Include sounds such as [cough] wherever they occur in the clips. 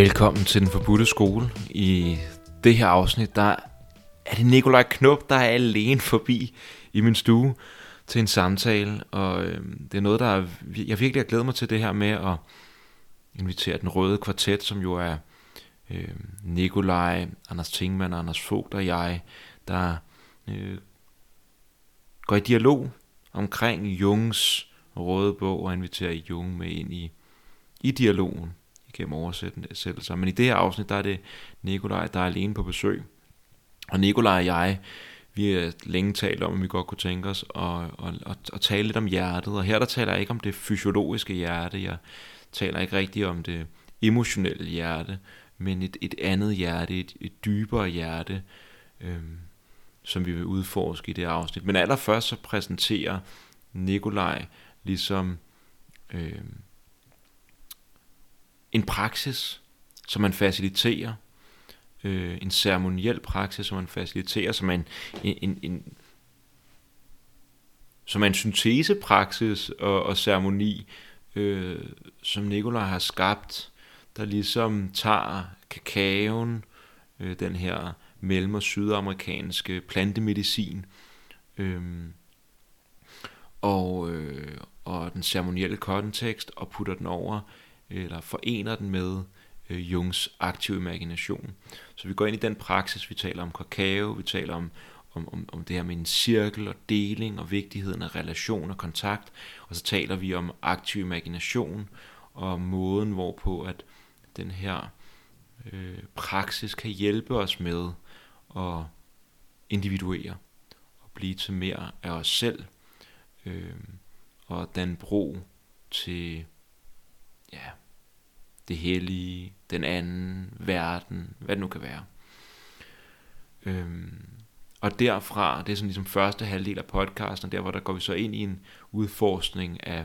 Velkommen til Den Forbudte Skole. I det her afsnit, der er det Nikolaj Knop, der er alene forbi i min stue til en samtale. Og øh, det er noget, der er, jeg virkelig har glædet mig til det her med at invitere den røde kvartet, som jo er øh, Nikolaj, Anders Tingmann, Anders Fogt og jeg, der øh, går i dialog omkring Jungs røde bog og inviterer Jung med ind i, i dialogen igennem oversættelser. Men i det her afsnit, der er det Nikolaj, der er alene på besøg. Og Nikolaj og jeg, vi har længe talt om, at vi godt kunne tænke os at, at, at, at tale lidt om hjertet. Og her der taler jeg ikke om det fysiologiske hjerte, jeg taler ikke rigtig om det emotionelle hjerte, men et, et andet hjerte, et, et dybere hjerte, øhm, som vi vil udforske i det afsnit. Men allerførst så præsenterer Nikolaj ligesom øhm, en praksis, som man faciliterer, øh, en ceremoniel praksis, som man faciliterer, som er en, en, en, en som er en syntesepraksis og, og ceremoni, øh, som Nikolaj har skabt, der ligesom tager kakaoen, øh, den her mellem- og sydamerikanske plantemedicin, øh, og, øh, og den ceremonielle kontekst, og putter den over eller forener den med øh, Jungs aktive imagination. Så vi går ind i den praksis, vi taler om kakao, vi taler om, om, om, om det her med en cirkel og deling og vigtigheden af relation og kontakt, og så taler vi om aktiv imagination og måden, hvorpå at den her øh, praksis kan hjælpe os med at individuere og blive til mere af os selv øh, og den bro til ja, det hellige, den anden, verden, hvad det nu kan være. Øhm, og derfra, det er sådan ligesom første halvdel af podcasten, og der hvor der går vi så ind i en udforskning af,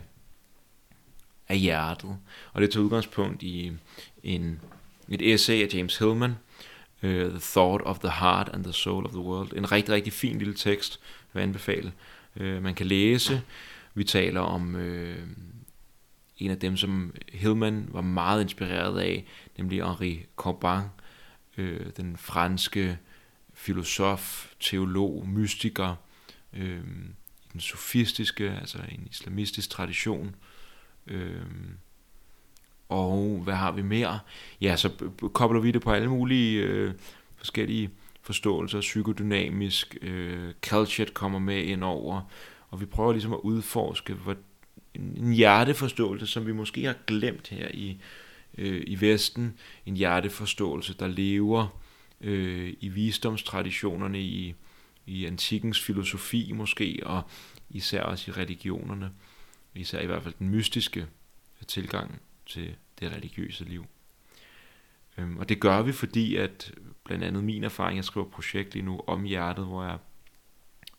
af hjertet. Og det tager udgangspunkt i en, et essay af James Hillman, uh, The Thought of the Heart and the Soul of the World. En rigtig, rigtig fin lille tekst, jeg vil anbefale. Uh, man kan læse. Vi taler om uh, en af dem, som Hillman var meget inspireret af, nemlig Henri Corbin, øh, den franske filosof, teolog, mystiker, øh, i den sofistiske, altså en islamistisk tradition. Øh, og hvad har vi mere? Ja, så kobler vi det på alle mulige øh, forskellige forståelser, psykodynamisk, øh, Calchet kommer med ind over, og vi prøver ligesom at udforske, hvordan en hjerteforståelse, som vi måske har glemt her i, øh, i Vesten. En hjerteforståelse, der lever øh, i visdomstraditionerne, i, i antikkens filosofi måske, og især også i religionerne. Især i hvert fald den mystiske tilgang til det religiøse liv. Øhm, og det gør vi, fordi at blandt andet min erfaring, jeg skriver projekt lige nu om hjertet, hvor jeg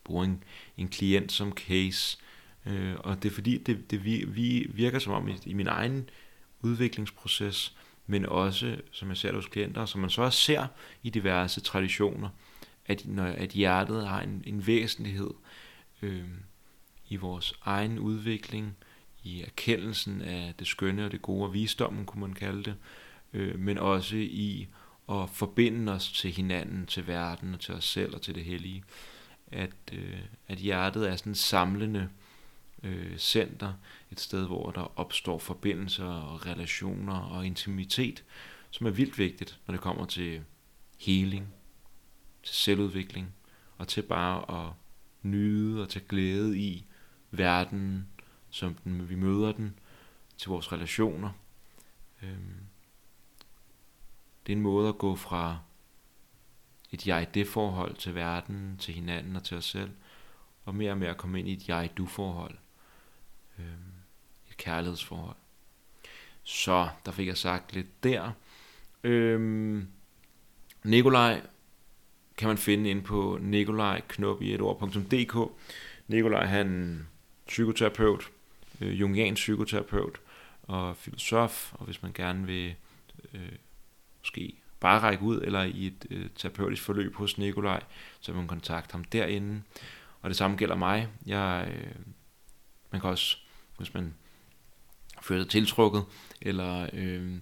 bruger en, en klient som case, Øh, og det er fordi, det, det vi, vi virker som om i, i min egen udviklingsproces, men også, som jeg ser det hos klienter, som man så også ser i diverse traditioner, at, når, at hjertet har en, en væsentlighed øh, i vores egen udvikling, i erkendelsen af det skønne og det gode, og visdommen kunne man kalde det, øh, men også i at forbinde os til hinanden, til verden og til os selv og til det hellige. At, øh, at hjertet er sådan samlende øh, øh, center, et sted, hvor der opstår forbindelser og relationer og intimitet, som er vildt vigtigt, når det kommer til healing, til selvudvikling, og til bare at nyde og tage glæde i verden, som den, vi møder den, til vores relationer. Øhm, det er en måde at gå fra et jeg-det-forhold til verden, til hinanden og til os selv, og mere og mere at komme ind i et jeg-du-forhold øh, et kærlighedsforhold. Så der fik jeg sagt lidt der. Øh, Nikolaj kan man finde ind på Nikolaj i et ord.dk. Nikolaj han psykoterapeut, øh, jungiansk psykoterapeut og filosof, og hvis man gerne vil øh, måske bare række ud eller i et øh, terapeutisk forløb hos Nikolaj, så vil man kontakte ham derinde. Og det samme gælder mig. Jeg, øh, man kan også hvis man føler sig tiltrukket, eller øh,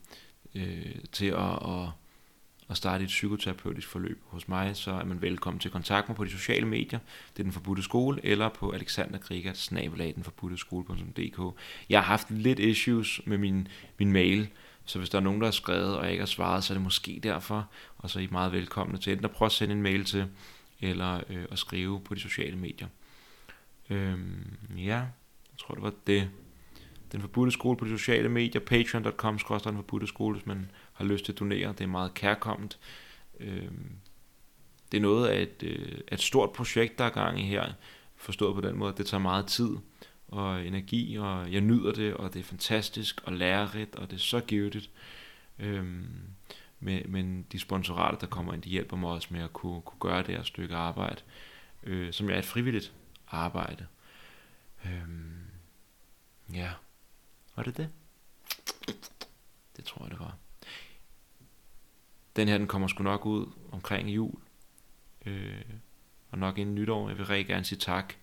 øh, til at, at, at starte et psykoterapeutisk forløb hos mig, så er man velkommen til at kontakte mig på de sociale medier. Det er den forbudte skole, eller på Alexander Jeg har haft lidt issues med min, min mail, så hvis der er nogen, der har skrevet, og jeg ikke har svaret, så er det måske derfor. Og så er I meget velkomne til enten at prøve at sende en mail til, eller øh, at skrive på de sociale medier. Øhm, ja, tror det var det. Den forbudte skole på de sociale medier, patreon.com, skrøster den forbudte skole, hvis man har lyst til at donere. Det er meget kærkomment. Øhm, det er noget af et, øh, et stort projekt, der er gang i her. Forstået på den måde, at det tager meget tid og energi, og jeg nyder det, og det er fantastisk og lærerigt, og det er så givetigt. Øhm, men, men de sponsorater, der kommer ind, de hjælper mig også med at kunne, kunne gøre det her stykke arbejde, øh, som jeg er et frivilligt arbejde. Øhm, ja, var det det? Det tror jeg, det var. Den her, den kommer sgu nok ud omkring jul. Øh, og nok inden nytår. Jeg vil rigtig gerne sige tak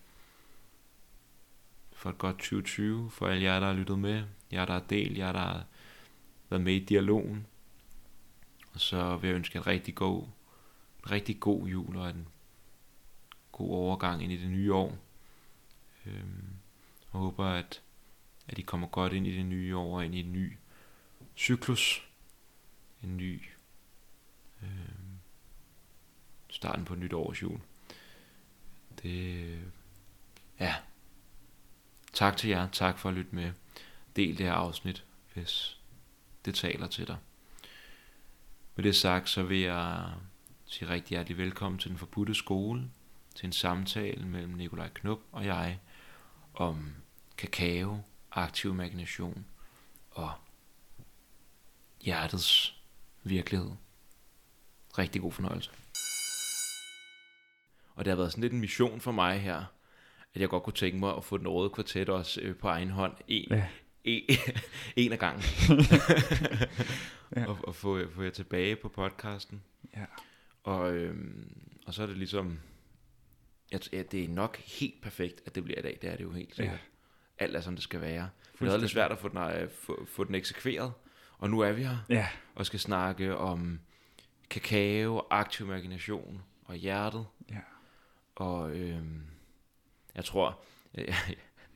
for et godt 2020, for alle jer, der har lyttet med, jer, der har delt, jer, der har været med i dialogen. Og så vil jeg ønske en rigtig god, en rigtig god jul og en god overgang ind i det nye år. Øhm, og håber, at, at de kommer godt ind i det nye år og ind i en ny cyklus. En ny øh, starten på et nyt års jul. Det, ja, Tak til jer, tak for at lytte med. Del det her afsnit, hvis det taler til dig. Med det sagt, så vil jeg sige rigtig hjertelig velkommen til den forbudte skole, til en samtale mellem Nikolaj Knup og jeg om kakao, aktiv imagination og hjertets virkelighed. Rigtig god fornøjelse. Og det har været sådan lidt en mission for mig her, at jeg godt kunne tænke mig at få den røde kvartet også øh, på egen hånd. En, ja. en, [laughs] en af gangen. [laughs] ja. og, og få, få jer tilbage på podcasten. Ja. Og, øhm, og så er det ligesom, jeg, ja, det er nok helt perfekt, at det bliver i dag. Det er det jo helt sikkert. Ja. Alt er som det skal være. Det er lidt svært at få den, øh, få, få den eksekveret. Og nu er vi her. Ja. Og skal snakke om kakao, aktiv imagination og hjertet. Ja. Og øhm, jeg tror, jeg,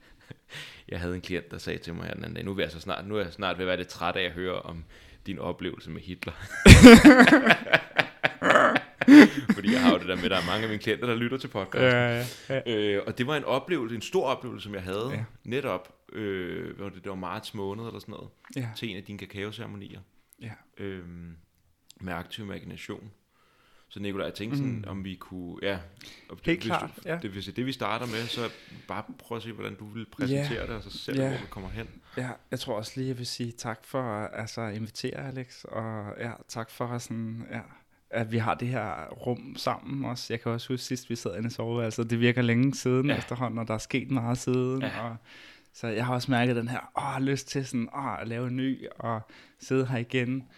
[laughs] jeg havde en klient, der sagde til mig den anden dag, nu er jeg, så snart, nu er jeg snart ved at være lidt træt af at høre om din oplevelse med Hitler. [laughs] [laughs] Fordi jeg har jo det der med, at der er mange af mine klienter, der lytter til podcasten. Ja, ja, ja. Øh, og det var en oplevelse, en stor oplevelse, som jeg havde ja. netop, øh, det, det var marts måned eller sådan noget, ja. til en af dine kakaoceremonier. Ja. Øh, med aktiv imagination. Så Nicolaj, jeg tænkte sådan, mm. om vi kunne, ja, og det, hvis klart, ja. det, hvis det, det vi starter med, så bare prøv at se, hvordan du vil præsentere ja. det, og så selv, ja. hvor vi kommer hen. Ja, jeg tror også lige, jeg vil sige tak for altså, at invitere, Alex, og ja, tak for sådan, ja, at vi har det her rum sammen også. Jeg kan også huske sidst, vi sad inde i sove, altså det virker længe siden ja. efterhånden, og der er sket meget siden, ja. og så jeg har også mærket den her, åh, lyst til sådan, åh, at lave en ny, og sidde her igen.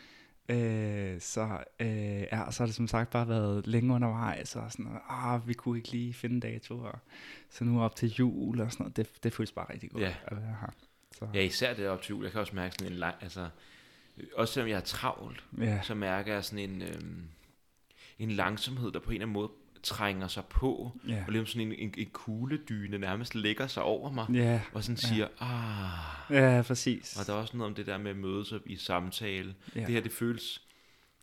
Øh, så, øh, ja, så har det som sagt bare været længe undervejs, og sådan ah, vi kunne ikke lige finde dato, og så nu op til jul og sådan noget, det, det føles bare rigtig godt ja. at være her. Så. Ja, især det op til jul, jeg kan også mærke sådan en lang, altså, også selvom jeg er travlt, ja. så mærker jeg sådan en, øh, en langsomhed, der på en eller anden måde trænger sig på, yeah. og ligesom sådan en, en, en kugledyne nærmest lægger sig over mig, yeah. og sådan siger, ah. Ja, præcis. Og der er også noget om det der med at mødes i samtale. Yeah. Det her, det føles,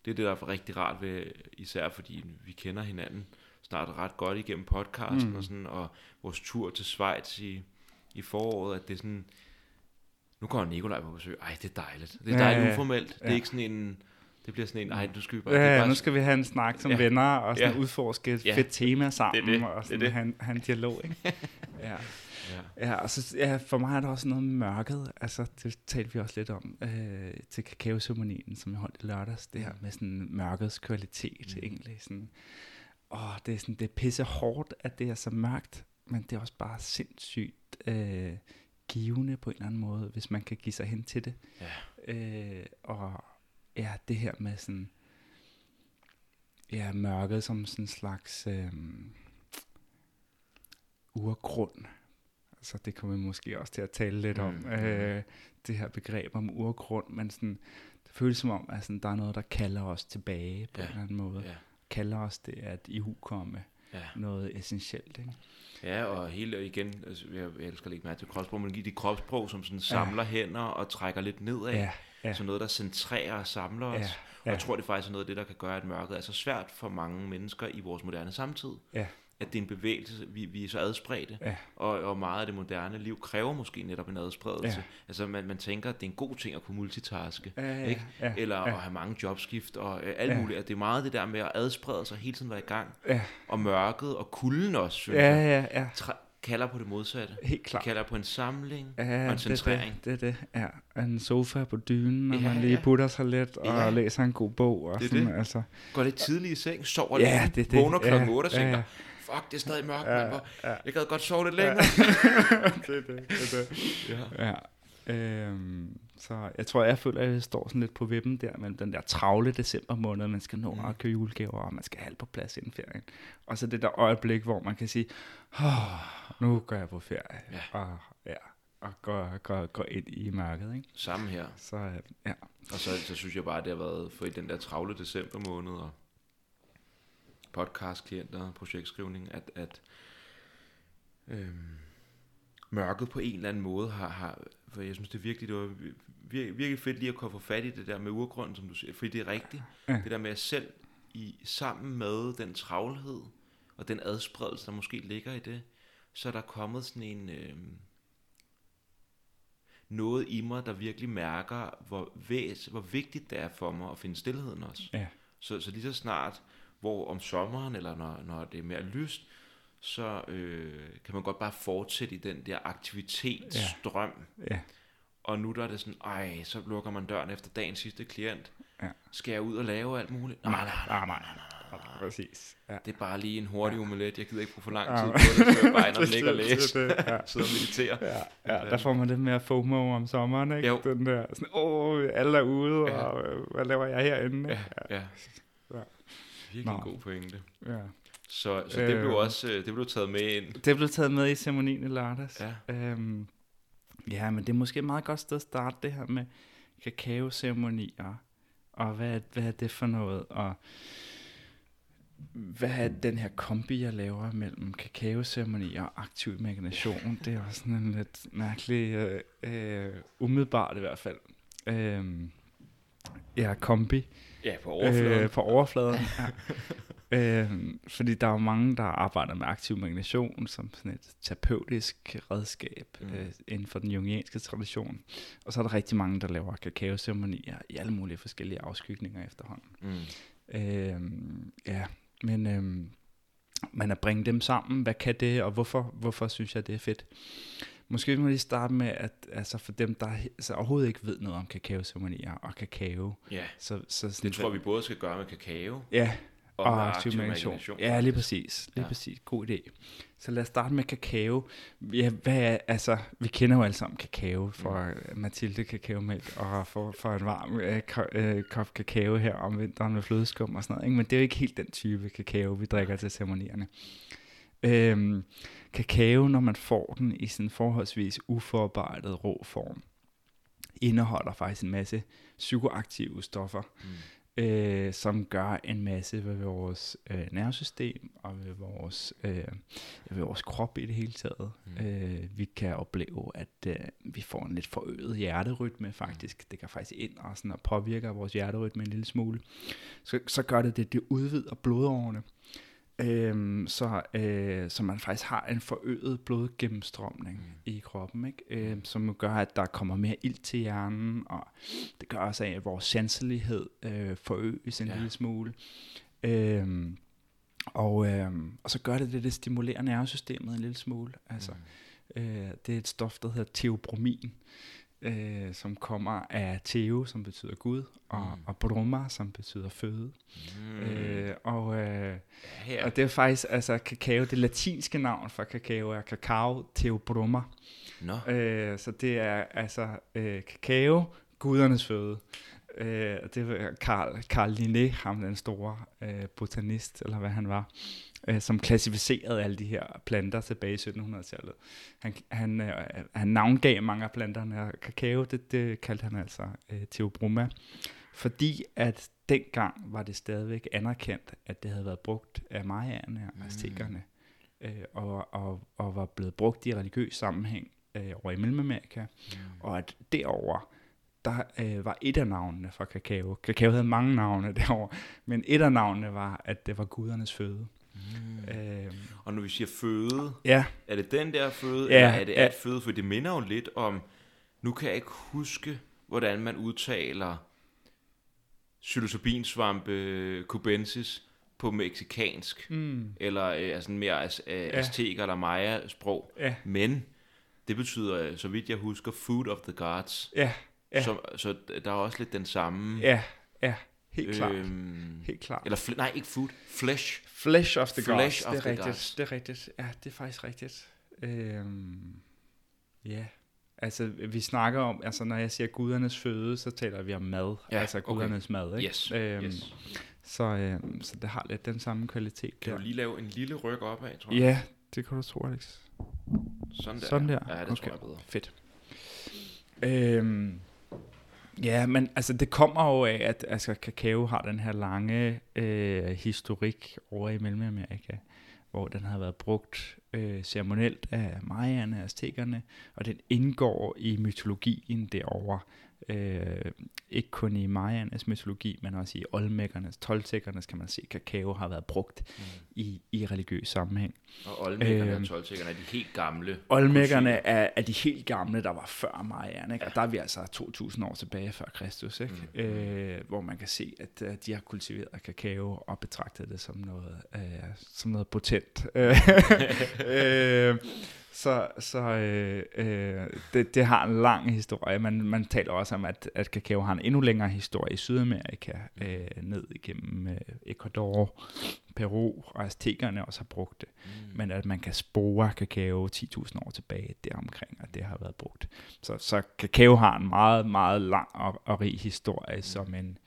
det er det, der er rigtig rart ved, især fordi vi kender hinanden snart ret godt igennem podcasten, mm. og, sådan, og vores tur til Schweiz i, i foråret, at det er sådan, nu kommer Nikolaj på besøg, ej, det er dejligt. Det er dejligt ja, ja, uformelt. Ja. Det er ikke sådan en det bliver sådan en, nej, du skal bare... Ja, bare... nu skal vi have en snak som ja. venner, og sådan ja. udforske et ja. fedt tema sammen, det det. og sådan det det. Have, en, have en dialog, ikke? [laughs] ja. Ja. ja, og så, ja, for mig er der også noget med mørket, altså det talte vi også lidt om øh, til kakaoceremonien, som jeg holdt i lørdags, det her med sådan mørkets kvalitet mm. egentlig, sådan, åh, det er sådan, det er pisse hårdt, at det er så mørkt, men det er også bare sindssygt øh, givende på en eller anden måde, hvis man kan give sig hen til det. Ja. Øh, og ja, det her med sådan, ja, mørket som sådan en slags øh, urgrund. Altså det kommer vi måske også til at tale lidt om, mm. øh, det her begreb om urgrund, men sådan, føles som om, at sådan, der er noget, der kalder os tilbage på ja. en eller anden måde. Ja. Kalder os det at ihukomme ja. noget essentielt. Ikke? Ja, og hele igen, altså, jeg, jeg elsker ikke mærke til kropsprog, men de kropsprog, som sådan samler ja. hænder og trækker lidt nedad. Ja. Ja. Så noget, der centrerer og samler os. Ja. Ja. Og jeg tror, det er faktisk noget af det, der kan gøre, at mørket er så svært for mange mennesker i vores moderne samtid. Ja at det er en bevægelse, vi, vi er så adspredte, ja. og, og meget af det moderne liv kræver måske netop en adspredelse. Ja. Altså man, man tænker, at det er en god ting at kunne multitaske, ja, ja, ikke? Ja, eller ja. at have mange jobskift og øh, alt ja. muligt. At det er meget det der med at adsprede sig, hele tiden være i gang, ja. og mørket og kulden også, synes ja, ja, ja. Tra- kalder på det modsatte. Helt klart. Det kalder på en samling ja, og en centrering. Det er det, det, ja. En sofa på dynen, og ja, man lige ja. putter sig lidt, og ja. læser en god bog. Og det sådan, det. Altså. Går lidt tidligt i seng, sover ja, lidt, det, det. vågner klokken ja, 8 og tænker, ja, ja fuck, det er stadig mørkt, ja, man. Ja. Jeg gad godt sove lidt længere. Ja. [laughs] det er det, det, er det. Ja. ja. Øhm, så jeg tror, jeg føler, at jeg står sådan lidt på vippen der, mellem den der travle december måned, man skal nå mm. at købe julegaver, og man skal have alt på plads inden ferien. Og så det der øjeblik, hvor man kan sige, oh, nu går jeg på ferie. Ja. Og, ja, og går, går, går ind i mørket. Ikke? Samme her. Så, ja. Og så, så synes jeg bare, at det har været for i den der travle december måned, og podcastklienter, projektskrivning, at, at øhm, mørket på en eller anden måde har, har for jeg synes det er virkelig, det var virkelig, virkelig fedt lige at kunne få fat i det der med urgrunden, som du siger, fordi det er rigtigt. Ja. Det der med at selv i, sammen med den travlhed og den adspredelse, der måske ligger i det, så er der kommet sådan en øhm, noget i mig, der virkelig mærker, hvor, væs, hvor vigtigt det er for mig at finde stillheden også. Ja. Så, så lige så snart hvor om sommeren, eller når, når det er mere lyst, så øh, kan man godt bare fortsætte i den der aktivitetsstrøm. Ja. Ja. Og nu der er det sådan, ej, så lukker man døren efter dagens sidste klient. Ja. Skal jeg ud og lave alt muligt? Nej, nej, nej, nej, nej, nej. Præcis. Ja. Det er bare lige en hurtig ja. omelet. Jeg gider ikke bruge for lang tid på det, så jeg bare og [laughs] ligge og læse. Ja. [laughs] Sidde og meditere. Ja. ja, der får man lidt mere FOMO om sommeren, ikke? Jo. Den der, sådan, åh, alle er ude, ja. og hvad laver jeg herinde? Ja, ja. ja virkelig Nå. god pointe. Ja. Så, så det, øh, blev også øh, det blev taget med ind. Det blev taget med i ceremonien i lørdags. Ja. Øhm, ja, men det er måske et meget godt sted at starte det her med kakao-ceremonier. Og hvad, hvad er det for noget? Og hvad er den her kombi, jeg laver mellem kakao-ceremonier og aktiv imagination? Det er også sådan en lidt mærkelig, øh, øh, umiddelbart i hvert fald. Øh, ja, kombi. Ja, på overfladen. Øh, på overfladen, ja. [laughs] øh, fordi der er jo mange, der arbejder med aktiv magnation som sådan et terapeutisk redskab mm. øh, inden for den jungianske tradition. Og så er der rigtig mange, der laver kakaoceremonier i alle mulige forskellige afskygninger efterhånden. Mm. Øh, ja, men, øh, men at bringe dem sammen, hvad kan det, og hvorfor, hvorfor synes jeg, det er fedt? Måske må vi lige starte med, at altså for dem, der altså overhovedet ikke ved noget om kakaoceremonier og kakao. Ja, så, så sådan, det tror vi både skal gøre med kakao. Ja, og, og aktiv imagination. Ja, lige præcis. Lige ja. præcis. God idé. Så lad os starte med kakao. Ja, hvad er, altså, vi kender jo alle sammen kakao for mm. Mathilde kakaomælk og for, for en varm øh, ko, øh, kop kakao her om vinteren med flødeskum og sådan noget. Ikke? Men det er jo ikke helt den type kakao, vi drikker til ceremonierne. Øhm, kakao, når man får den i sådan forholdsvis uforarbejdet rå form, indeholder faktisk en masse psykoaktive stoffer, mm. Øh, som gør en masse ved vores øh, nervesystem og ved vores, øh, ved vores krop i det hele taget. Mm. Øh, vi kan opleve, at øh, vi får en lidt forøget hjerterytme faktisk. Mm. Det kan faktisk ind og, sådan, og påvirker vores hjerterytme en lille smule. Så, så gør det det, det udvider blodårene. Øhm, så, øh, så man faktisk har en forøget blodgennemstrømning mm. i kroppen, ikke? Øh, som gør, at der kommer mere ild til hjernen, og det gør også, at vores sanselighed øh, forøges en ja. lille smule. Øhm, og, øh, og så gør det det, det stimulerer nervesystemet en lille smule. Altså, mm. øh, det er et stof, der hedder teobromin, øh, som kommer af Theo, som betyder Gud, og, mm. og Broma, som betyder føde. Mm. Øh, og, øh, ja, og det er faktisk, altså kakao, det latinske navn for kakao er kakao Theobroma. No. Øh, så det er altså øh, kakao, gudernes føde. Øh, det var Carl, Carl Linné, ham den store øh, botanist, eller hvad han var øh, som klassificerede alle de her planter tilbage i 1700-tallet. Han, han, øh, han navngav mange af planterne, og kakao, det, det kaldte han altså øh, Theobroma, Fordi at dengang var det stadigvæk anerkendt, at det havde været brugt af mayaerne og aztekerne, mm. øh, og, og, og var blevet brugt i religiøs sammenhæng øh, over i Mellemamerika, mm. og at derover der øh, var et af navnene for kakao. Kakao havde mange navne [laughs] derovre, men et af navnene var, at det var gudernes føde. Mm. Øhm, og når vi siger føde, ja. er det den der føde, ja, eller er det ja. at føde? For det minder jo lidt om, nu kan jeg ikke huske, hvordan man udtaler psilocybinsvampe cubensis på meksikansk, mm. eller øh, altså mere as, øh, ja. azteker eller maya sprog, ja. men det betyder, så vidt jeg husker, food of the gods. Ja. ja. Så, så der er også lidt den samme... Ja, ja. Helt klart. Øhm, Helt klart. Eller, fl- nej, ikke food. Flesh. Flesh of the Flesh gods. Of det er rigtigt. Gods. Det er rigtigt. Ja, det er faktisk rigtigt. Øhm, ja. Altså, vi snakker om, altså når jeg siger gudernes føde, så taler vi om mad. Ja, altså gudernes okay. mad, ikke? Yes, øhm, yes. Så, øhm, så det har lidt den samme kvalitet Kan der. du lige lave en lille ryg opad, tror jeg? Ja, det kan du tro, Alex. Sådan der. Sådan der. Ja, det okay. tror jeg bedre. Fedt. Øhm, Ja, men altså det kommer jo af, at altså, kakao har den her lange øh, historik over i Mellemamerika, hvor den har været brugt øh, ceremonielt af mayaerne og aztekerne, og den indgår i mytologien derovre. Øh, ikke kun i mayaernes mytologi, men også i olmækkernes, toltækkernes, kan man se, at kakao har været brugt mm. i, i religiøs sammenhæng. Og olmækkerne øh, og toltækkerne er de helt gamle? Olmækkerne er, er de helt gamle, der var før mayaerne, ikke? Ja. og der er vi altså 2000 år tilbage før Kristus, ikke? Mm. Øh, hvor man kan se, at uh, de har kultiveret kakao og betragtet det som noget, uh, som noget potent. [laughs] øh, [laughs] så, så øh, øh, det, det har en lang historie. Man, man taler også om, at, at kakao har en endnu længere historie i Sydamerika, øh, ned igennem øh, Ecuador, Peru, og aztekerne også har brugt det. Mm. Men at man kan spore kakao 10.000 år tilbage deromkring, og det har været brugt. Så, så kakao har en meget, meget lang og, og rig historie mm. som en,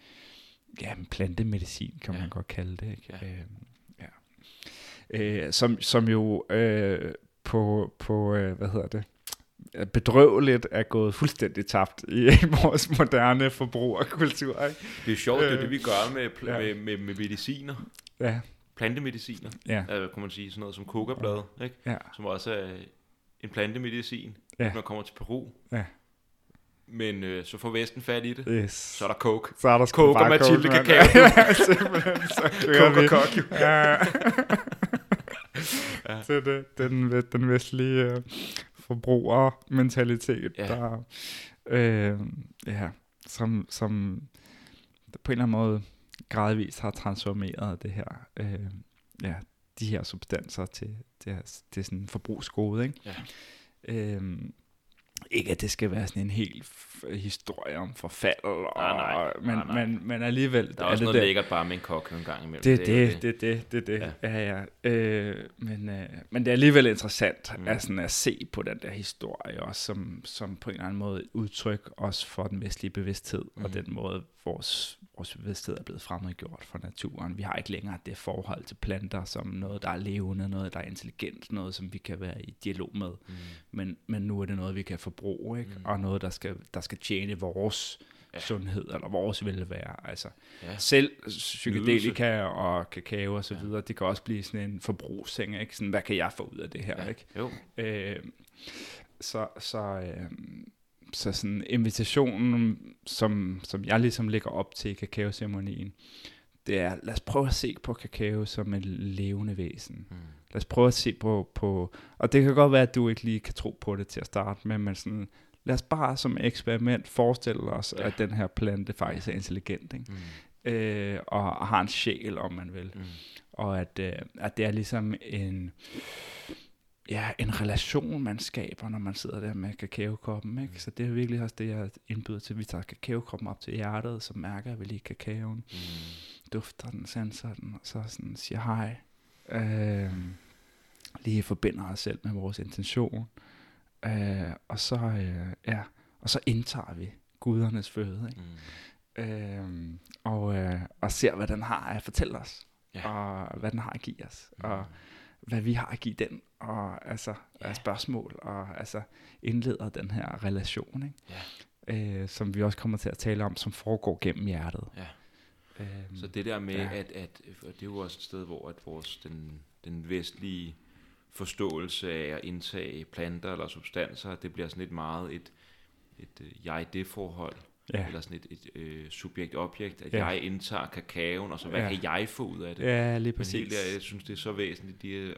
ja, en plantemedicin, kan ja. man godt kalde det. Ikke? Ja. Øh, ja. Øh, som, som jo øh, på, på øh, hvad hedder det, bedrøveligt er gået fuldstændig tabt i [laughs] vores moderne forbrugerkultur. Ikke? Det er sjovt, det er det, vi gør med, ja. med, med, med mediciner. Ja. Plantemediciner, ja. øh, kunne man sige, sådan noget som kokablad, ikke? Ja. som også er en plantemedicin, ja. når man kommer til Peru. Ja. Men øh, så får Vesten fat i det. Yes. Så er der coke. Så er der coke og Mathilde kakao. [laughs] ja, simpelthen. Så coke og coke. Ja. [laughs] ja. til det, den, den vestlige uh, forbrugermentalitet, ja. der, øh, ja, som, som på en eller anden måde gradvist har transformeret det her, øh, ja, de her substanser til, til, til sådan en forbrugsgode, ikke? Ja. Øh, ikke at det skal være sådan en helt historie om forfald, og, nej, nej, men, nej, nej. Men, men alligevel... Der er også er noget det lækkert bare med en kok en gang imellem. Det er det, det, det, det, det, ja. ja, ja. Øh, men, øh, men det er alligevel interessant mm. at, sådan at se på den der historie også, som, som på en eller anden måde udtryk også for den vestlige bevidsthed, mm. og den måde vores vores bevidsthed er blevet fremmedgjort for naturen. Vi har ikke længere det forhold til planter som noget, der er levende, noget, der er intelligent, noget, som vi kan være i dialog med. Mm. Men, men nu er det noget, vi kan forbruge, ikke? Mm. og noget, der skal, der skal tjene vores ja. sundhed, eller vores velvære. Altså, ja. Selv psykedelika og kakao og så ja. videre, det kan også blive sådan en forbrugsting, ikke? Sådan, hvad kan jeg få ud af det her? Ja. Ikke? Jo. Øh, så så øh, så sådan invitationen, som, som jeg ligesom lægger op til kakaoceremonien, det er, lad os prøve at se på kakao som et levende væsen. Mm. Lad os prøve at se på, på, og det kan godt være, at du ikke lige kan tro på det til at starte med, men sådan, lad os bare som eksperiment forestille os, ja. at den her plante faktisk er intelligent, ikke? Mm. Øh, og har en sjæl, om man vil. Mm. Og at, øh, at det er ligesom en ja, en relation, man skaber, når man sidder der med kakaokoppen. Ikke? Mm. Så det er virkelig også det, jeg indbyder til. Vi tager kakaokoppen op til hjertet, så mærker vi lige kakaoen. Mm. Dufter den, sanser den, og så sådan siger hej. Øh, lige forbinder os selv med vores intention. Øh, og så øh, ja, og så indtager vi gudernes føde. Ikke? Mm. Øh, og, øh, og ser, hvad den har at fortælle os. Ja. Og hvad den har at give os. Mm. Og hvad vi har at give den, og altså af spørgsmål, og altså indleder den her relation. Ikke? øh, som vi også kommer til at tale om, som foregår gennem hjertet. Ja. Øhm, så det der med, ja. at, at det er jo også et sted, hvor at vores, den, den vestlige forståelse af at indtage planter eller substanser, det bliver sådan lidt meget et, et uh, jeg-det-forhold. Ja. Eller sådan et, et uh, subjekt-objekt, at ja. jeg indtager kakaoen, og så hvad ja. kan jeg få ud af det? Ja, lige præcis. Men helt der, jeg synes, det er så væsentligt, de, at,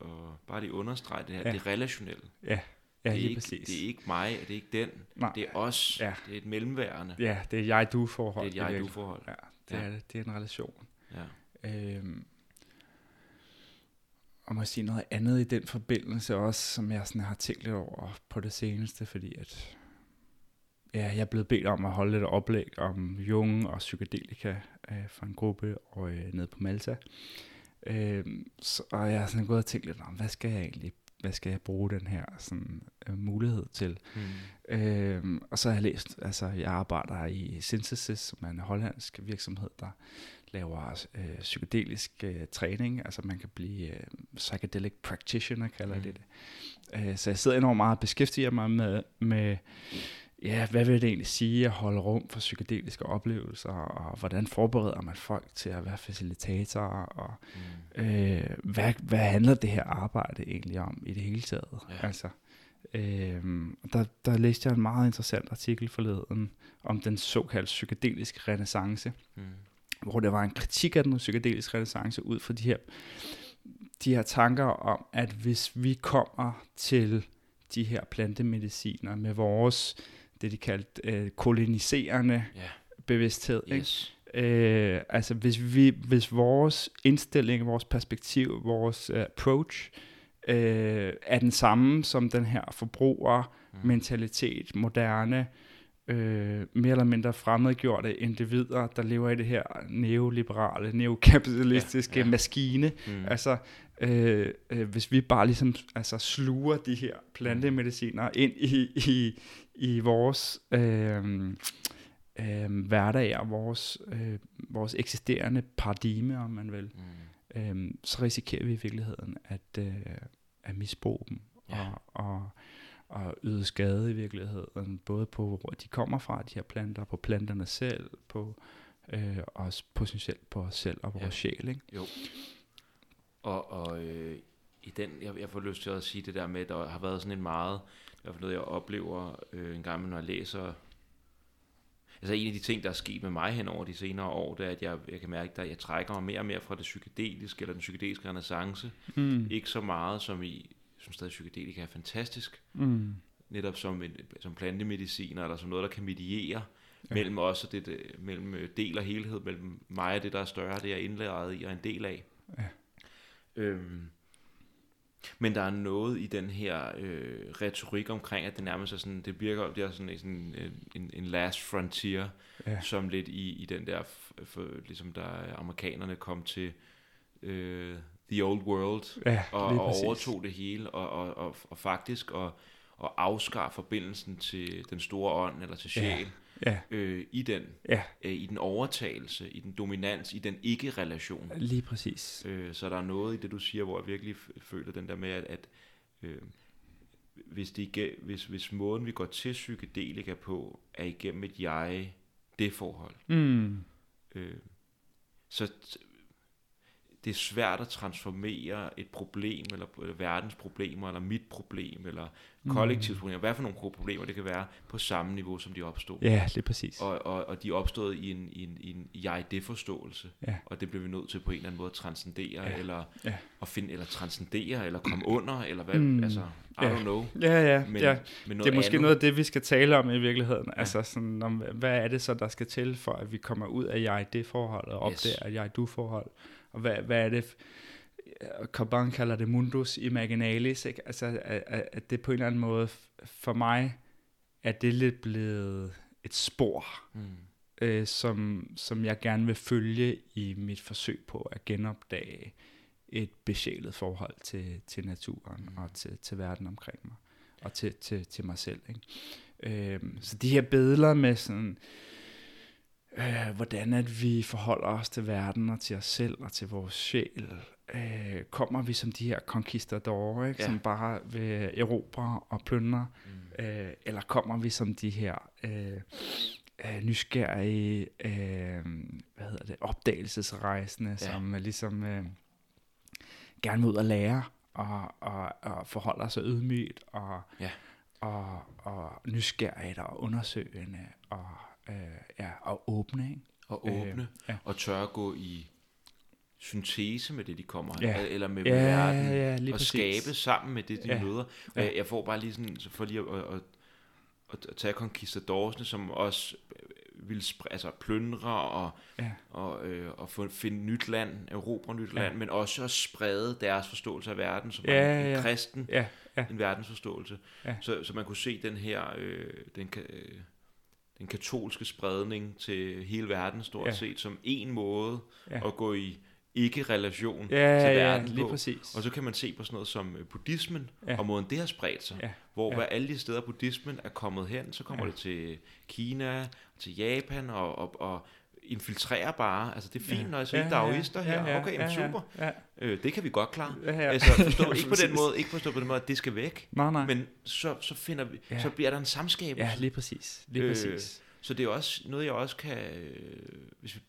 og bare lige understrege det her, ja. det relationelle. Ja. Ja, det, er ikke, præcis. det er ikke mig, det er ikke den, Nej. det er os, ja. det er et mellemværende. Ja, det er jeg-du-forhold. Det er et jeg-du-forhold. Ja, det ja. er det. Er en relation. Ja. Øhm, og må sige noget andet i den forbindelse også, som jeg sådan har tænkt lidt over på det seneste, fordi at ja, jeg er blevet bedt om at holde et oplæg om Jung og psykedelika øh, for en gruppe og, øh, nede på Malta. Øh, så, og jeg har sådan gået og tænkt lidt om, hvad skal jeg egentlig hvad skal jeg bruge den her sådan, øh, mulighed til? Mm. Øh, og så har jeg læst, altså jeg arbejder i Synthesis, som er en hollandsk virksomhed, der laver øh, psykedelisk øh, træning, altså man kan blive øh, psychedelic practitioner, kalder mm. det det. Øh, så jeg sidder enormt meget og beskæftiger mig med, med ja, hvad vil det egentlig sige at holde rum for psykedeliske oplevelser, og hvordan forbereder man folk til at være facilitatorer, og mm. øh, hvad, hvad handler det her arbejde egentlig om i det hele taget? Ja. Altså, øh, der, der læste jeg en meget interessant artikel forleden om den såkaldte psykedeliske renaissance, mm. hvor der var en kritik af den psykedeliske renaissance ud fra de her, de her tanker om, at hvis vi kommer til de her plantemediciner med vores det, de kaldte øh, koloniserende yeah. bevidsthed. Yes. Ikke? Øh, altså hvis, vi, hvis vores indstilling, vores perspektiv, vores uh, approach øh, er den samme som den her forbrugermentalitet, mm. moderne, øh, mere eller mindre fremmedgjorte individer, der lever i det her neoliberale, neokapitalistiske ja, ja. maskine. Mm. Altså, øh, øh, hvis vi bare ligesom altså, sluger de her plantemediciner ind i, i, i vores øh, øh, hverdag og vores, øh, vores eksisterende paradigme, om man vil, mm. øh, så risikerer vi i virkeligheden at, øh, at misbruge dem ja. og, og, og yde skade i virkeligheden, både på hvor de kommer fra, de her planter, på planterne selv, på øh, også potentielt på os selv og vores ja. sjæl. Ikke? Jo. Og, og øh, i den, jeg, jeg får lyst til at sige det der med, at der har været sådan en meget, i hvert fald noget, jeg oplever øh, en gang, når jeg læser Altså en af de ting, der er sket med mig hen over de senere år, det er, at jeg, jeg kan mærke, at jeg trækker mig mere og mere fra det psykedeliske, eller den psykedeliske renaissance. Mm. Ikke så meget som i, jeg synes stadig, at psykedelika er fantastisk. Mm. Netop som, en, som plantemediciner, eller som noget, der kan mediere ja. mellem os og det, det, mellem øh, del og helhed, mellem mig og det, der er større, det jeg er indlæret i og en del af. Ja. Øhm, men der er noget i den her øh, retorik omkring, at det nærmest er sådan, det virker, det er sådan, sådan en, en last frontier, ja. som lidt i, i den der, for, ligesom der amerikanerne kom til øh, the old world, ja, og, og overtog det hele, og, og, og, og faktisk og, og afskar forbindelsen til den store ånd, eller til sjæl, ja ja. øh, i den ja. øh, i den overtagelse, i den dominans, i den ikke-relation. Lige præcis. Øh, så der er noget i det, du siger, hvor jeg virkelig føler den der med, at, at øh, hvis, det, hvis, hvis måden, vi går til psykedelika på, er igennem et jeg-det-forhold, mm. øh, så det er svært at transformere et problem, eller, verdens problemer, eller mit problem, eller kollektivt problemer, hvad for nogle problemer det kan være, på samme niveau, som de opstod. Ja, det er præcis. Og, og, og de opstået i en, i en, i en jeg-det-forståelse, ja. og det bliver vi nødt til på en eller anden måde at transcendere, ja. eller ja. at finde, eller transcendere, eller komme under, eller hvad, mm. altså, I ja. don't know. Ja, ja, men, ja. Men det er måske andet. noget af det, vi skal tale om i virkeligheden. Ja. Altså sådan, om, hvad er det så, der skal til, for at vi kommer ud af jeg-det-forhold, og op yes. der jeg-du-forhold, og hvad, hvad er det, Caban kalder det mundus imaginalis, ikke? altså at, at det på en eller anden måde, for mig, er det lidt blevet et spor, mm. øh, som, som jeg gerne vil følge i mit forsøg på at genopdage et besjælet forhold til, til naturen mm. og til, til verden omkring mig, og til, til, til mig selv. Ikke? Øh, så de her billeder med sådan, øh, hvordan at vi forholder os til verden og til os selv og til vores sjæl, øh, kommer vi som de her conquistadorer, ikke? Ja. som bare vil erobre og plyndre. Mm Øh, eller kommer vi som de her øh, øh, nysgerrige, øh, hvad hedder det, opdagelsesrejsende, ja. som ligesom øh, gerne vil ud og lære, og, og, og forholder sig ydmygt, og, ja. og, og nysgerrigt, og undersøgende, og, øh, ja, og åbne, ikke? Og åbne, øh, ja. og tør at gå i syntese med det, de kommer ja. eller med, ja, verden, ja, ja, og præcis. skabe sammen med det, de ja. møder. Ja. Jeg får bare lige sådan, for lige at, at, at, at tage conquistadorsene, som også vil altså plyndre og, ja. og, øh, og få, finde nyt land, erobre nyt land, ja. men også at sprede deres forståelse af verden, som ja, en, en ja. kristen, ja, ja. en verdensforståelse. Ja. Så, så man kunne se den her, øh, den, øh, den katolske spredning til hele verden stort ja. set, som en måde ja. at gå i ikke-relation ja, til verden ja, lige på. Præcis. Og så kan man se på sådan noget som øh, buddhismen, ja. og måden det har spredt sig. Ja. Hvor ja. Hver alle de steder buddhismen er kommet hen, så kommer ja. det til Kina, til Japan, og, og, og infiltrerer bare. Altså det er fint, ja. når jeg siger ja, daoister her. Ja, ja, okay, ja, super. Ja, ja. Øh, det kan vi godt klare. Ja, ja. Altså forstå, [laughs] ikke på den måde, ikke forstå på den måde, at det skal væk. Nej, nej. Men så, så finder vi, ja. så bliver der en samskabelse. Ja, lige præcis. Lige præcis. Øh, så det er også noget, jeg også kan, øh, hvis vi,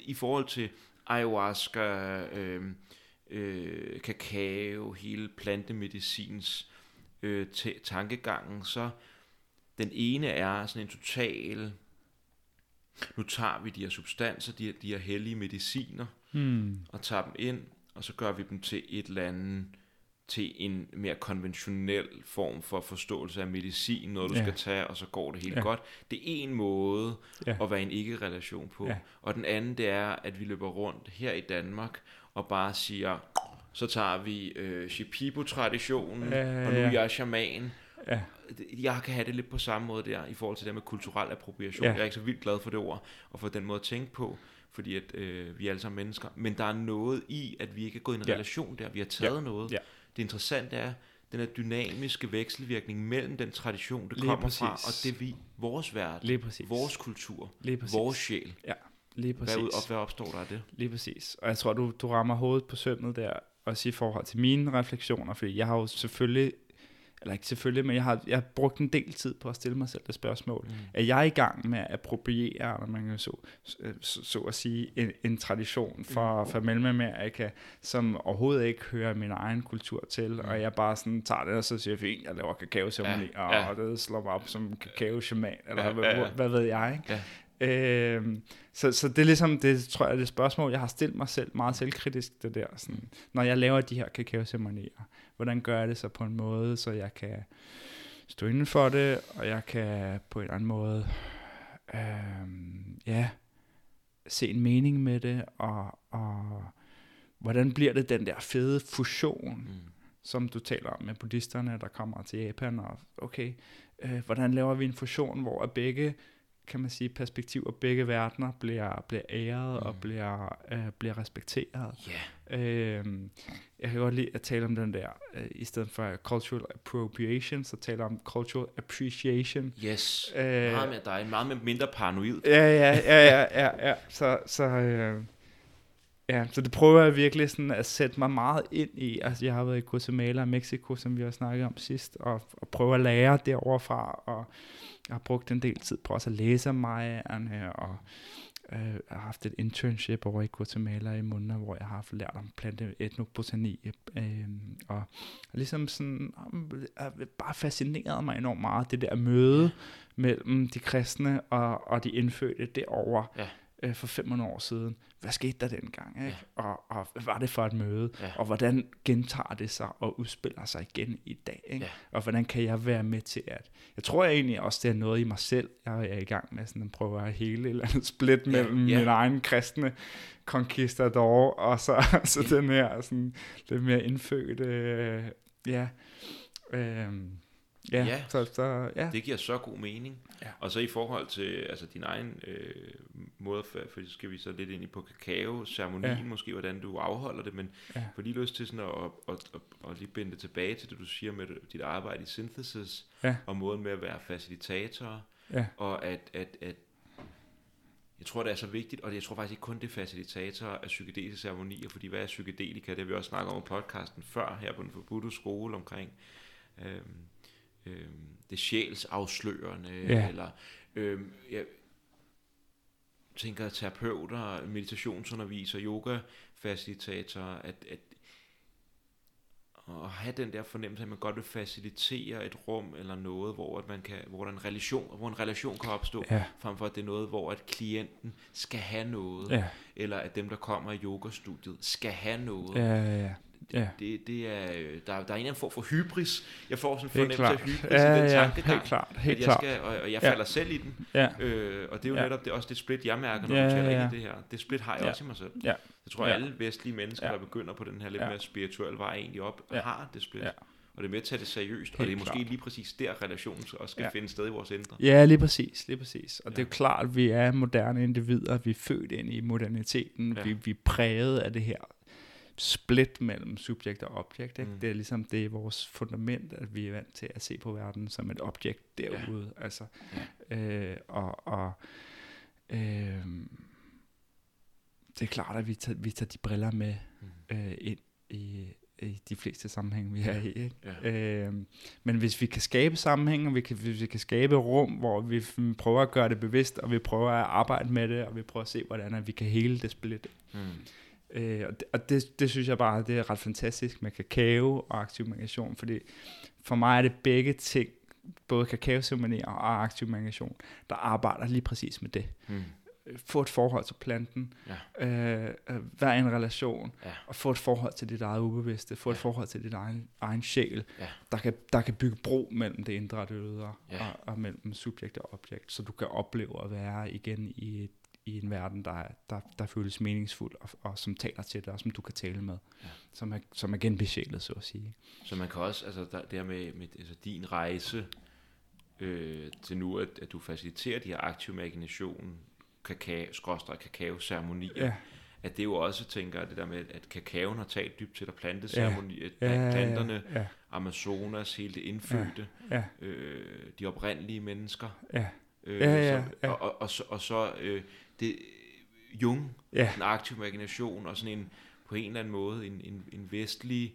i forhold til ayahuasca, øh, øh, kakao, hele plantemedicins øh, tankegangen, så den ene er sådan en total, nu tager vi de her substanser, de her, de her hellige mediciner, hmm. og tager dem ind, og så gør vi dem til et eller andet til en mere konventionel form for forståelse af medicin, noget du ja. skal tage, og så går det helt ja. godt. Det er en måde ja. at være en ikke-relation på. Ja. Og den anden, det er, at vi løber rundt her i Danmark, og bare siger, så tager vi øh, Shipibo-traditionen, ja, og nu er jeg shaman. Ja. Jeg kan have det lidt på samme måde der, i forhold til det med kulturel appropriation. Ja. Jeg er ikke så vildt glad for det ord, og for den måde at tænke på fordi at øh, vi er alle sammen mennesker. Men der er noget i, at vi ikke er gået i en ja. relation der. Vi har taget ja. noget. Ja. Det interessante er, den her dynamiske vekselvirkning mellem den tradition, det kommer præcis. fra, og det vi, vores verden, Lige præcis. vores kultur, Lige præcis. vores sjæl. Ja, lige præcis. Hvad, og hvad opstår der af det? Lige præcis. Og jeg tror, du, du rammer hovedet på sømmet der, også i forhold til mine refleksioner, fordi jeg har jo selvfølgelig eller ikke selvfølgelig, men jeg har, jeg har brugt en del tid på at stille mig selv det spørgsmål. Mm. Er jeg i gang med at appropriere, når man kan så, så, så at sige, en, en tradition fra, mm. fra Mellemamerika, som overhovedet ikke hører min egen kultur til, mm. og jeg bare sådan tager det, og så siger fint, jeg laver kakaoceremoni, ja. og, ja. og det slår mig op som kakao-shaman, eller ja, hvad, ja, ja. hvad ved jeg, ikke? Ja. Øh, så, så det er ligesom, det tror jeg, det spørgsmål, jeg har stillet mig selv meget selvkritisk, det der, sådan, når jeg laver de her kakaoceremonier, hvordan gør jeg det så på en måde, så jeg kan stå inden for det, og jeg kan på en anden måde, øh, ja, se en mening med det, og, og hvordan bliver det den der fede fusion, mm. som du taler om med buddhisterne, der kommer til Japan, og okay, øh, hvordan laver vi en fusion, hvor begge kan man sige, perspektiv, og begge verdener bliver, bliver æret mm. og bliver, øh, bliver respekteret. Yeah. Øhm, jeg kan godt lide at tale om den der, øh, i stedet for cultural appropriation, så taler om cultural appreciation. Yes, øh, meget med dig, meget med mindre paranoid. Ja, ja, ja, ja, ja, ja. Så, så, øh, ja, så det prøver jeg virkelig sådan at sætte mig meget ind i. Altså, jeg har været i Guatemala og Mexico, som vi har snakket om sidst, og, og prøve at lære derovre fra, og jeg har brugt en del tid på også at læse om Mayerne, og øh, har haft et internship over i Guatemala i måneder, hvor jeg har haft lært om plante etnobotani, øh, og ligesom sådan, øh, bare fascineret mig enormt meget, det der møde mellem de kristne og, og de indfødte derovre. Ja øh, for 500 år siden. Hvad skete der dengang? Ikke? Ja. Og, og hvad var det for et møde? Ja. Og hvordan gentager det sig og udspiller sig igen i dag? Ikke? Ja. Og hvordan kan jeg være med til at... Jeg tror egentlig også, det er noget i mig selv, jeg er i gang med sådan at prøve at hele et eller andet split mellem ja. min egen kristne conquistador og så, [laughs] så ja. den her sådan, lidt mere indfødte... Øh, ja, øh, Ja, ja, så, så, ja. det giver så god mening. Ja. Og så i forhold til altså, din egen øh, måde, for, for skal vi så lidt ind i på kakao-ceremonien, ja. måske hvordan du afholder det, men ja. for lige lyst til sådan at, at, at, at, at lige binde det tilbage til det, du siger med dit arbejde i synthesis, ja. og måden med at være facilitator, ja. og at, at, at jeg tror, det er så vigtigt, og jeg tror faktisk ikke kun det er facilitator af psykedeliske ceremonier, fordi hvad er psykedelika? Det har vi også snakket om i podcasten før, her på den forbudte skole omkring. Øhm, øh, det sjælsafslørende, ja. eller øh, jeg tænker terapeuter, meditationsundervisere, yoga-facilitatorer, at, at at have den der fornemmelse, at man godt vil facilitere et rum eller noget, hvor, at man kan, hvor, der en relation, hvor en relation kan opstå, ja. frem for at det er noget, hvor at klienten skal have noget, ja. eller at dem, der kommer i yogastudiet, skal have noget. Ja, ja, ja. Ja. Det, det er, der, der er en eller anden form for hybris. Jeg får sådan en fornemmelse af hybris ja, i den tankegang. Helt klart, helt at jeg skal, og, og jeg falder ja. selv i den. Ja. Øh, og det er jo ja. netop det, også det split, jeg mærker, når ja, du taler ja, ja. i det her. Det split har jeg ja. også i mig selv. Ja. Jeg tror, at alle vestlige mennesker, ja. der begynder på den her lidt ja. mere spirituelle vej egentlig op, ja. har det split. Ja. Og det er med at tage det seriøst, Helt og det er måske klart. lige præcis der, relationen også skal ja. finde sted i vores indre. Ja, lige præcis, lige præcis. Og ja. det er jo klart, at vi er moderne individer, vi er født ind i moderniteten, ja. vi, vi er præget af det her split mellem subjekt og objekt. Ikke? Mm. Det er ligesom det er vores fundament, at vi er vant til at se på verden som et objekt derude. Ja. Altså, ja. Øh, og og øh, det er klart, at vi tager, vi tager de briller med mm. øh, ind i, i de fleste sammenhænge, vi er i. Ikke? Ja. Øh, men hvis vi kan skabe sammenhæng, og vi kan, hvis vi kan skabe rum, hvor vi prøver at gøre det bevidst, og vi prøver at arbejde med det, og vi prøver at se, hvordan at vi kan hele det split, mm Øh, og det, og det, det synes jeg bare, det er ret fantastisk med kakao og aktiv meditation, fordi for mig er det begge ting, både kakaoceremonier og aktiv meditation, der arbejder lige præcis med det. Mm. Få et forhold til planten, ja. øh, øh være i en relation, ja. og få et forhold til dit eget ubevidste, få ja. et forhold til dit egen, egen sjæl, ja. der, kan, der kan bygge bro mellem det indre og det ydre, ja. og, og mellem subjekt og objekt, så du kan opleve at være igen i et i en verden, der, der, der føles meningsfuld, og, og som taler til dig, og som du kan tale med, ja. som, er, som er genbesjælet, så at sige. Så man kan også, altså der, det her med, med altså din rejse øh, til nu, at, at du faciliterer de her aktive imagination, kakao, skråstrej kakao ceremonier, ja. at det jo også, tænker det der med, at kakaoen har talt dybt til dig, planteceremonier, ja. ja, planterne, ja, ja. Amazonas, hele det indfødte, ja, ja. Øh, de oprindelige mennesker, ja. Øh, ja, ja, som, ja. Og, og, og, så, og så øh, det, Jung, ja. en aktiv imagination, og sådan en, på en eller anden måde, en, en, en vestlig,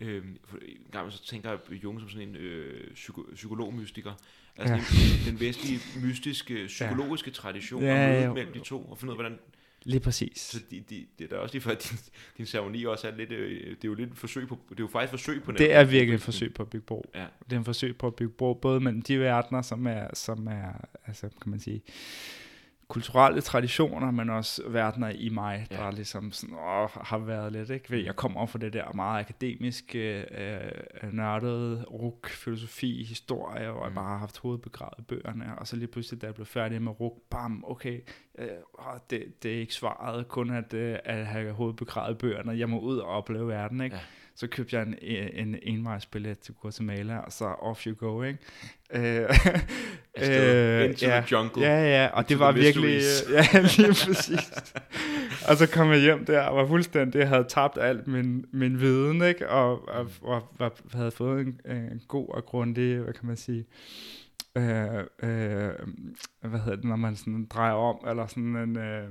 øh, en gang så tænker jeg Jung som sådan en øh, psyko, psykologmystiker, altså ja. den, den vestlige, mystiske, psykologiske ja. tradition, ja, ja, ja. mellem de to, og finde ud af, hvordan Lige præcis. Så de, de, det er da også lige for, at din, din ceremoni også er lidt, øh, det er jo lidt et forsøg på, det er jo faktisk et forsøg på Det er virkelig et forsøg på at bygge bro. Ja. Det er et forsøg på at bygge bro, både mellem de verdener, som er, som er altså kan man sige, kulturelle traditioner, men også verdener i mig, ja. der ligesom sådan, åh, har været lidt, ikke? Jeg kommer fra det der meget akademiske, øh, nørdede ruk, filosofi, historie, og jeg mm. bare har haft hovedet begravet i bøgerne, og så lige pludselig, da jeg blev færdig med ruk, bam, okay, øh, det, det er ikke svaret kun at, øh, at have hovedet begravet i bøgerne, jeg må ud og opleve verden, ikke? Ja så købte jeg en, en envejsbillet til Guatemala, og så off you go, ikke? Øh, øh, into ja, the jungle. Ja, ja, og det var virkelig, [laughs] ja, lige præcis. og så kom jeg hjem der, og var fuldstændig, jeg havde tabt alt min, min viden, ikke? Og, og, og, og havde fået en, en god og grundig, hvad kan man sige, øh, øh, hvad hedder det, når man sådan drejer om, eller sådan en... Øh,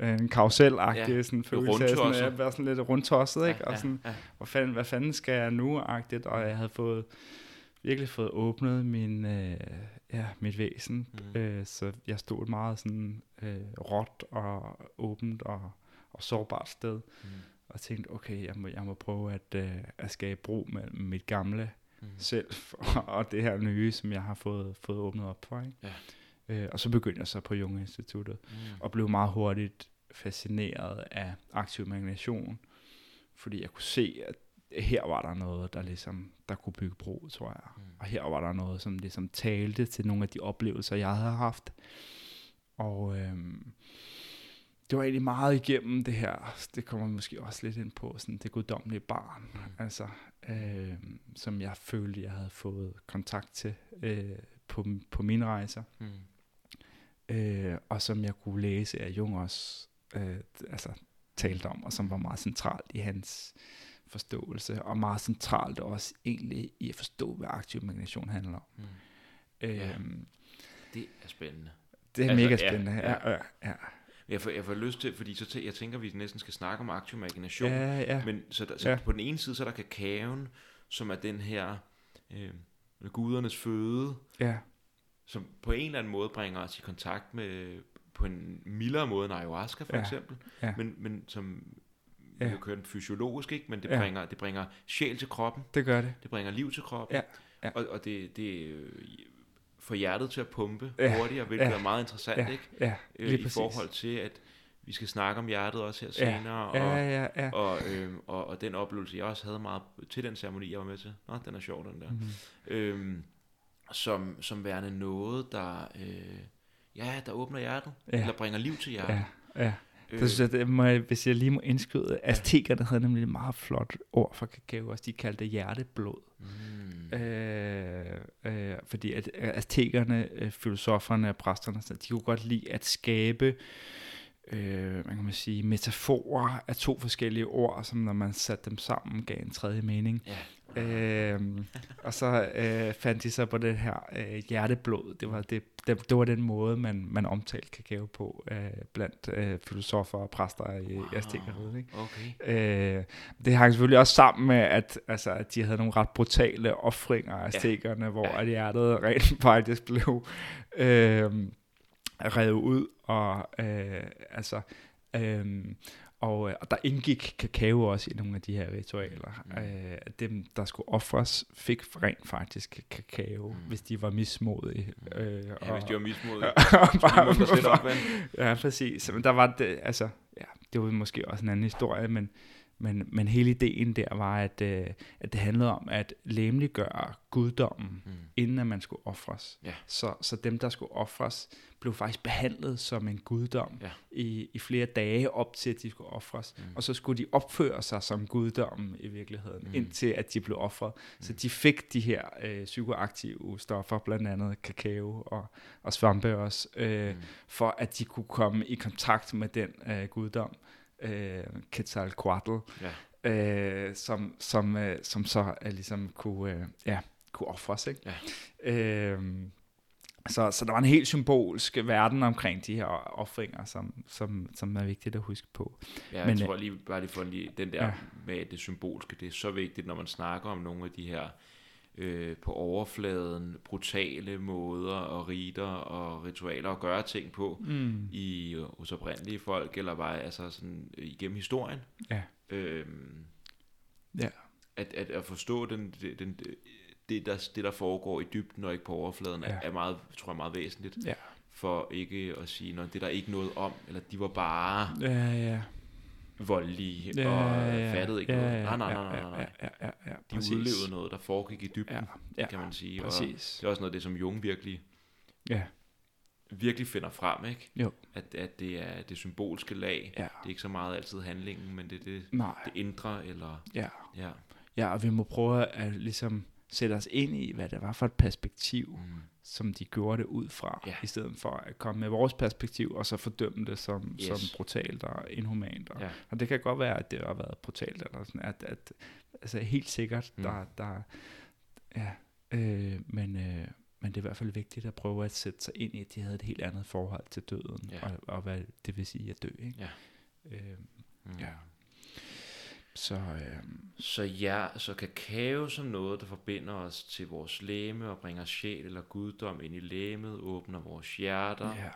en karusel-agtig ja, sådan følelse af sådan, at være sådan lidt rundtosset, ikke? Ja, og sådan, ja, ja. Hvor fanden, hvad fanden skal jeg nu-agtigt, og jeg havde fået virkelig fået åbnet min, øh, ja, mit væsen, mm. øh, så jeg stod et meget sådan øh, råt og åbent og, og sårbart sted, mm. og tænkte, okay, jeg må, jeg må prøve at, øh, at skabe bro mellem mit gamle mm. selv [laughs] og det her nye, som jeg har fået, fået åbnet op for, ikke? Ja. Øh, og så begyndte jeg så på Jung Instituttet, mm. og blev meget hurtigt fascineret af aktiv imagination, fordi jeg kunne se, at her var der noget, der ligesom, der kunne bygge bro, tror jeg. Mm. Og her var der noget, som ligesom talte til nogle af de oplevelser, jeg havde haft. Og øhm, det var egentlig meget igennem det her, det kommer måske også lidt ind på, sådan det guddommelige barn, mm. altså, øhm, som jeg følte, jeg havde fået kontakt til øh, på, på mine rejser. Mm øh, og som jeg kunne læse, at Jung også øh, altså, talte om, og som var meget centralt i hans forståelse, og meget centralt også egentlig i at forstå, hvad aktiv imagination handler om. Mm. Ja. Øhm, det er spændende. Det er altså, mega spændende, ja. ja, ja, ja. Jeg får, jeg får lyst til, fordi så tæ, jeg tænker, at vi næsten skal snakke om aktiv imagination, ja, ja. men så, der, så ja. på den ene side, så er der kakaoen, som er den her, øh, gudernes føde, ja. Som på en eller anden måde bringer os i kontakt med, på en mildere måde end ayahuasca for ja. eksempel, ja. men, men som ja. vi kører den fysiologisk, ikke? men det, Ja. bringer, det bringer sjæl til kroppen, Det gør det. det bringer liv til kroppen, Ja, ja. og, og det, det øh, får hjertet til at pumpe Ja, hurtigere, hvilket ja, er meget interessant, Ja, ikke? ja, Øh, lige I præcis. forhold til, at vi skal snakke om hjertet også her Ja, senere, Ja, og, ja, ja. og, øhm, og, og den oplevelse, jeg også havde meget til den ceremoni, jeg var med til. Nå, den er sjov, den der. Mhm. Øhm, som, som værende noget, der, øh, ja, der åbner hjertet, Ja. eller bringer liv til hjertet. Ja, ja. Øh, Det synes jeg, det må jeg, hvis jeg lige må indskyde, aztekerne havde nemlig et meget flot ord for kakao, også de kaldte det hjerteblod. mm, Øh, øh, fordi at øh, aztekerne, øh, filosoferne og præsterne, de kunne godt lide at skabe øh, hvad kan man sige, metaforer af to forskellige ord, som når man satte dem sammen, gav en tredje mening. ja. Øh, og så øh, fandt de så på det her øh, hjerteblod. Det var, det, det, det var den måde, man, man omtalte kakao på øh, blandt øh, filosofer og præster i wow. Aztekeriet. Okay. Øh, det hang selvfølgelig også sammen med, at, altså, at de havde nogle ret brutale offringer af aztekerne, ja. hvor Ja. at hjertet rent [laughs] faktisk blev øh, revet ud, og øh, altså... Øh, og, øh, og der indgik kakao også i nogle af de her ritualer. Mm. Øh, dem, der skulle ofres, fik rent faktisk kakao, Mm. hvis de var mismodige. Mm. Øh, Ja, hvis de var mismodige. [laughs] og de bare- op, vel? Ja, præcis. Men der var det, altså, ja, det var måske også en anden historie, men, men, men hele ideen der var, at, øh, at det handlede om at læmeliggøre guddommen, Mm. inden at man skulle ofres. Ja. Så, så dem, der skulle ofres, blev faktisk behandlet som en guddom Ja. i, i flere dage op til, at de skulle ofres. Mm. Og så skulle de opføre sig som guddommen i virkeligheden, Mm. indtil at de blev offret. Mm. Så de fik de her øh, psykoaktive stoffer, blandt andet kakao og, og svampe også, øh, Mm. for at de kunne komme i kontakt med den øh, guddom, øh, Quetzalcoatl, Ja. øh, som, som, øh, som så øh, ligesom kunne, øh, ja, kunne offres. Ikke? Ja. Øh, så, så der var en helt symbolsk verden omkring de her offringer, som, som, som er vigtigt at huske på. Ja, jeg Men, tror lige, bare lige for lige, den der ja. med det symbolske, det er så vigtigt, når man snakker om nogle af de her øh, på overfladen brutale måder og riter og ritualer at gøre ting på Mm. i øh, hos oprindelige folk, eller bare altså sådan øh, igennem historien. Ja. Øhm, Ja. at, at, at forstå den, den, den, det, der, det, der foregår i dybden og ikke på overfladen, Ja. ja. er meget, tror jeg, meget væsentligt. Ja. For ikke at sige, at det er der ikke noget om, eller de var bare Ja, ja. Voldelige Ja, og ja, fattede ikke ja, noget. Nej, nej, nej, nej, nej. Ja, ja, ja, De udlevede noget, der foregik i dybden, Ja, ja, kan man sige. Og det er også noget af det, som Jung virkelig, Ja, virkelig finder frem, ikke? Jo. At, at det er det symbolske lag. ja. Det er ikke så meget altid handlingen, men det er det, Nej, det indre, eller... ja. Ja. Ja, og vi må prøve at ligesom sætte os ind i, hvad det var for et perspektiv, Mm. Som de gjorde det ud fra, Ja. i stedet for at komme med vores perspektiv, og så fordømme det som, Yes. som brutalt og inhumant. Og, Ja. og det kan godt være, at det har været brutalt, eller sådan, at, at altså helt sikkert, Mm. der, der ja, øh, men, øh, men det er i hvert fald vigtigt at prøve at sætte sig ind i, at de havde et helt andet forhold til døden, Ja. og, og hvad det vil sige at dø. Ikke? Ja. Øh, Mm. Ja. Så øh, Så ja, så kakao som noget, der forbinder os til vores læme og bringer sjæl eller guddom ind i læmet, åbner vores hjerter ja,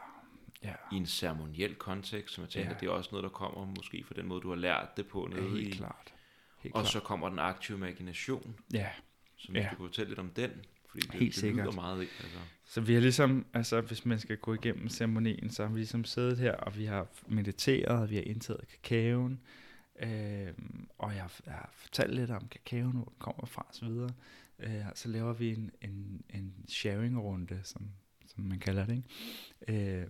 ja, i en ceremoniel kontekst, som jeg tænker, Ja. ja. det er også noget, der kommer måske for den måde, du har lært det på ja, nede helt i. klart. Helt Og klart. så kommer den aktive imagination, Ja, som Ja. ja. du kunne fortælle lidt om den, fordi det, Helt det sikkert. lyder meget ikke. Altså. Så vi har ligesom, altså hvis man skal gå igennem ceremonien, så har vi ligesom siddet her, og vi har mediteret, og vi har indtaget kakaoen, øh, og jeg har, jeg har fortalt lidt om kakaoen, hvor den kommer fra videre. Øh, så laver vi en, en, en sharing-runde, som, som man kalder det. Ikke? Øh,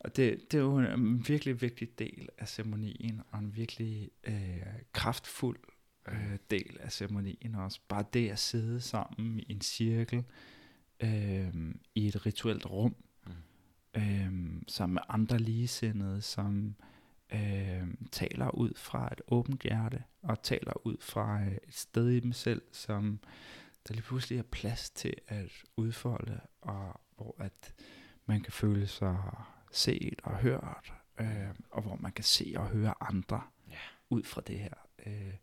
og det, det er jo en virkelig vigtig del af ceremonien, og en virkelig øh, kraftfuld øh, del af ceremonien også. Bare det at sidde sammen i en cirkel, øh, i et rituelt rum, Mm. øh, sammen med andre ligesindede, som øh, taler ud fra et åbent hjerte, og taler ud fra øh, et sted i dem selv, som der lige pludselig er plads til at udfolde, og hvor at man kan føle sig set og hørt, øh, og hvor man kan se og høre andre Ja. ud fra det her. Øh,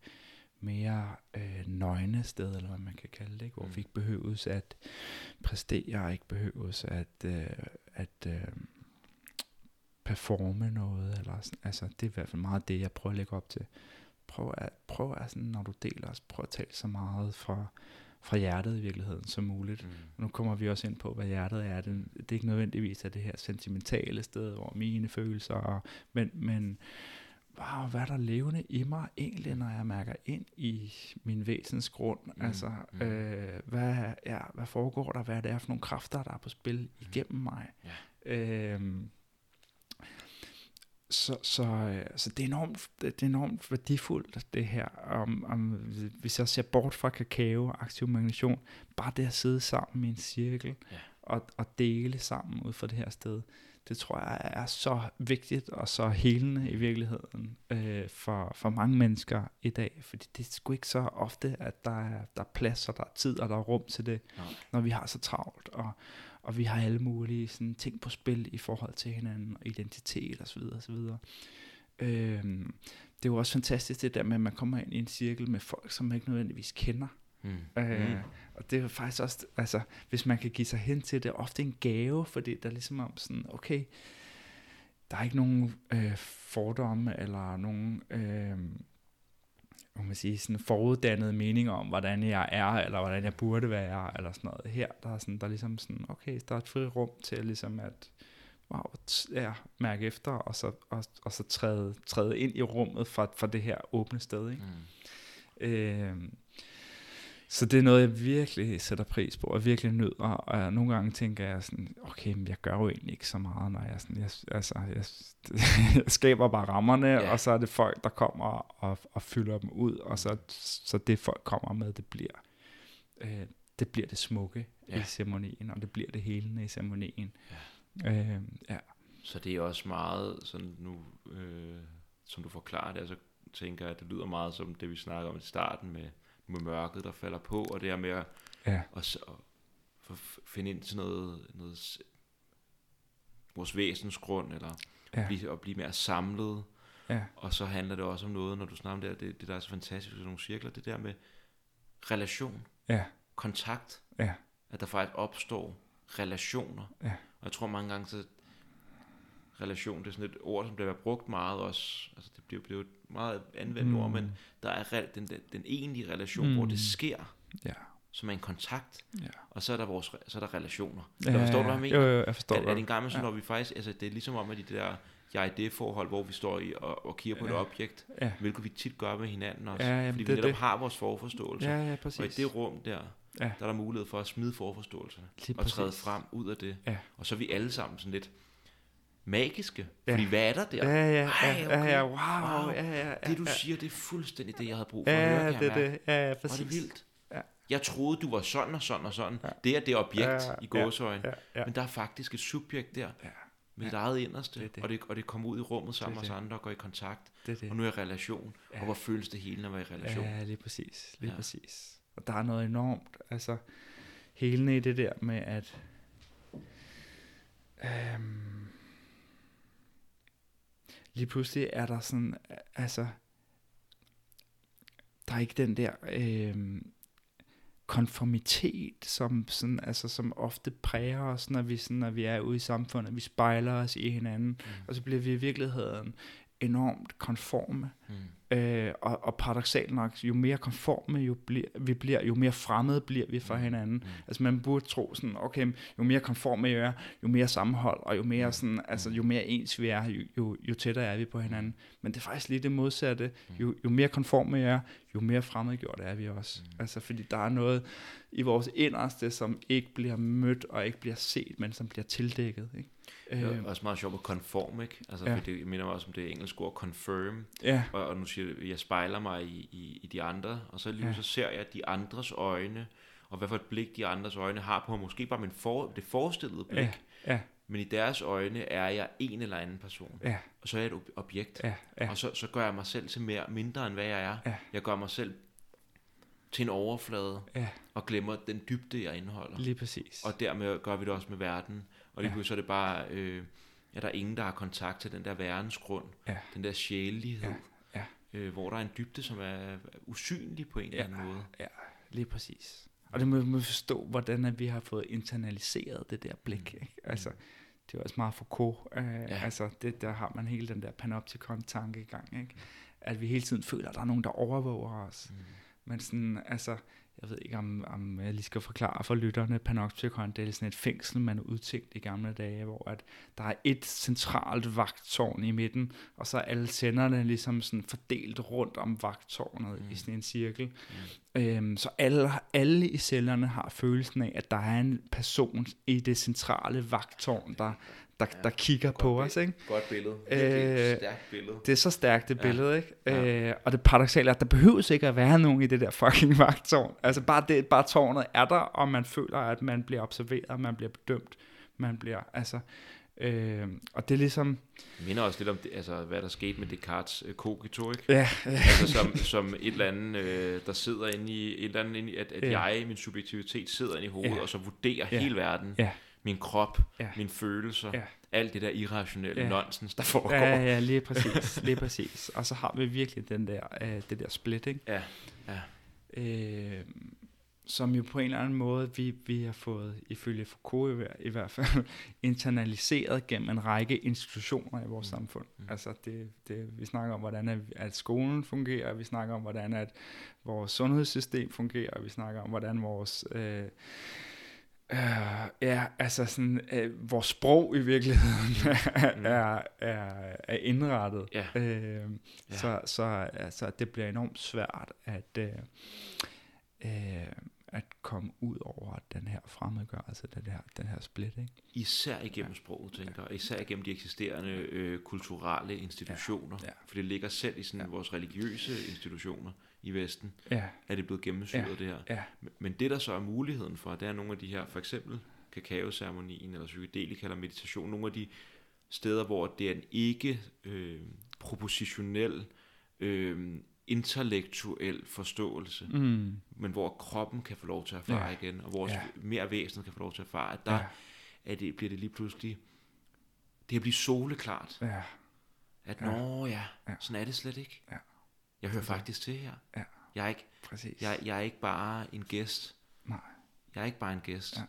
mere øh, nøgne sted, eller hvad man kan kalde det, ikke? hvor mm. vi ikke behøves at præstere, ikke behøves at, øh, at øh, performe noget, eller sådan. altså det er i hvert fald meget det, jeg prøver at lægge op til. Prøv at, prøv at sådan, når du deler, prøv at tale så meget fra, fra hjertet i virkeligheden som muligt. Mm. Nu kommer vi også ind på, hvad hjertet er. Det, det er ikke nødvendigvis at det her sentimentale sted, hvor mine følelser, men, men wow, hvad er der levende i mig egentlig, når jeg mærker ind i min væsens grund? Mm. Altså, mm. Øh, hvad, ja, hvad foregår der? Hvad er det for nogle kræfter, der er på spil mm. igennem mig? Yeah. Øhm, så, så, øh, så det, er enormt, det er enormt værdifuldt, det her. Om, om, hvis jeg ser bort fra kakao og aktiv magnation, bare det at sidde sammen i en cirkel ja. og, og dele sammen ud fra det her sted, det tror jeg er så vigtigt og så helende i virkeligheden øh, for, for mange mennesker i dag. Fordi det er sgu ikke så ofte, at der er, der er plads og der er tid og der er rum til det, ja. når vi har så travlt. Og, og vi har alle mulige sådan, ting på spil i forhold til hinanden, og identitet osv. osv. Øhm, det er jo også fantastisk det der med, at man kommer ind i en cirkel med folk, som man ikke nødvendigvis kender. Mm. Øh, mm. Og det er faktisk også, altså, hvis man kan give sig hen til det, er ofte en gave, fordi der er ligesom om sådan, okay, der er ikke nogen øh, fordomme, eller nogen, øh, man sige, sådan foruddannede meninger om, hvordan jeg er, eller hvordan jeg burde være, eller sådan noget. Her, der er, sådan, der er ligesom sådan, okay, der er et fri rum til ligesom at, wow, ja, mærke efter, og så, og, og så træde, træde ind i rummet fra, fra det her åbne sted. Ikke? Mm. Øh, så det er noget, jeg virkelig sætter pris på, og virkelig nyder. Og jeg, nogle gange tænker jeg sådan, okay, men jeg gør jo egentlig ikke så meget, når jeg, sådan, jeg, altså, jeg, [laughs] jeg skaber bare rammerne, yeah. og så er det folk, der kommer og, og fylder dem ud, og så, så det folk kommer med, det bliver, øh, det bliver det smukke yeah. i ceremonien, og det bliver det helende i ceremonien. Yeah. Øh, ja. Så det er også meget sådan nu, øh, som du forklarer det, altså tænker jeg, at det lyder meget som det, vi snakker om i starten med, med mørket, der falder på, og det er med at, ja. at, at finde ind til noget, noget vores væsensgrund, eller ja. at, blive, at blive mere samlet. Ja. Og så handler det også om noget, når du snakker om det, det, det der er så fantastisk, sådan nogle cirkler, det der med relation, ja. kontakt, ja. at der faktisk opstår relationer. Ja. Og jeg tror mange gange, så relation, det er sådan et ord, som bliver brugt meget også, altså det bliver, bliver et meget anvendt mm. ord, men der er den, den, den egentlige relation, mm. hvor det sker, ja. som er en kontakt, ja. og så er der, vores, så er der relationer. Ja, jeg forstår du, hvad jeg mener? Jo, jo, jeg forstår at, at en gang ja. når vi faktisk, altså det er ligesom om, at de der jeg-det-forhold, hvor vi står i og, og kigger på ja. et objekt, ja. hvilket vi tit gør med hinanden også, ja, jamen, fordi det, vi netop det. har vores forforståelse, ja, ja, præcis. og i det rum der, ja. der er der mulighed for at smide forforståelserne, og træde frem ud af det, ja. og så er vi alle sammen sådan lidt, magiske. Ja. Fordi hvad er der der? Ja, ja, Ej, okay. ja, ja, wow, wow. Ja, ja, ja, det du siger, det er fuldstændig det, jeg havde brug for ja, at høre. Det det. Ja, ja, præcis. Og det vildt. Ja. Jeg troede, du var sådan og sådan og sådan. Ja. Det er det objekt ja, i gåsøjen. Ja, ja, ja. Men der er faktisk et subjekt der. Ja. Med ja. eget inderste, det det. Og, det, og det kommer ud i rummet sammen med os andre og går i kontakt. Det det. Og nu er jeg i relation. Ja. Og hvor føles det hele, når jeg er i relation? Ja, lige præcis. Lige ja. præcis. Og der er noget enormt, altså, helende i det der med, at øhm, lige pludselig er der sådan, altså, der er ikke den der øh, konformitet, som, sådan, altså, som ofte præger os, når vi, sådan, når vi er ude i samfundet. Vi spejler os i hinanden, mm. og så bliver vi i virkeligheden enormt konforme. Mm. Øh, og, og paradoxalt nok, jo mere konforme jo bliver, vi bliver, jo mere fremmede bliver vi for mm. hinanden. Mm. Altså man burde tro sådan, okay, jo mere konforme jeg er, jo mere sammenhold, og jo mere, mm. sådan, altså, jo mere ens vi er, jo, jo, jo tættere er vi på hinanden. Men det er faktisk lige det modsatte. Mm. Jo, jo mere konforme jeg er, jo mere fremmedgjort er vi også. Mm. Altså fordi der er noget i vores inderste, som ikke bliver mødt og ikke bliver set, men som bliver tildækket. Ikke? Det er øh, også meget sjovt at conform, ikke? Altså, ja. det, jeg mener også om det engelske ord confirm. Ja. Og, og nu siger jeg, jeg spejler mig i, i, i de andre, og så lige ja. så ser jeg de andres øjne, og hvad for et blik de andres øjne har på mig. Måske bare min for, det forestillede blik. Ja. Ja. Men i deres øjne er jeg en eller anden person. Ja. Og så er jeg et objekt. Ja. Ja. Og så, så gør jeg mig selv til mere, mindre end hvad jeg er. Ja. Jeg gør mig selv til en overflade, ja. og glemmer den dybde, jeg indeholder. Lige præcis. Og dermed gør vi det også med verden. Og lige ja. så er det bare, øh, ja, der er ingen, der har kontakt til den der verdensgrund, ja. den der sjælighed. Ja. Ja. øh, hvor der er en dybde, som er usynlig på en ja, eller anden måde. Ja, lige præcis. Og det må vi forstå, hvordan at vi har fået internaliseret det der blik. Mm. Ikke? Altså, det er også meget Foucault. Øh, ja. Altså, det, der har man hele den der panoptikon-tanke i gang. Ikke? At vi hele tiden føler, at der er nogen, der overvåger os. Mm. Men sådan, altså, jeg ved ikke, om, om jeg lige skal forklare for lytterne, Panopticon, det er sådan et fængsel, man udtænkt i gamle dage, hvor at der er et centralt vagtårn i midten, og så er alle senderne ligesom sådan fordelt rundt om vagtårnet mm. i sådan en cirkel. Mm. Øhm, så alle, alle i cellerne har følelsen af, at der er en person i det centrale vagtårn, der, der, ja, der kigger på billede. os. Ikke? Godt billede. Øh, stærkt billede. Det er så stærkt det billede. Ja. Ikke? Ja. Øh, og det paradoxale er, at der behøves ikke at være nogen i det der fucking [laughs] vagtårn. Altså bare, det, bare tårnet er der, og man føler, at man bliver observeret, man bliver bedømt. Man bliver, altså, Øh, og det er ligesom... Det minder også lidt om, det, altså, hvad der skete med Descartes øh, kogito, ikke? Ja. altså som, som et eller andet, øh, der sidder inde i, et eller andet inde i at, at ja. jeg, min subjektivitet, sidder inde i hovedet, ja. og så vurderer ja. hele verden. Ja min krop, ja. mine følelser, ja. alt det der irrationelle ja. nonsens, der foregår. Ja, ja, lige præcis, lige præcis. Og så har vi virkelig den der, uh, det der split, ikke? Ja, ja. Øh, som jo på en eller anden måde, vi, vi har fået, ifølge Foucault i, i hvert fald, [laughs] internaliseret gennem en række institutioner i vores mm. samfund. Mm. Altså det, det, vi snakker om, hvordan at, at skolen fungerer, vi snakker om, hvordan at vores sundhedssystem fungerer, vi snakker om, hvordan vores... Øh, Uh, ja, altså sådan, uh, vores sprog i virkeligheden [laughs] mm. er, er, er indrettet. Ja. Uh, ja. Så, så altså, det bliver enormt svært at, uh, uh, at komme ud over den her fremmedgørelse, den her, den her split. Ikke? Især igennem ja. sproget, tænker jeg. Især igennem de eksisterende øh, kulturelle institutioner. Ja. Ja. For det ligger selv i sådan ja. vores religiøse institutioner i Vesten, ja. er det blevet gennemsyret ja. det her. Ja. Men det der så er muligheden for, det er nogle af de her, for eksempel kakaoceremonien, eller psykedelika, eller meditation, nogle af de steder, hvor det er en ikke øh, propositionel, øh, intellektuel forståelse, mm. men hvor kroppen kan få lov til at erfare ja. igen, og vores ja. mere væsen kan få lov til at erfare, at der ja. er det, bliver det lige pludselig, det bliver soleklart, ja. at ja. nå ja, ja, sådan er det slet ikke. Ja. Jeg hører faktisk til her. Ja. Jeg er ikke, Præcis. Jeg, jeg er ikke bare en gæst. Nej. Jeg er ikke bare en gæst. Ja.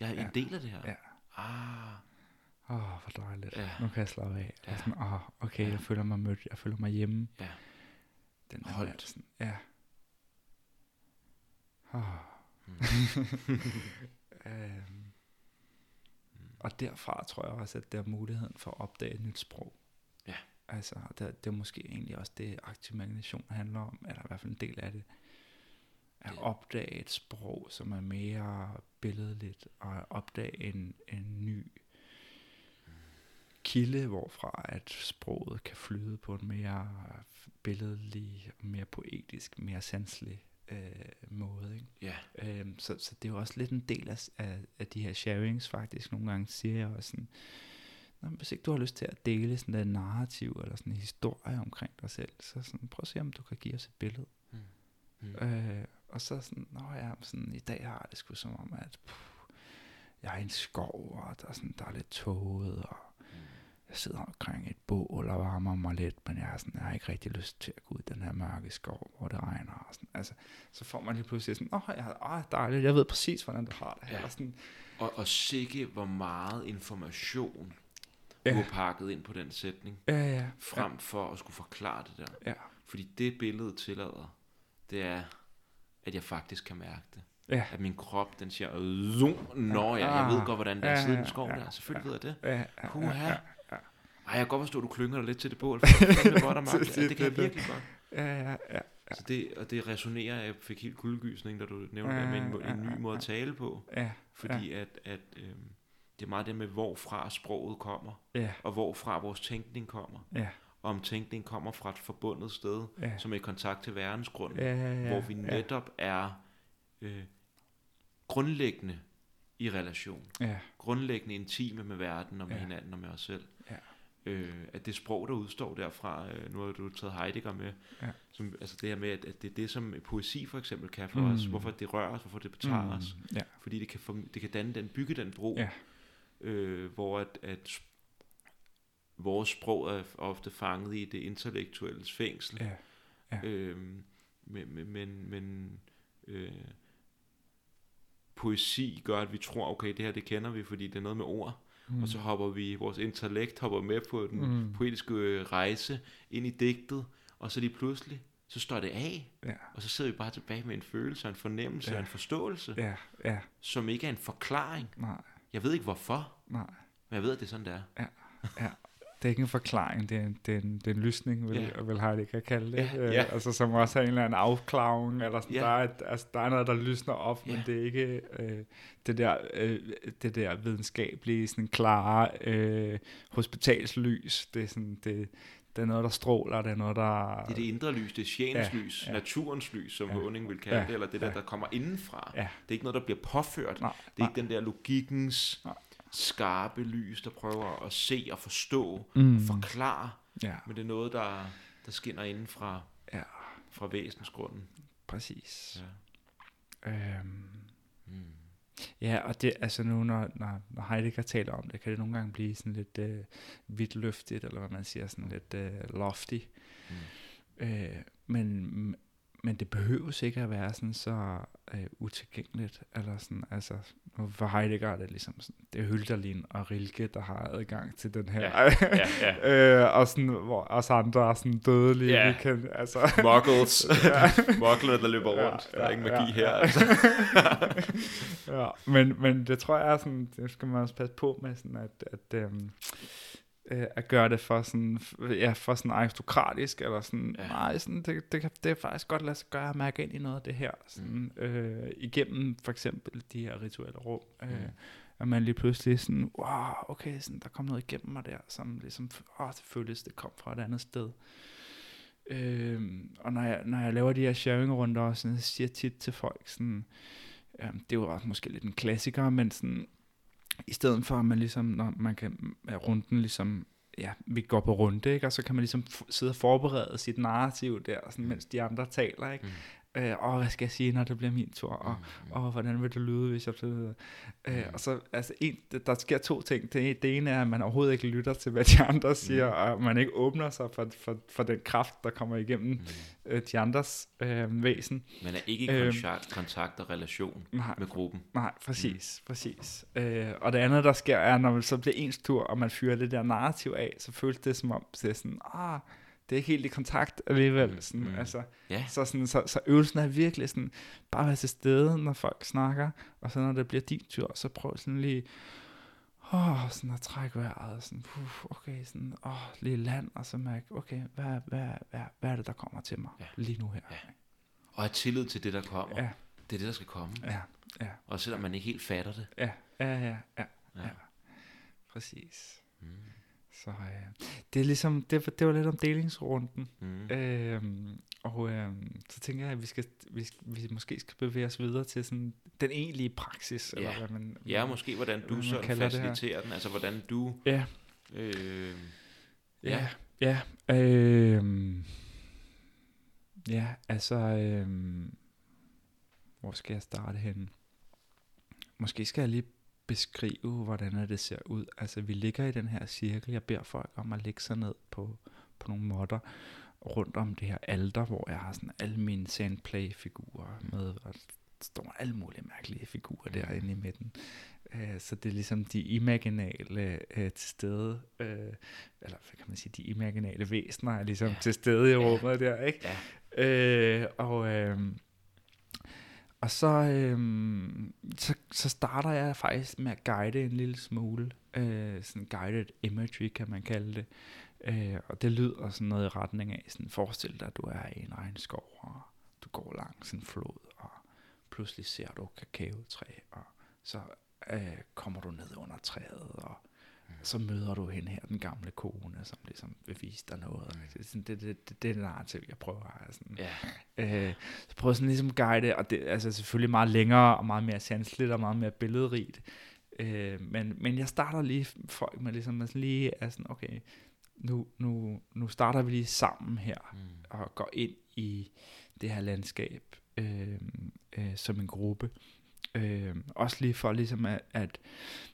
Jeg er ja. en del af det her. Ja. Ah. Åh, oh, hvor dejligt. Ja. Nu kan jeg slappe af. Ja. Sådan, oh, okay, ja. jeg føler mig mødt. Jeg føler mig hjemme. Ja. Den er Holdt. Sådan, ja. Oh. Mm. [laughs] øhm. Og derfra tror jeg også, at der er muligheden for at opdage et nyt sprog. Altså, det, det er måske egentlig også det, aktiv magnation handler om, eller i hvert fald en del af det, at opdage et sprog, som er mere billedligt, og opdage en, en ny kilde, hvorfra at sproget kan flyde på en mere billedlig, mere poetisk, mere sanselig øh, måde. Ikke? Ja. Øhm, så, så det er jo også lidt en del af, af, af de her sharings faktisk. Nogle gange siger jeg også sådan, Nå, hvis ikke du har lyst til at dele sådan en narrativ eller sådan en historie omkring dig selv, så sådan, prøv at se, om du kan give os et billede. Mm. Mm. Øh, og så sådan, nå ja, sådan, i dag har det sgu som om, at puh, jeg er i en skov, og der er, sådan, der er lidt tåget, og mm. jeg sidder omkring et bål og varmer mig lidt, men jeg har, sådan, jeg har ikke rigtig lyst til at gå ud i den her mørke skov, hvor det regner. Og sådan, altså, så får man lige pludselig sådan, åh, ja, åh, dejligt, jeg ved præcis, hvordan du har det. Ja. Eller sådan, og, og sikke, hvor meget information ja. du har pakket ind på den sætning, ja, ja, frem ja. for at skulle forklare det der. Ja. Fordi det billede tillader, det er, at jeg faktisk kan mærke det. Ja. At min krop, den siger, når jeg, jeg ved godt, hvordan det er at sidde i den skov ja, der. Selvfølgelig ved jeg det. Ja, ja, Puh, her. Ja, ja. Ej, jeg kan godt forstå, at du klynger dig lidt til det bål, for det er godt [laughs] magte. det, det kan jeg virkelig godt. Ja, ja, ja. Ja. Så det, og det resonerer, jeg fik helt kuldegysning, da du nævnte ja, det, med en, en ny måde at tale på. Ja, fordi ja. at, at øhm, det er meget det med, hvorfra sproget kommer, ja. og hvorfra vores tænkning kommer. Ja. Og om tænkning kommer fra et forbundet sted, ja. som er i kontakt til verdensgrunden, ja, ja, ja. hvor vi netop ja. er øh, grundlæggende i relation. Ja. Grundlæggende intime med verden og med ja. hinanden og med os selv. Ja. Øh, at det sprog, der udstår derfra, øh, nu har du taget Heidegger med, ja. som, altså det her med, at, at det er det, som poesi for eksempel kan for mm. os, hvorfor det rører os, hvorfor det betager mm. os, ja. fordi det kan, det kan danne den, bygge den bro, ja øh, hvor at, at vores sprog er ofte fanget i det intellektuelle fængsel, ja. ja. Øhm, men, men, men øh, poesi gør, at vi tror, okay, det her det kender vi, fordi det er noget med ord. Mm. Og så hopper vi, vores intellekt hopper med på den mm. poetiske rejse ind i digtet, og så lige pludselig, så står det af, ja. og så sidder vi bare tilbage med en følelse, en fornemmelse, ja. en forståelse, ja. Ja. som ikke er en forklaring. Nej. Jeg ved ikke hvorfor, Nej. men jeg ved, at det er sådan, det er. Ja. Ja. Det er ikke en forklaring, det er en, det er en, det er en lysning, vil, yeah. vil Heidegger kan kalde det. Yeah. Yeah. Altså, som også har en eller anden afklaring, eller sådan, yeah. der, er et, altså, der er noget, der lysner op, yeah. men det er ikke øh, det, der, øh, det der videnskabelige, sådan klare øh, hospitalslys. Det er, sådan, det, det er noget, der stråler, det er noget, der... Det er det indre lys, det er sjælens ja, lys, ja. naturens lys, som ja, Håning vil kalde ja, det, eller det der, ja. der kommer indenfra. Ja. Det er ikke noget, der bliver påført. Nej, det er nej. ikke den der logikkens... Nej skarpe lys, der prøver at se og forstå, mm. forklare, ja. men det er noget, der, der skinner inden fra, ja. fra væsensgrunden. Præcis. Ja. Øhm. Ja, og det, altså nu, når, når, når Heidegger taler om det, kan det nogle gange blive sådan lidt øh, vidtløftigt, eller hvad man siger, sådan lidt øh, lofty. Mm. Øh, men, men det behøver ikke at være sådan så øh, utilgængeligt, eller sådan, altså, for Heidegger er det ligesom sådan, det er Hölderlin og Rilke, der har adgang til den her, ja, [laughs] ja, ja. øh, og sådan, hvor os andre er sådan dødelige, ja. vi kan, altså. [laughs] Muggles, ja. [laughs] Muggles, der løber rundt, ja, der er ingen magi ja, her, altså. ja, men, men det tror jeg er sådan, det skal man også passe på med, sådan at, at øhm, øh, at gøre det for sådan, ja, for sådan aristokratisk, eller sådan, ja. nej, sådan, det, det, kan, det er faktisk godt lade sig gøre at mærke ind i noget af det her, sådan, mm. øh, igennem for eksempel de her rituelle rum, øh, mm. at man lige pludselig sådan, wow, okay, sådan, der kom noget igennem mig der, som ligesom, åh, det føles, det kom fra et andet sted. Øh, og når jeg, når jeg laver de her sharing-runder, sådan, siger tit til folk sådan, øh, det også måske lidt en klassiker, men sådan, i stedet for at man ligesom, når man kan runden ligesom, ja, vi går på runde, ikke? og så kan man ligesom sidde og forberede sit narrativ der, sådan, mens de andre taler, ikke? Mm øh, åh, hvad skal jeg sige, når det bliver min tur, og mm. åh, hvordan vil det lyde, hvis jeg bliver øh, Og så, altså, en, der sker to ting. Det, det ene er, at man overhovedet ikke lytter til, hvad de andre siger, mm. og man ikke åbner sig for, for, for den kraft, der kommer igennem mm. øh, de andres øh, væsen. Man er ikke i kontakt, kontakt og relation nej, med gruppen. Nej, præcis, mm. præcis. Øh, og det andet, der sker, er, når man så bliver ens tur, og man fyrer det der narrativ af, så føles det som om, det er sådan, ah, det er ikke helt i kontakt alligevel. Mm, sådan, mm. Altså, yeah. så, sådan, så, så øvelsen er virkelig sådan, bare være til stede, når folk snakker, og så når det bliver din tur, så prøv sådan lige, åh, sådan at trække vejret, sådan, puh, okay, sådan, åh, lige land, og så mærke, okay, hvad, hvad, hvad, hvad er det, der kommer til mig ja. lige nu her? Ja. Og have tillid til det, der kommer. Ja. Det er det, der skal komme. Ja. Ja. Og selvom man ikke helt fatter det. Ja, ja, ja, ja. ja. ja. Præcis. Mm. Så øh, det er ligesom, det, det var lidt om delingsrunden. Mm. Øhm, og øh, så tænker jeg, at vi, skal, vi, vi måske skal bevæge os videre til sådan den egentlige praksis. Ja, eller hvad man, ja måske hvordan du så faciliterer den, altså hvordan du... Ja. Øh, ja. Ja, ja. Øh, ja, altså... Øh, hvor skal jeg starte hen? Måske skal jeg lige beskrive, hvordan det ser ud. Altså, vi ligger i den her cirkel. Jeg beder folk om at lægge sig ned på, på nogle måtter rundt om det her alter, hvor jeg har sådan alle mine sandplay-figurer med, og står alle mulige mærkelige figurer derinde i midten. Uh, så det er ligesom de imaginale uh, til stede, uh, eller hvad kan man sige, de imaginale væsener er ligesom ja. til stede i rummet ja. der, ikke? Ja. Uh, og uh, og så, øhm, så, så starter jeg faktisk med at guide en lille smule. Øh, sådan guided imagery kan man kalde det. Øh, og det lyder sådan noget i retning af, sådan forestil dig, at du er i en regnskov, og du går langs en flod, og pludselig ser du kakaotræ, og så øh, kommer du ned under træet, og så møder du hende her, den gamle kone, som ligesom vil vise dig noget. Det, er sådan, det, det, det, det er det narrativ, jeg prøver at sådan. Yeah. Øh, så prøver sådan ligesom guide, og det er altså selvfølgelig meget længere, og meget mere sanseligt, og meget mere billedrigt. Øh, men, men jeg starter lige folk med ligesom at lige er sådan, okay, nu, nu, nu starter vi lige sammen her, mm. og går ind i det her landskab øh, øh, som en gruppe. Øh, også lige for ligesom at, at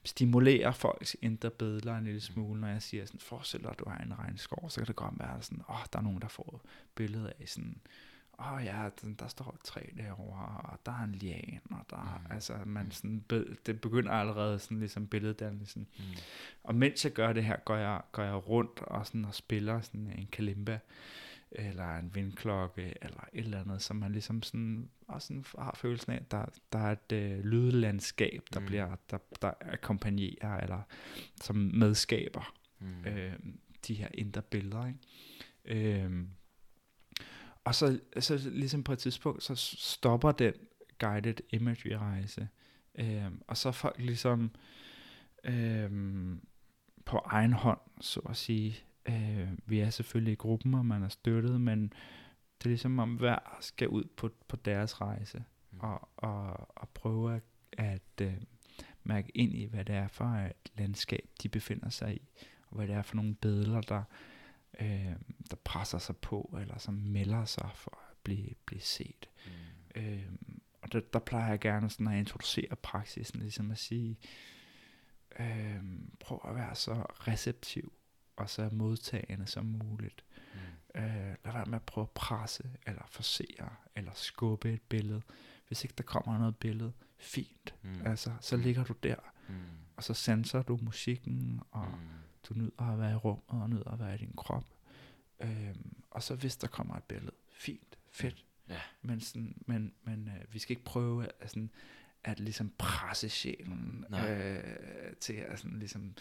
stimulere folks indre billeder en lille smule, når jeg siger sådan, forestil dig, at du har en regnskov, så kan det godt være sådan, åh, oh, der er nogen, der får billede af sådan, åh oh, ja, den, der står et træ derovre, og der er en lian, og der mm. altså, man sådan, det begynder allerede sådan ligesom billeddannelsen. Mm. Og mens jeg gør det her, går jeg, går jeg rundt og, sådan, og spiller sådan en kalimba, eller en vindklokke, eller et eller andet, som man ligesom sådan, også sådan har følelsen af, at der, der er et øh, lydlandskab, der mm. bliver, der, der akkompagnerer, eller som medskaber mm. øh, de her indre billeder, ikke? Øh, og så, så ligesom på et tidspunkt, så stopper den guided imagery rejse, øh, og så folk ligesom øh, på egen hånd, så at sige, øh, vi er selvfølgelig i gruppen, og man er støttet, men det er ligesom om hver skal ud på, på deres rejse, mm. og, og, og prøve at, at øh, mærke ind i, hvad det er for et landskab, de befinder sig i, og hvad det er for nogle billeder, der, øh, der presser sig på, eller som melder sig for at blive, blive set. Mm. Øh, og der, der plejer jeg gerne sådan at introducere praksisen, ligesom at sige, øh, prøv at være så receptiv og så modtagende som muligt. Mm. Øh, lad være med at prøve at presse, eller forsere, eller skubbe et billede. Hvis ikke der kommer noget billede, fint. Mm. Altså, så mm. ligger du der, mm. og så sanser du musikken, og mm. du nyder at være i rummet, og nyder at være i din krop. Øhm, og så hvis der kommer et billede, fint, fedt. Ja. Men, sådan, men, men øh, vi skal ikke prøve at, sådan, at ligesom presse sjælen øh, til at sådan, ligesom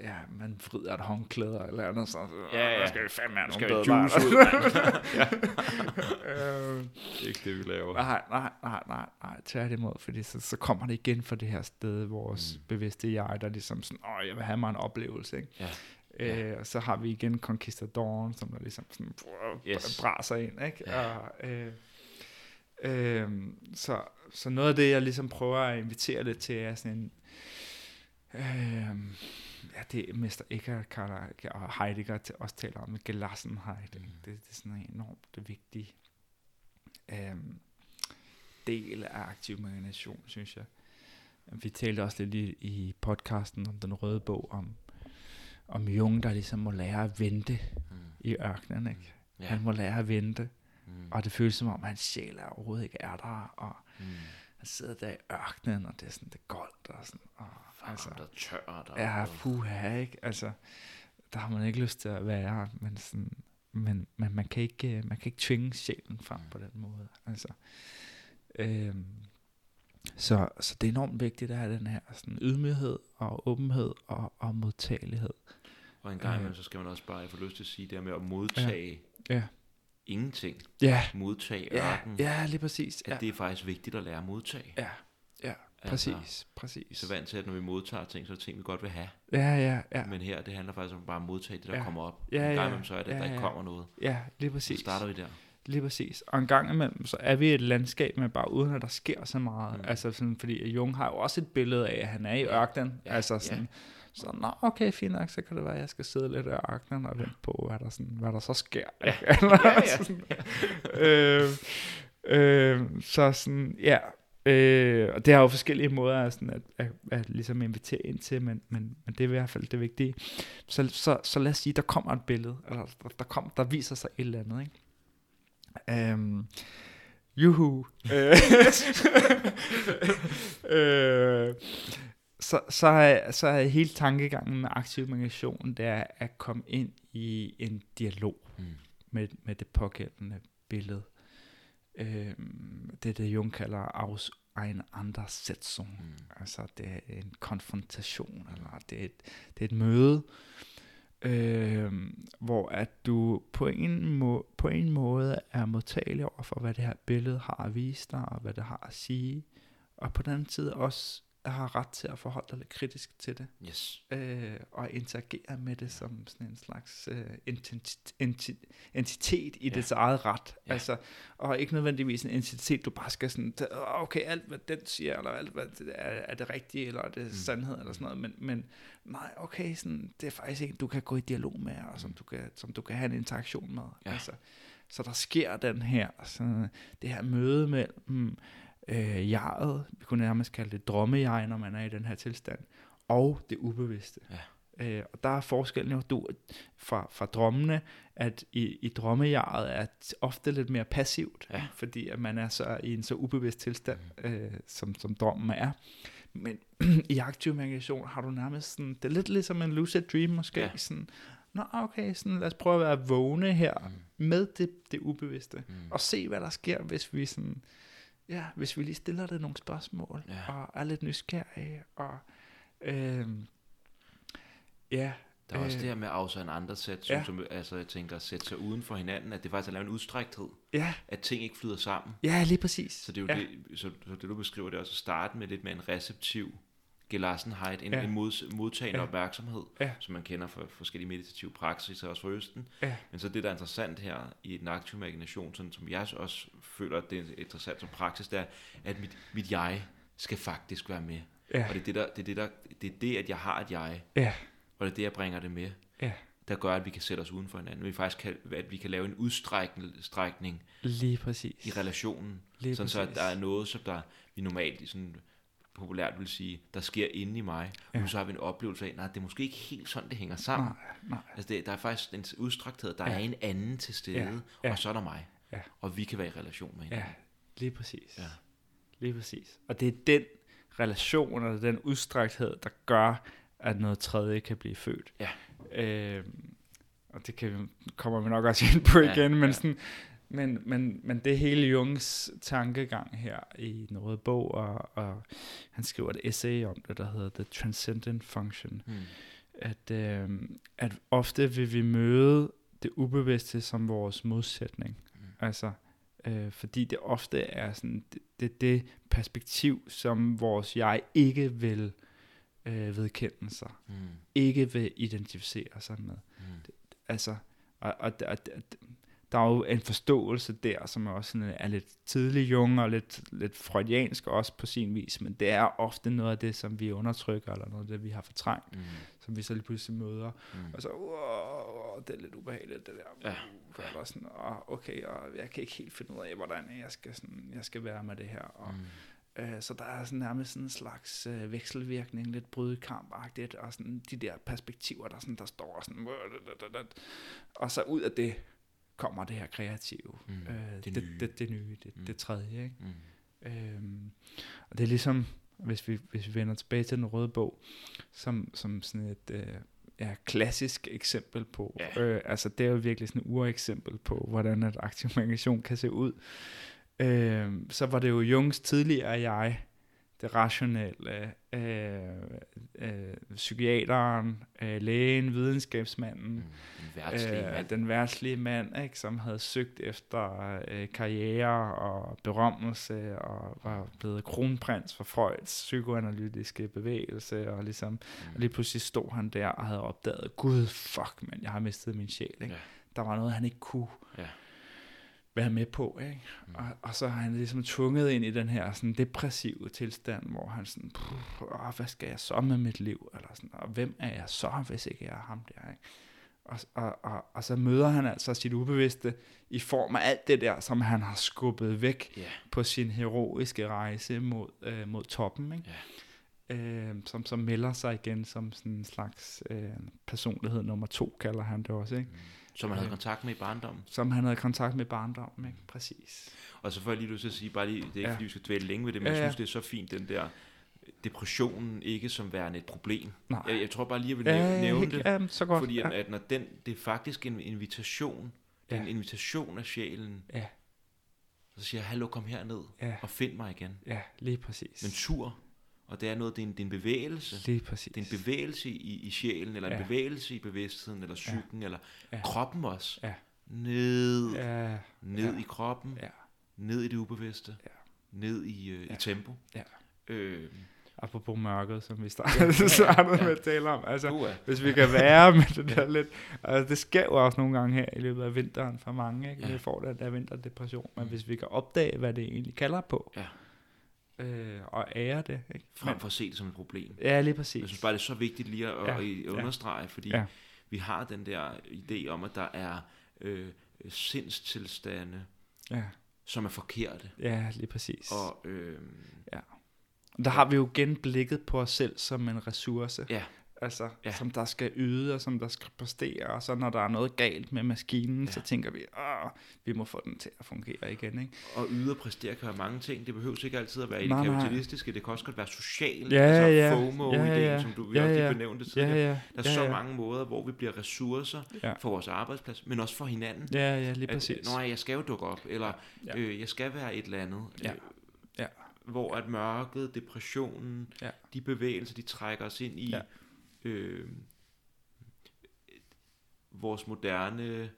ja, man vrider et håndklæde eller andet, så ja, ja. der skal vi fandme have nogle bedre juice ud, [laughs] ja. øh, det er ikke det, vi laver. Nej, nej, nej, nej, nej, tværtimod, fordi så, så kommer det igen fra det her sted, vores mm. bevidste jeg, der ligesom sådan, åh, jeg vil have mig en oplevelse, ikke? Ja. Øh, ja. og så har vi igen Conquistadoren, som der ligesom sådan yes. braser ind, ikke? Ja. Og, øh, øh, så, så noget af det, jeg ligesom prøver at invitere det til, er sådan en, øh, ja, det er Mester Eckhart og Heidegger til, også taler om, Gelassenheit. Mm. Det, det er sådan en enormt vigtig øhm, del af aktiv meditation, synes jeg. Vi talte også lidt i, i podcasten om den røde bog, om, om Jung, der ligesom må lære at vente mm. i ørkenen. Ikke? Mm. Yeah. Han må lære at vente, mm. og det føles som om, hans sjæl er overhovedet ikke er der, og mm. Han sidder der i ørkenen, og det er sådan, det er goldt, og sådan, og altså, der tør der. Ja, puha, ikke? Altså, der har man ikke lyst til at være, men, sådan, men, men man, kan ikke, øh, man kan ikke tvinge sjælen frem mm. på den måde. Altså, øhm, så, så det er enormt vigtigt at have den her sådan, ydmyghed og åbenhed og, og modtagelighed. Og en gang imellem, øh, så skal man også bare, jeg får lyst til at sige, det med at modtage ja, ja. Ingenting. Ja. Modtage ja, ørken. Ja, lige præcis. At det er faktisk vigtigt at lære at modtage. Ja, ja. Præcis, altså, præcis. Så vant til, at når vi modtager ting, så er det ting, vi godt vil have. Ja, ja, ja. Men her, det handler faktisk om bare at modtage det, der ja. kommer op. Ja, ja. En gang imellem, så er det, ja, at der ikke kommer noget. Ja, lige præcis. Så starter vi der. Lige præcis. Og en gang imellem, så er vi et landskab med bare uden, at der sker så meget. Mm. Altså sådan, fordi Jung har jo også et billede af, at han er i ørkenen. Ja, altså sådan, ja. Så, nå, okay, fint nok, så kan det være, at jeg skal sidde lidt i ørkenen og vente på, hvad der, sådan, hvad der så sker. Ja. [laughs] ja, ja. sådan, øh, øh, så sådan, ja, Øh, og det er jo forskellige måder at, sådan at, at, at, at ligesom invitere ind til, men, men, men det er i hvert fald det vigtige. Så, så, så lad os sige, der kommer et billede, eller der, der, kom, der viser sig et eller andet. Ikke? Um, juhu. Øh, [laughs] [laughs] øh, så, så, er, så er hele tankegangen med aktiv meditation, det er at komme ind i en dialog mm. med, med det pågældende billede øh, det, det Jung kalder aus Auseinandersetzung. Mm. Altså det er en konfrontation, eller det er et, det er et møde, øh, hvor at du på en, må, på en måde er modtagelig over for, hvad det her billede har at vise dig, og hvad det har at sige, og på den anden side også har ret til at forholde dig lidt kritisk til det. Yes. Øh, og interagere med det som sådan en slags øh, entitet, entitet i ja. dets eget ret. Ja. Altså, og ikke nødvendigvis en entitet, du bare skal sådan, okay, alt hvad den siger, eller alt hvad det er, er det rigtige, eller er det mm. sandhed, eller sådan noget, men, men nej, okay, sådan, det er faktisk ikke, du kan gå i dialog med, og som du kan, som du kan have en interaktion med. Ja. Altså, så der sker den her, sådan, det her møde mellem øh, jeget, vi kunne nærmest kalde det drømmejeg, når man er i den her tilstand, og det ubevidste. Ja. Øh, og der er forskellen jo du, fra, fra drømmene, at i, i drømmejaret er ofte lidt mere passivt, ja. fordi at man er så i en så ubevidst tilstand, mm. øh, som, som drømmen er. Men [clears throat] i aktiv meditation har du nærmest sådan, det er lidt ligesom en lucid dream måske, ja. sådan, Nå, okay, sådan, lad os prøve at være vågne her mm. med det, det ubevidste, mm. og se, hvad der sker, hvis vi sådan, ja, hvis vi lige stiller det nogle spørgsmål, ja. og er lidt nysgerrige, og øh, Ja. Der er øh, også det her med at afsande andre sæt, som, ja. som altså, jeg tænker, at sætte sig uden for hinanden, at det faktisk er lavet en udstrækthed. Ja. At ting ikke flyder sammen. Ja, lige præcis. Så det er jo ja. det, så, så det du beskriver, det er også at starte med lidt med en receptiv gelassenheit, en, ja. en mod, modtagende ja. opmærksomhed, ja. som man kender fra forskellige meditative praksiser, også fra Østen. Ja. Men så det, der er interessant her i den aktive imagination, sådan, som jeg også føler, at det er interessant som praksis, det er, at mit, mit jeg skal faktisk være med. Ja. Og det er det, der, det, er det, der, det er det, at jeg har et jeg. Ja og det er det, jeg bringer det med, ja. der gør, at vi kan sætte os uden for hinanden. Vi faktisk kan, at vi kan lave en udstrækning Lige præcis. i relationen, Lige sådan præcis. så at der er noget, som der vi normalt sådan populært vil sige, der sker inde i mig, ja. og så har vi en oplevelse af, nej, det er måske ikke helt sådan, det hænger sammen. Nej, nej. Altså det, der er faktisk en udstrækthed, der ja. er en anden til stede, ja. Ja. og så er der mig. Ja. Og vi kan være i relation med hinanden. Ja, lige præcis. Ja. Lige præcis. Og det er den relation, og den udstrækthed, der gør, at noget tredje kan blive født. Ja. Øh, og det kan, kommer vi nok også ind på igen, ja, men, ja. Sådan, men, men, men det er hele Jungs tankegang her i røde bog, og, og han skriver et essay om det, der hedder The Transcendent Function. Hmm. At, øh, at ofte vil vi møde det ubevidste som vores modsætning. Hmm. Altså, øh, fordi det ofte er sådan, det, det, det perspektiv, som vores jeg ikke vil øh, vedkende sig, mm. ikke vil identificere sig med. Mm. Det, altså, og, og, og, og, der er jo en forståelse der, som også sådan, er lidt tidlig jung og lidt, lidt freudiansk også på sin vis, men det er ofte noget af det, som vi undertrykker, eller noget af det, vi har fortrængt, mm. som vi så lige pludselig møder. Mm. Og så, wow, det er lidt ubehageligt, det der. Ja. Uh, sådan, oh, okay, og jeg kan ikke helt finde ud af, hvordan jeg skal, sådan, jeg skal være med det her. Og, mm Øh, så der er sådan nærmest sådan en slags øh, vekselvirkning, lidt brydekampagtigt, og sådan de der perspektiver, der, sådan, der står sådan, og så ud af det kommer det her kreative, mm, øh, det, det, nye. Det, det nye, det, mm. det tredje. Ikke? Mm. Øhm, og det er ligesom, hvis vi, hvis vi vender tilbage til den røde bog, som, som sådan et øh, ja, klassisk eksempel på, ja. øh, altså det er jo virkelig sådan et ureksempel på, hvordan et aktiv kan se ud øh, så var det jo Jungs tidligere jeg, det rationelle, øh, øh, psykiateren, øh, lægen, videnskabsmanden, mm, den, værtslige øh, mand. den værtslige mand, ikke, som havde søgt efter øh, karriere og berømmelse og var blevet kronprins for Freuds psykoanalytiske bevægelse, og ligesom mm. og lige pludselig stod han der og havde opdaget, gud, fuck, man, jeg har mistet min sjæl. Ikke? Ja. Der var noget, han ikke kunne. Ja være med på. Ikke? Mm. Og, og så har han ligesom tvunget ind i den her sådan depressive tilstand, hvor han sådan, Åh, hvad skal jeg så med mit liv? Eller sådan, og hvem er jeg så, hvis ikke jeg er ham der? Ikke? Og, og, og, og så møder han altså sit ubevidste i form af alt det der, som han har skubbet væk yeah. på sin heroiske rejse mod, øh, mod toppen. Ikke? Yeah. Øh, som, som melder sig igen som sådan en slags øh, personlighed nummer to, kalder han det også. Ikke? Mm. Som han havde kontakt med i barndommen. Som han havde kontakt med i barndommen, ikke? Præcis. Og så får jeg lige lyst til at sige, bare lige, det er ikke ja. fordi, vi skal dvæle længe ved det, men ja, ja. jeg synes, det er så fint, den der depressionen ikke som værende et problem. Nej. Jeg, jeg tror bare lige, jeg vil nævne, nævne det, ja, så godt. fordi at, at når den, det er faktisk en invitation, ja. en invitation af sjælen, ja. så siger jeg, hallo, kom herned ja. og find mig igen. Ja, lige præcis. Men tur, og det er noget, det er en, det er en bevægelse. Lige præcis. Det er en bevægelse i, i sjælen, eller ja. en bevægelse i bevidstheden, eller psyken, ja. eller ja. kroppen også. Ja. Ned, ja. ned ja. i kroppen, ja. ned i det ubevidste, ja. ned i, uh, ja. i tempo. Ja. Øh, Apropos mørket, som vi startede, ja, startede [laughs] ja, ja. med at tale om. Altså, uh, hvis vi kan være [laughs] med det der lidt... Altså, det sker jo også nogle gange her i løbet af vinteren for mange, ikke? Ja. Vi får den der vinterdepression. Men mm. hvis vi kan opdage, hvad det egentlig kalder på, ja øh, og ære det. Ikke? Frem for at se det som et problem. Ja, lige præcis. Jeg synes bare, det er så vigtigt lige at, ja. at understrege, ja. fordi ja. vi har den der idé om, at der er øh, sindstilstande, ja. som er forkerte. Ja, lige præcis. Og, øh, ja. Der har vi jo genblikket på os selv som en ressource. Ja altså, ja. som der skal yde, og som der skal præstere, og så når der er noget galt med maskinen, ja. så tænker vi, at vi må få den til at fungere igen. Ikke? Og yde og præstere kan være mange ting. Det behøver ikke altid at være i det kapitalistiske. Det kan også godt være socialt. Ja, altså ja. FOMO-ideen, ja, ja. som du ja, ja. benævnte tidligere. Ja, ja. Der er ja, ja. så mange måder, hvor vi bliver ressourcer ja. for vores arbejdsplads, men også for hinanden. Ja, ja, lige præcis. At, Nå, jeg skal jo dukke op, eller ja. øh, jeg skal være et eller andet. Ja. Ja. Hvor at mørket, depressionen, ja. de bevægelser, de trækker os ind i... Ja øh, vores moderne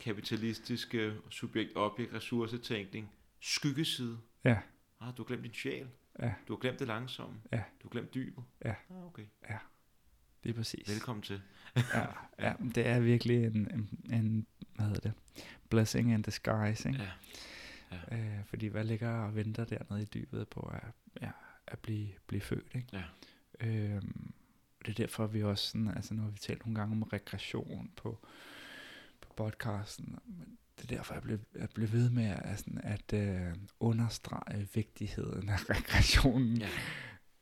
kapitalistiske subjekt-objekt-ressourcetænkning skyggeside. Ja. Ah, du har glemt din sjæl. Ja. Du har glemt det langsomme. Ja. Du har glemt dybet. Ja. Ah, okay. Ja. Det er præcis. Velkommen til. ja, ja, det er virkelig en, en, en, hvad hedder det, blessing in disguise, ikke? Ja. ja. Øh, fordi hvad ligger og venter dernede i dybet på at, ja, at blive, blive født, ikke? Ja. Øhm, det er derfor, vi også sådan, altså nu har vi talt nogle gange om regression på, på podcasten, men det er derfor, jeg blev, jeg blev ved med at, sådan, at øh, understrege vigtigheden af regressionen. Ja.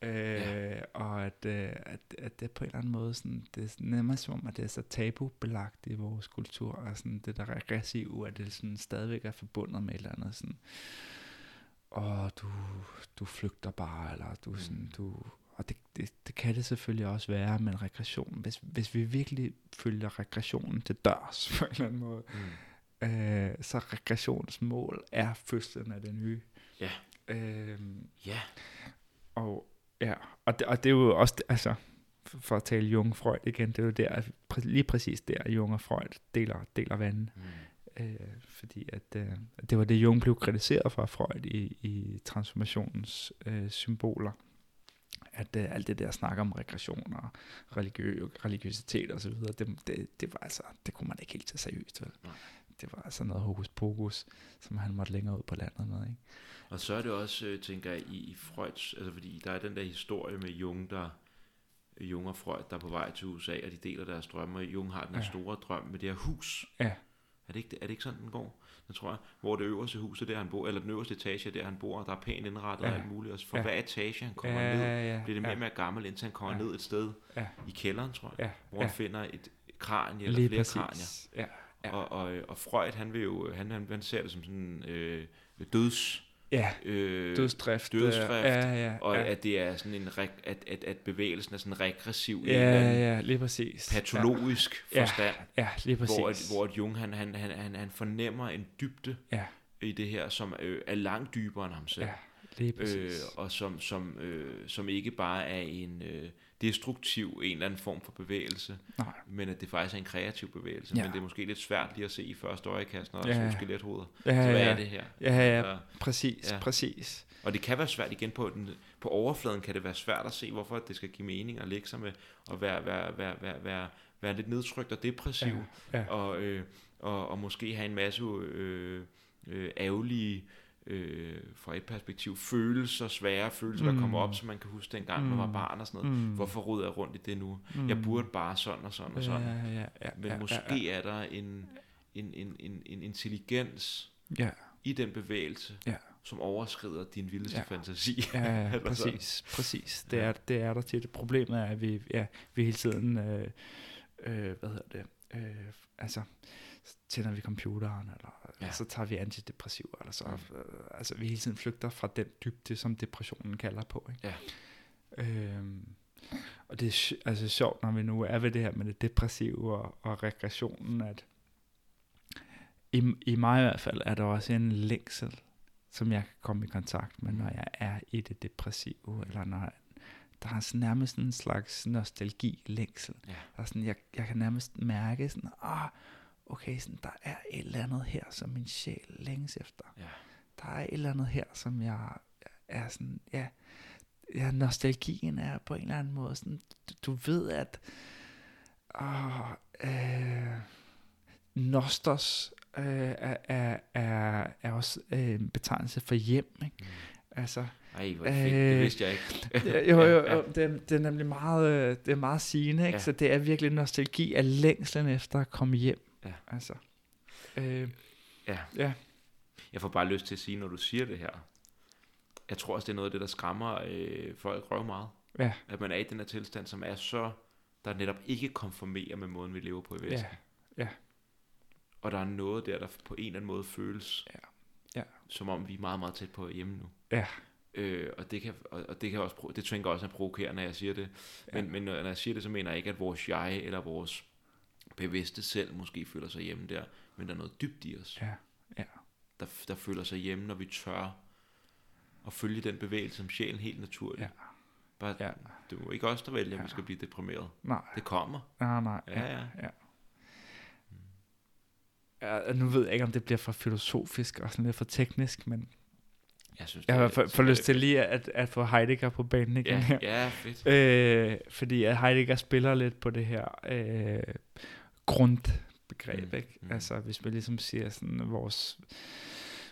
Øh, ja. Og at, øh, at, at det på en eller anden måde, sådan, det er nemmest som om, at det er så tabubelagt i vores kultur, og sådan, det der regressive, at det sådan stadigvæk er forbundet med et eller andet sådan, og du, du flygter bare, eller du, mm. sådan, du og det, det, det kan det selvfølgelig også være med en regression. Hvis, hvis vi virkelig følger regressionen til dørs [laughs] på en eller anden måde, mm. øh, så regressionsmål er fødslen af det nye. Ja. Øh, ja. Og, ja, og det, og det er jo også, altså, for at tale Jung Freud igen, det er jo der, lige præcis der, Jung og Freud deler, deler vandet. Mm. Øh, fordi at øh, det var det, Jung blev kritiseret for Freud i, i transformationens øh, symboler at uh, alt det der snak om regression og religiø, religiøsitet og så videre, det, det, det var altså, det kunne man ikke helt tage seriøst, vel? Nej. Det var altså noget hokus pokus, som han måtte længere ud på landet med, ikke? Og så er det også, øh, tænker jeg, i, i Freuds, altså fordi der er den der historie med Jung, der, Jung og Freud, der er på vej til USA, og de deler deres drømme, og Jung har den ja. store drøm med det her hus. Ja. Er det, ikke, er det ikke sådan, den går? Jeg tror hvor det øverste hus er der, han bor, eller den øverste etage er der, han bor, og der er pænt indrettet ja. og alt muligt. Og for ja. hver etage, han kommer ja, ned, ja, bliver det mere og mere gammel, indtil han kommer ja. ned et sted ja. i kælderen, tror jeg, ja. hvor han finder et kranie eller Lige flere præcis. kranier. Ja. Ja. Og, og, og Freud, han vil jo, han, han, han ser det som sådan øh, døds Ja, øh, dødsdrift. dødsdrift ja, ja, og ja. at det er sådan en at, at, at bevægelsen er sådan regressiv ja, ja, ja, lige præcis. patologisk ja. forstand. Ja, lige præcis. Hvor, at, hvor at Jung han, han, han, han, han fornemmer en dybde ja. i det her, som øh, er langt dybere end ham selv. Ja, lige præcis. Øh, og som, som, øh, som ikke bare er en... Øh, destruktiv en eller anden form for bevægelse, Nej. men at det faktisk er en kreativ bevægelse. Ja. Men det er måske lidt svært lige at se i første øjekast, når der ja. er to skelethoveder. Ja, så hvad ja. er det her? Ja, ja, ja. præcis, ja. præcis. Og det kan være svært igen på den, på overfladen kan det være svært at se, hvorfor det skal give mening at lægge sig med at være, være, være, være, være, være lidt nedtrykt og depressiv, ja, ja. Og, øh, og, og måske have en masse øh, øh, ærgerlige øh, fra et perspektiv følelser, svære følelser, mm. der kommer op, som man kan huske dengang, mm. man var barn og sådan noget. Mm. Hvorfor roder jeg rundt i det nu? Mm. Jeg burde bare sådan og sådan og sådan. Ja, ja, ja, Men ja, måske ja, ja. er der en, en, en, en, en intelligens ja. i den bevægelse, ja. som overskrider din vildeste ja. fantasi. Ja, ja [laughs] præcis. præcis. Det, er, det er der til. Problemet er, at vi, ja, vi hele tiden, øh, øh, hvad hedder det, øh, altså, tænder vi computeren, eller ja. så tager vi antidepressiver, eller så, mm. øh, altså vi hele tiden flygter fra den dybde, som depressionen kalder på. Ikke? Ja. Øhm, og det er altså sjovt, når vi nu er ved det her med det depressive og, og regressionen, at i, i mig i hvert fald er der også en længsel, som jeg kan komme i kontakt med, når jeg er i det depressive, eller når der er sådan nærmest en slags nostalgi, længsel. Ja. Der er sådan, jeg, jeg kan nærmest mærke sådan, ah, okay, sådan, der er et eller andet her, som min sjæl længes efter. Ja. Der er et eller andet her, som jeg er sådan, ja, ja nostalgien er på en eller anden måde sådan, du, du ved, at åh, øh, nostos øh, er, er, er, er også øh, en betegnelse for hjem, ikke? Mm. Altså, Ej, hvor fedt, øh, det vidste jeg ikke. [laughs] jo, jo, jo det, det er nemlig meget, øh, det er meget sigende, ikke? Ja. så det er virkelig nostalgi af længslen efter at komme hjem. Ja. Altså. Øh, ja. ja. jeg får bare lyst til at sige, når du siger det her, jeg tror også, det er noget af det, der skræmmer øh, folk røv meget. Ja. At man er i den her tilstand, som er så, der netop ikke konformerer med måden, vi lever på i Vesten. Ja. ja. Og der er noget der, der på en eller anden måde føles, ja. Ja. som om vi er meget, meget tæt på hjemme nu. Ja. Øh, og det kan, og, og det kan også, det tænker også er provokerende, når jeg siger det. Men, ja. men når jeg siger det, så mener jeg ikke, at vores jeg eller vores bevidste selv måske føler sig hjemme der, men der er noget dybt i os. Ja. Ja. Der, der føler sig hjemme, når vi tør at følge den bevægelse som sjælen helt naturligt. Ja. Bare, ja. Det er ikke os, der vælger, at ja. vi skal blive deprimeret. Nej. Det kommer. Nej, nej. Ja, ja. ja. ja. nu ved jeg ikke, om det bliver for filosofisk og sådan lidt for teknisk, men jeg, synes, jeg har for, for lyst til lige at, at få Heidegger på banen igen ja, her. Ja, fedt. Øh, fordi at Heidegger spiller lidt på det her øh, grundbegreb, mm, ikke? Mm. Altså hvis vi ligesom siger sådan, vores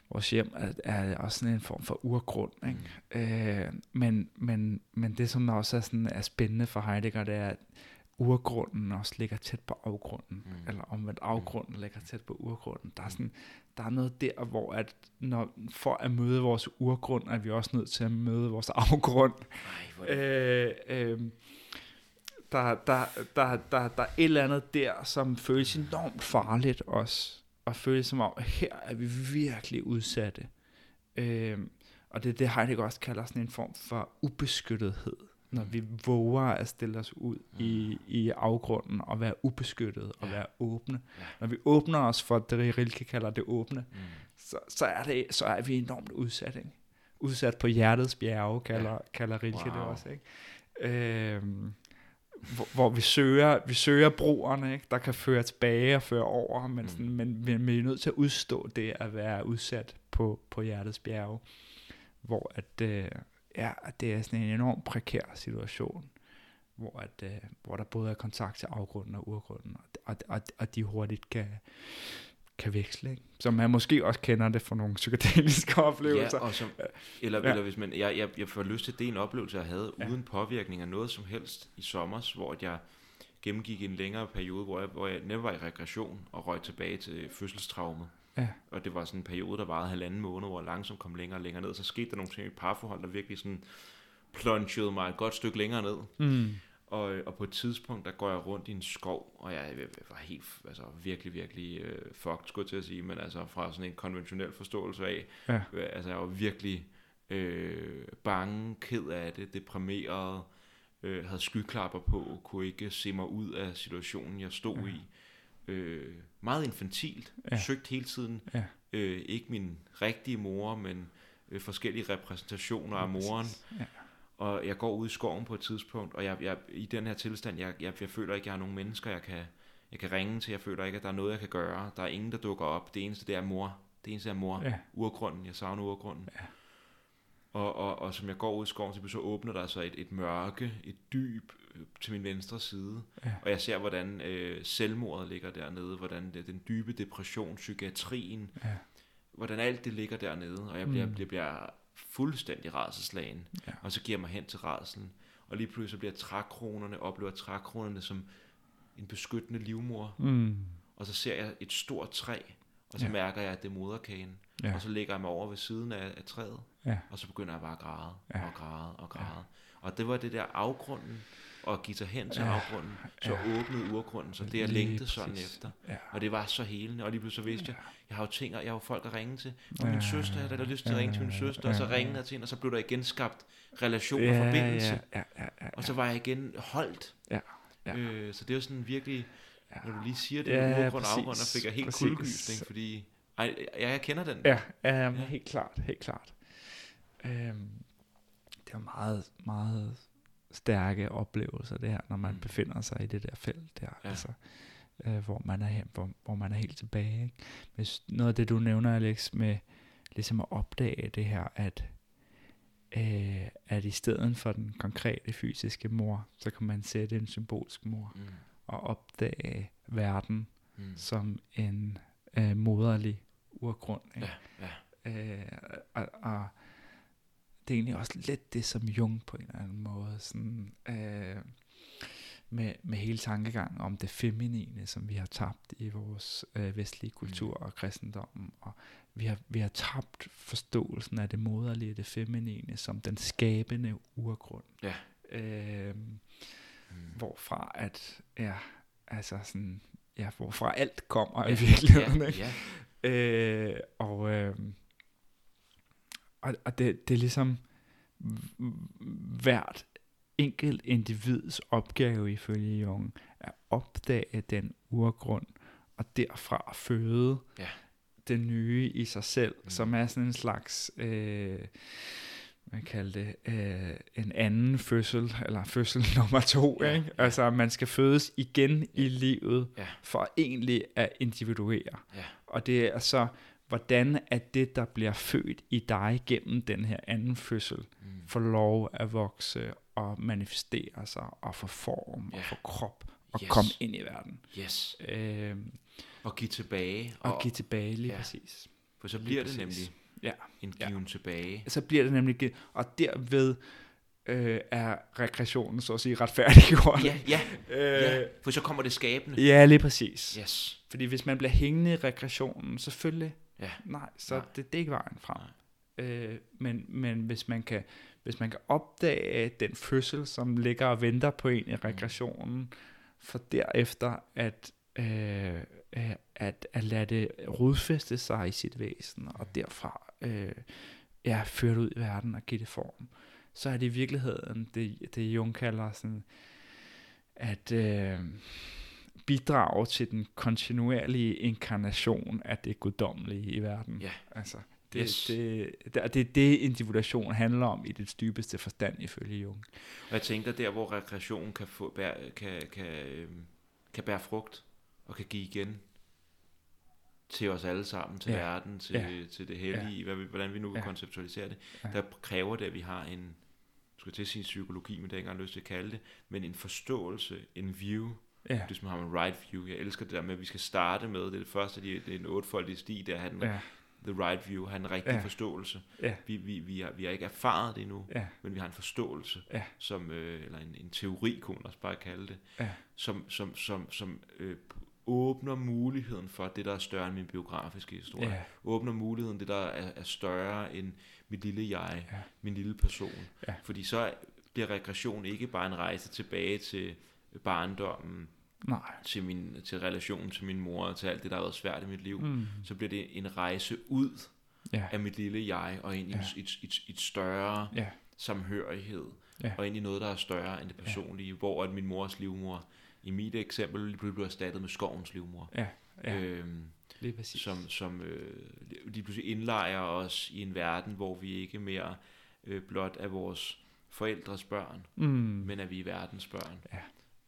vores hjem er, er også sådan en form for urgrund. Ikke? Mm. Øh, men, men, men det, som også er, sådan, er spændende for Heidegger, det er, at urgrunden også ligger tæt på afgrunden, mm. eller omvendt afgrunden ligger tæt på urgrunden. Der er, sådan, der er noget der, hvor at når, for at møde vores urgrund, er vi også nødt til at møde vores afgrund. Ej, øh, øh, der, der, der, der, der er et eller andet der, som føles enormt farligt også og føle som om, her er vi virkelig udsatte. Øhm, og det er det, Heidegger også kalder sådan en form for ubeskyttethed. Når vi våger at stille os ud mm. i, i afgrunden og være ubeskyttet og ja. være åbne. Ja. Når vi åbner os for det, Rilke kalder det åbne, mm. så, så, er det, så er vi enormt udsat. Ikke? Udsat på hjertets bjerge, kalder, ja. kalder Rilke wow. det også. Ikke? Øhm, hvor, hvor vi søger, vi søger broerne, ikke? der kan føre tilbage og føre over, men, sådan, mm. men, men vi er nødt til at udstå det at være udsat på, på hjertets bjerge, hvor at, øh, ja, det er sådan en enorm prekær situation, hvor, at, øh, hvor der både er kontakt til afgrunden og urgrunden, og, og, og, og de hurtigt kan, kan veksle, ikke? Så man måske også kender det fra nogle psykedeliske oplevelser. Ja, og som, eller, ja. eller hvis man, jeg, jeg, jeg får lyst til, det en oplevelse, jeg havde ja. uden påvirkning af noget som helst i sommer, hvor jeg gennemgik en længere periode, hvor jeg, hvor jeg netop var i regression og røg tilbage til fødselstraumet. Ja. Og det var sådan en periode, der varede halvanden måned, hvor jeg langsomt kom længere og længere ned. Så skete der nogle ting i parforhold, der virkelig sådan plungede mig et godt stykke længere ned. Mm. Og, og på et tidspunkt, der går jeg rundt i en skov, og jeg, var helt, altså virkelig, virkelig øh, fucked, skulle jeg til at sige, men altså fra sådan en konventionel forståelse af, ja. øh, altså jeg var virkelig øh, bange, ked af det, deprimeret, øh, havde skyklapper på, kunne ikke se mig ud af situationen, jeg stod ja. i. Øh, meget infantilt, ja. søgt hele tiden, ja. øh, ikke min rigtige mor, men øh, forskellige repræsentationer af moren. Ja og jeg går ud i skoven på et tidspunkt, og jeg, jeg i den her tilstand, jeg, jeg, jeg føler ikke, jeg har nogen mennesker, jeg kan, jeg kan ringe til. Jeg føler ikke, at der er noget, jeg kan gøre. Der er ingen, der dukker op. Det eneste, det er mor. Det eneste er mor. Ja. Urgrunden. Jeg savner urgrunden. Ja. Og, og, og som jeg går ud i skoven, så, så åbner der sig et, et mørke, et dyb øh, til min venstre side. Ja. Og jeg ser, hvordan øh, selvmordet ligger dernede, hvordan det, den dybe depression, psykiatrien, ja. hvordan alt det ligger dernede. Og jeg bliver, mm. bliver, bliver fuldstændig rædselslagen, ja. og så giver mig hen til rædselen. Og lige pludselig så bliver trækronerne, oplever trækronerne som en beskyttende livmor. Mm. Og så ser jeg et stort træ, og så ja. mærker jeg, at det er moderkagen. Ja. Og så lægger jeg mig over ved siden af, af træet, ja. og så begynder jeg bare at græde, ja. og græde, og græde. Ja. Og det var det der afgrunden, og give sig hen til ja. afgrunden, så ja. åbnede urgrunden, så det jeg længtede sådan efter. Ja. Og det var så helende, og lige pludselig så vidste jeg, jeg har jo ting, jeg har jo folk at ringe til. Og min søster, jeg havde lyst til at ringe til min søster, og så ringede jeg til hende, og så blev der igen skabt relation og ja, forbindelse. Ja, ja, ja, ja, og så var jeg igen holdt. Ja, ja. Øh, så det er jo sådan virkelig, ja. når du lige siger det, ja, urgrund og afgrund, fik jeg helt kuldegysning, fordi ej, ja, jeg kender den. Ja, ja, ja. helt klart, helt klart. Øhm, det er meget, meget stærke oplevelser, det her, når man mm. befinder sig i det der felt der, ja. altså, øh, hvor, man er, hvor, hvor man er helt tilbage. Ikke? Hvis noget af det, du nævner, Alex, med ligesom at opdage det her, at, øh, at i stedet for den konkrete fysiske mor, så kan man sætte en symbolsk mor, mm. og opdage verden mm. som en øh, moderlig urgrund. Ikke? Ja, ja. Øh, og, og det er egentlig også lidt det, som Jung på en eller anden måde, sådan, øh, med, med hele tankegangen om det feminine, som vi har tabt i vores øh, vestlige kultur mm. og kristendommen, og vi har, vi har tabt forståelsen af det moderlige, det feminine, som den skabende urgrund. Ja. Øh, mm. Hvorfra at, ja, altså sådan, ja, hvorfra alt kommer ja, i virkeligheden. Ja? Ja. Øh, og, øh, og, og det, det er ligesom hvert enkelt individs opgave ifølge Jung at opdage den urgrund og derfra føde ja. det nye i sig selv, mm. som er sådan en slags øh, man kalder det, øh, en anden fødsel, eller fødsel [laughs] nummer to. Ja, ikke? Altså, man skal fødes igen ja. i livet, ja. for egentlig at individuere. Ja. Og det er så, hvordan er det, der bliver født i dig gennem den her anden fødsel, mm. får lov at vokse og manifestere sig, og få form, ja. og få krop, og yes. komme ind i verden. Yes. Øh, og give tilbage. Og, og give tilbage, lige ja. præcis. For så bliver det nemlig ja. en given ja. tilbage. Så bliver det nemlig, og derved øh, er regressionen så at sige retfærdiggjort. Ja, ja, [laughs] øh, ja, for så kommer det skabende. Ja, lige præcis. Yes. Fordi hvis man bliver hængende i regressionen, selvfølgelig, ja. nej, så nej. Det, det er ikke vejen frem. Øh, men, men hvis man kan hvis man kan opdage den fødsel, som ligger og venter på en i mm. regressionen, for derefter at øh, at, at lade det rodfæste sig i sit væsen, og derfra øh, ja, føre det ud i verden og give det form. Så er det i virkeligheden det, det Jung kalder sådan, at øh, bidrage til den kontinuerlige inkarnation af det guddommelige i verden. Ja. Altså, det, yes. det, det, det er det, individuation handler om i det dybeste forstand ifølge Jung. Og jeg tænker, der hvor regression kan, få, bære, kan, kan, øh, kan bære frugt og kan give igen, til os alle sammen, til ja. verden, til, ja. til det hellige, ja. hvad vi, hvordan vi nu vil ja. konceptualisere det, ja. der kræver det, at vi har en, skal til at sige psykologi, men det er ikke engang lyst til at kalde det, men en forståelse, en view, ja. det som har en right view. Jeg elsker det der med, at vi skal starte med, det er det første, det er en otfoldig sti, der han, ja. the right view, har en rigtig ja. forståelse. Ja. Vi, vi, vi, har, vi har ikke erfaret det endnu, ja. men vi har en forståelse, ja. som, øh, eller en, en teori, kunne man også bare kalde det, ja. som, som, som, som øh, åbner muligheden for det, der er større end min biografiske historie. Yeah. Åbner muligheden, det der er, er større end mit lille jeg, yeah. min lille person. Yeah. Fordi så bliver regression ikke bare en rejse tilbage til barndommen, Nej. Til, min, til relationen til min mor, og til alt det, der har været svært i mit liv. Mm. Så bliver det en rejse ud yeah. af mit lille jeg, og ind i yeah. et, et, et større yeah. samhørighed, yeah. og ind i noget, der er større end det personlige, yeah. hvor at min mors livmor i mit eksempel lige blev erstattet med skovens livmor. Ja, ja. Øhm, lige præcis. Som, som øh, lige pludselig indlejer os i en verden, hvor vi ikke mere øh, blot er vores forældres børn, mm. men at vi er verdens børn. Ja.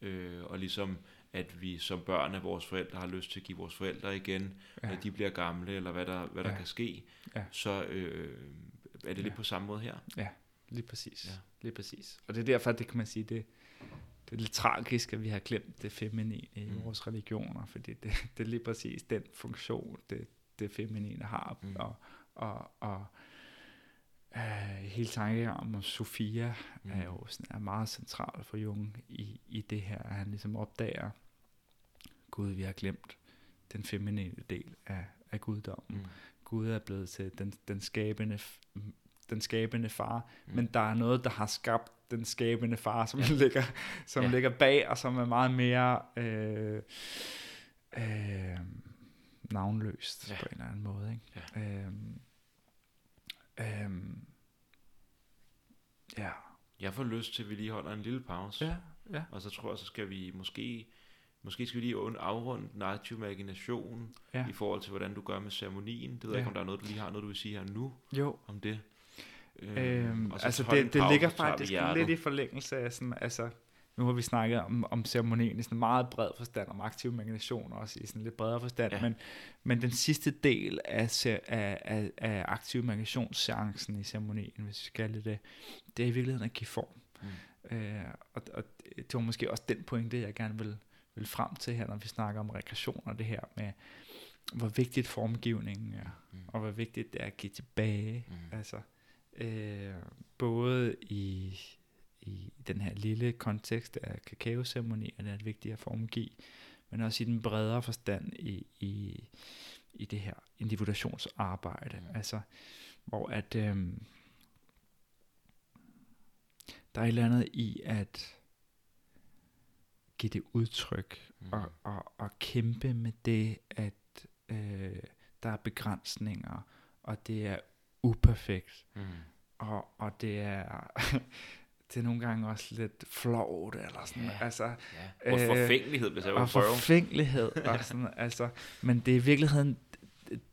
Øh, og ligesom at vi som børn af vores forældre har lyst til at give vores forældre igen, ja. at de bliver gamle, eller hvad der, hvad der ja. kan ske, ja. så øh, er det ja. lidt på samme måde her. Ja, lige præcis. Ja. Lige præcis. Og det er derfor, det kan man sige, det, det er lidt tragisk, at vi har glemt det feminine i mm. vores religioner, fordi det, det er lige præcis den funktion, det, det feminine har. Mm. Og, og, og øh, hele tanken om Sofia mm. er jo sådan, er meget central for Jung i, i det her, at han ligesom opdager, Gud, vi har glemt den feminine del af, af guddommen. Mm. Gud er blevet til den, den skabende den skabende far, mm. men der er noget, der har skabt den skabende far, som, ja. [laughs] ligger, som ja. ligger bag, og som er meget mere øh, øh, navnløst ja. på en eller anden måde. Ikke? Ja. Øh, øh, ja. Jeg får lyst til, at vi lige holder en lille pause. Ja, ja. Og så tror jeg, så skal vi måske Måske skal vi lige afrunde aktive imagination ja. i forhold til, hvordan du gør med ceremonien. Det ved jeg ja. ikke, om der er noget, du lige har noget, du vil sige her nu jo. om det. Øhm, altså det, det ligger faktisk lidt i forlængelse af sådan, altså nu har vi snakket om, om ceremonien i sådan en meget bred forstand, om aktiv imagination også i sådan lidt bredere forstand, ja. men, men den sidste del af, af, af, af aktiv imaginationsseancen i ceremonien, hvis vi kalder det det, er i virkeligheden at give form. Mm. Øh, og, og det var måske også den pointe, jeg gerne vil, vil frem til her, når vi snakker om regression og det her med, hvor vigtigt formgivningen er, mm. og hvor vigtigt det er at give tilbage. Mm. Altså, øh, både i, i den her lille kontekst af kakaoceremonierne er det vigtigt at formgive, men også i den bredere forstand i, i, i det her individuationsarbejde. Mm. Altså, hvor at øh, der er et eller andet i at give det udtryk mm. og, og, og kæmpe med det, at øh, der er begrænsninger, og det er uperfekt, mm. og, og det er [laughs] det er nogle gange også lidt flot, eller sådan, ja, altså. Ja. Og øh, forfængelighed, hvis jeg Og forfængelighed, [laughs] og sådan, altså. Men det er i virkeligheden,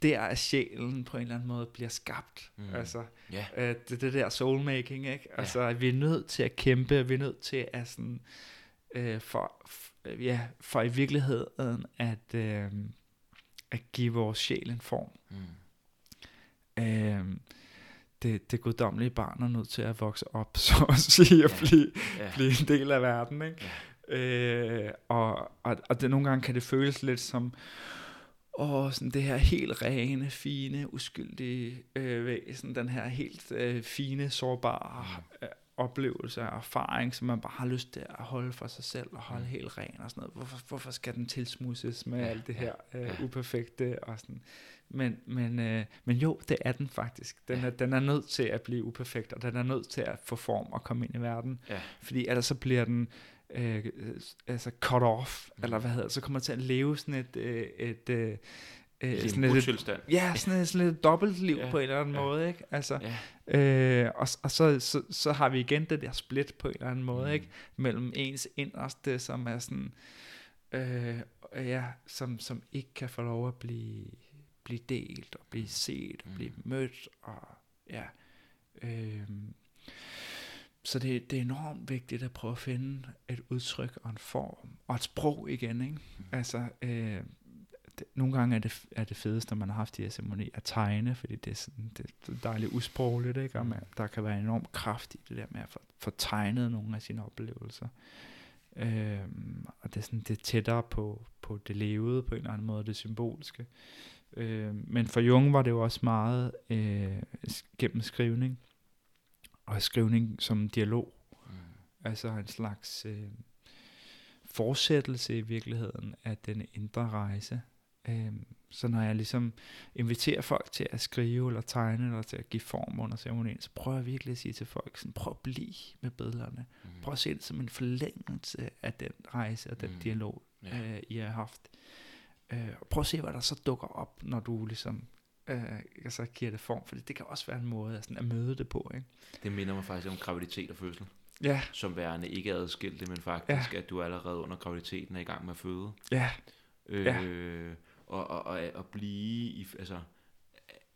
der er sjælen på en eller anden måde bliver skabt. Mm. Altså, yeah. øh, det, det der soulmaking, ikke? Altså, yeah. vi er nødt til at kæmpe, vi er nødt til at sådan, øh, for, for, ja, for i virkeligheden at, øh, at give vores sjæl en form. Mm. Øh, det, det guddommelige barn er nødt til at vokse op, [laughs] så at sige, og ja. blive, ja. blive en del af verden. Ikke? Ja. Øh, og, og, og det, nogle gange kan det føles lidt som, og sådan det her helt rene, fine, uskyldige øh, væsen, den her helt øh, fine, sårbare øh, oplevelse og erfaring, som man bare har lyst til at holde for sig selv og holde mm. helt ren og sådan noget. Hvorfor, hvorfor skal den tilsmusses med ja, alt det her øh, ja. uperfekte og sådan. Men, men, øh, men jo, det er den faktisk. Den er, den er nødt til at blive uperfekt, og den er nødt til at få form og komme ind i verden. Ja. Fordi ellers så bliver den øh, altså cut off, mm. eller hvad hedder så kommer til at leve sådan et, øh, et, øh, Øh, sådan et, ja, sådan et, sådan et dobbeltliv ja, på en eller anden ja, måde, ikke? Altså, ja. øh, og, og så, så, så har vi igen det der split på en eller anden måde, mm. ikke? Mellem ens inderste, som er sådan, øh, ja, som, som ikke kan få lov at blive, blive delt, og blive set, og mm. blive mødt, og ja, øh, så det, det er enormt vigtigt at prøve at finde et udtryk og en form, og et sprog igen, ikke? Mm. Altså, øh, det, nogle gange er det, er det fedeste, man har haft de her ceremonier, at tegne, fordi det er, sådan, det er dejligt usprogligt, ikke? og man, der kan være enorm kraft i det der med at få, få tegnet nogle af sine oplevelser. Øhm, og det er, sådan, det er tættere på, på det levede på en eller anden måde, det symbolske. Øhm, men for Jung var det jo også meget øh, gennem skrivning, og skrivning som dialog. Mm. Altså en slags øh, fortsættelse i virkeligheden af den indre rejse, Øhm, så når jeg ligesom inviterer folk til at skrive eller tegne eller til at give form under ceremonien, så prøver jeg virkelig at sige til folk, sådan, prøv at blive med billederne. Mm. Prøv at se det som en forlængelse af den rejse og den mm. dialog, ja. øh, I har haft. Øh, prøv at se, hvad der så dukker op, når du ligesom øh, altså giver det form, for det kan også være en måde sådan, at møde det på. Ikke? Det minder mig faktisk om graviditet og fødsel. Ja. Som værende ikke adskilte, men faktisk, ja. at du allerede under graviditeten er i gang med at føde. Ja. Øh, ja og, og, og, og blive i, altså,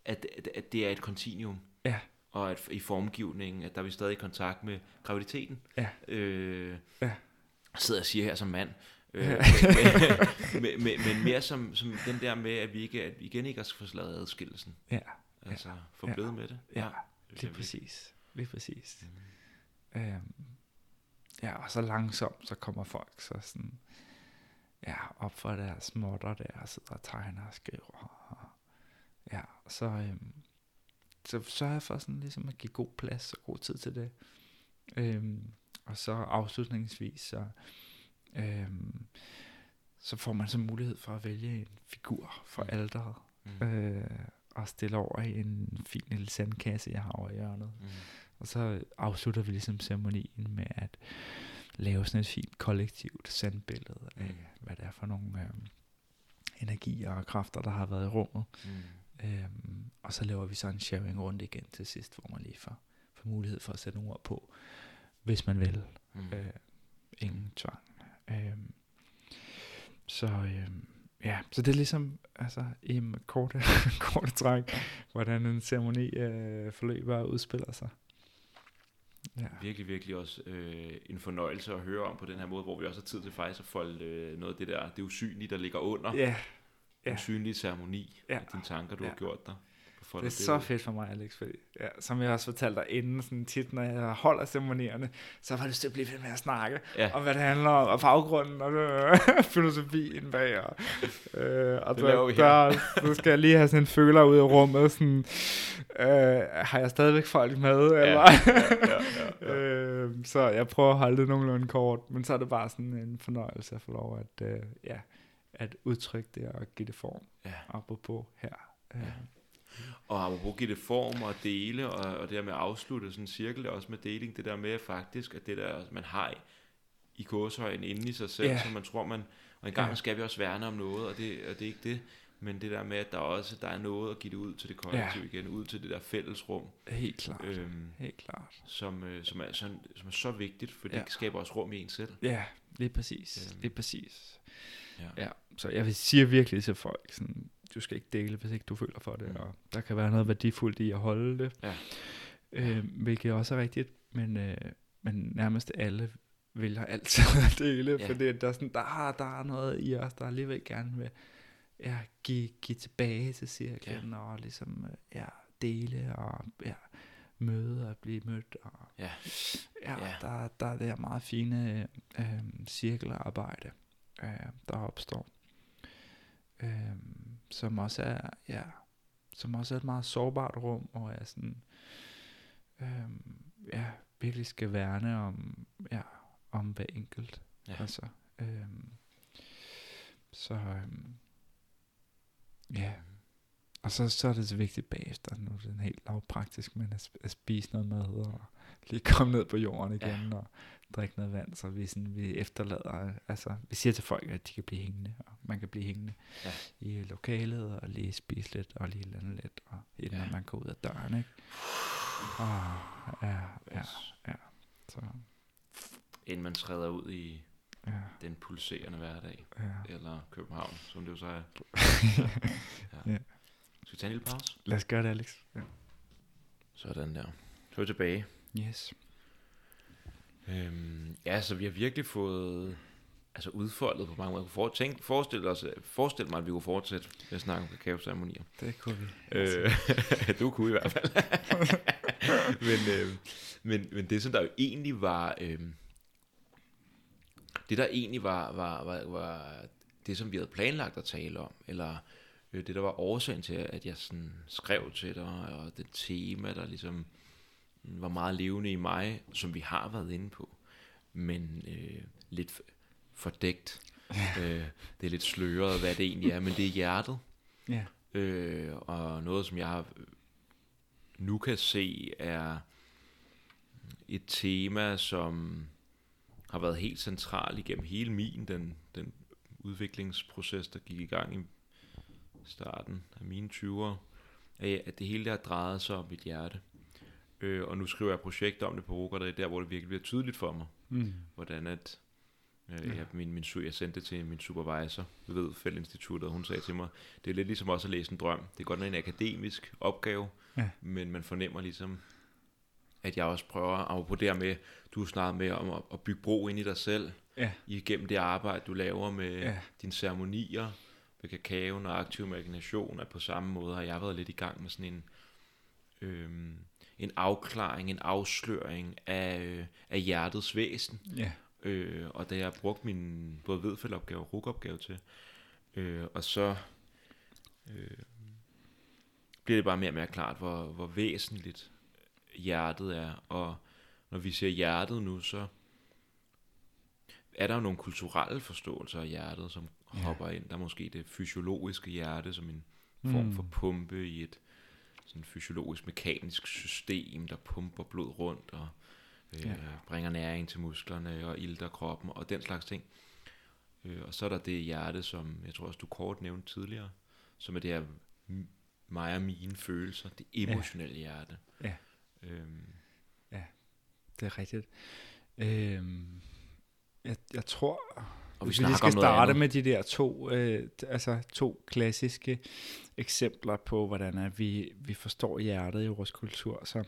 at, at, at det er et kontinuum. Ja. Og at i formgivningen, at der er vi stadig i kontakt med graviditeten. Ja. Øh, ja. Sidder og siger her som mand. Øh, men, [laughs] men, men, men mere som, som den der med, at vi, ikke, at vi igen ikke har forslaget adskillelsen. Ja. Altså, få ja. med det. Ja, ja. lige præcis. Lige præcis. Mm. Øhm, ja, og så langsomt, så kommer folk så sådan ja, op for deres modder der, og sidder og tegner og skriver. Og, ja, så, øhm, så sørger jeg for sådan ligesom at give god plads og god tid til det. Øhm, og så afslutningsvis, så, øhm, så får man så mulighed for at vælge en figur for mm. alderet. Mm. Øh, og stille over i en fin lille sandkasse, jeg har over i hjørnet. Mm. Og så afslutter vi ligesom ceremonien med at lave sådan et fint kollektivt sandbillede af, mm. hvad det er for nogle øh, energier og kræfter, der har været i rummet. Mm. Øhm, og så laver vi så en sharing rundt igen til sidst, hvor man lige får, får mulighed for at sætte nogle ord på, hvis man vil. Mm. Øh, ingen tvang. Øhm, så øh, ja, så det er ligesom altså, i korte, [laughs] korte træk, hvordan en ceremoni øh, forløber og udspiller sig. Ja. Virkelig, virkelig også øh, en fornøjelse at høre om på den her måde, hvor vi også har tid til faktisk at folde øh, noget af det der, det usynlige, der ligger under. Ja. ja. Usynlige ceremoni, ja. dine tanker, du ja. har gjort dig for det er det så fedt for mig, Alex, fordi, ja, som jeg også fortalte dig inden, sådan tit, når jeg holder ceremonierne, så har jeg lyst til at blive ved med at snakke ja. om, hvad det handler om, og baggrunden, og det, [laughs] filosofien bag, og, øh, og det der, der, så skal jeg lige have sådan en føler ud af rummet, sådan, øh, har jeg stadigvæk folk med, eller? Ja, ja, ja, ja, ja. [laughs] øh, så jeg prøver at holde det nogenlunde kort, men så er det bare sådan en fornøjelse at få lov at, øh, ja, at udtrykke det og give det form. Ja. Apropos her. Ja. Og apropos give det form og dele, og, og det der med at afslutte sådan en cirkel, er også med deling, det der med faktisk, at det der, man har i gåshøjen inde i sig selv, ja. som man tror, man... Og en gang ja. skal vi også værne om noget, og det, og det er ikke det. Men det der med, at der også der er noget at give det ud til det kollektiv ja. igen, ud til det der fællesrum. Helt klart. Øhm, Helt klart. Som, øh, som, er, sådan, som er så vigtigt, for ja. det skaber også rum i en selv. Ja, lige præcis. Øhm, lige præcis. Ja. ja. Så jeg vil sige virkelig til folk, sådan, du skal ikke dele, hvis ikke du føler for det, mm. og der kan være noget værdifuldt i at holde det. Ja. Øh, hvilket også er rigtigt, men, øh, men nærmest alle vælger altid [laughs] at dele, ja. for det, der, er sådan, der, der er noget i os, der alligevel gerne vil ja, give, give tilbage til cirklen, ja. og ligesom ja, dele og ja, møde og blive mødt. Og, ja. Ja, ja. Der, der er det her meget fine øh, cirkelarbejde, øh, der opstår. Øh, som også er, ja, som også er et meget sårbart rum, og er sådan, øh, ja, virkelig skal værne om, ja, om hver enkelt. Ja. Altså, øh, så, øh, Ja. Og så, så er det så vigtigt bagefter, nu er det helt lavpraktisk, men at, at spise noget mad og lige komme ned på jorden igen ja. og drikke noget vand, så vi, sådan, vi efterlader, altså vi siger til folk, at de kan blive hængende, og man kan blive hængende ja. i lokalet og lige spise lidt og lige lande lidt, og inden ja. man går ud af døren, ikke? Oh, ja, ja, ja. Så. Inden man træder ud i ja. den pulserende hverdag. Ja. Eller København, som det jo så er. [laughs] ja. ja. Skal vi tage en lille pause? Lad os gøre det, Alex. Ja. Sådan der. Så er vi tilbage. Yes. Øhm, ja, så vi har virkelig fået altså udfoldet på mange måder. For, tænk, forestil, os, forestil mig, at vi kunne fortsætte med at snakke om kakaoceremonier. Det kunne vi. Øh, [laughs] du kunne i hvert fald. [laughs] men, øh, men, men det, som der jo egentlig var... Øh, det der egentlig var, var, var, var det, som vi havde planlagt at tale om, eller øh, det, der var årsagen til, at jeg sådan skrev til dig, og det tema, der ligesom var meget levende i mig, som vi har været inde på, men øh, lidt fordækt. øh, det er lidt sløret, hvad det egentlig er, men det er hjertet. Ja. Øh, og noget, som jeg nu kan se, er et tema, som har været helt central igennem hele min, den, den udviklingsproces, der gik i gang i starten af mine 20'ere, at det hele der drejet sig om mit hjerte. Øh, og nu skriver jeg projekter om det på Roger, der er der, hvor det virkelig bliver tydeligt for mig, mm. hvordan at øh, ja. jeg, min, min, jeg sendte det til min supervisor ved Fældinstituttet, og hun sagde til mig, det er lidt ligesom også at læse en drøm. Det er godt nok en akademisk opgave, ja. men man fornemmer ligesom, at jeg også prøver, at på med, du snakker med om at, at bygge bro ind i dig selv, ja. igennem det arbejde, du laver med ja. dine ceremonier, med kakaoen og aktiv imagination, at på samme måde har jeg været lidt i gang med sådan en, øhm, en afklaring, en afsløring af, øh, af hjertets væsen. Ja. Øh, og da jeg brugt min både vedfældopgave og rukopgave til, øh, og så øh, bliver det bare mere og mere klart, hvor, hvor væsentligt hjertet er. Og når vi siger hjertet nu, så er der jo nogle kulturelle forståelser af hjertet, som ja. hopper ind. Der er måske det fysiologiske hjerte som en form mm. for pumpe i et sådan fysiologisk mekanisk system, der pumper blod rundt og øh, ja. bringer næring til musklerne og ilter kroppen og den slags ting. Øh, og så er der det hjerte, som jeg tror også du kort nævnte tidligere, som er det her mig og mine følelser, det emotionelle ja. hjerte. Ja. Øhm. Ja, det er rigtigt. Øhm, jeg, jeg tror, og vi, vi skal starte med de der to, øh, altså to klassiske eksempler på, hvordan at vi, vi forstår hjertet i vores kultur, så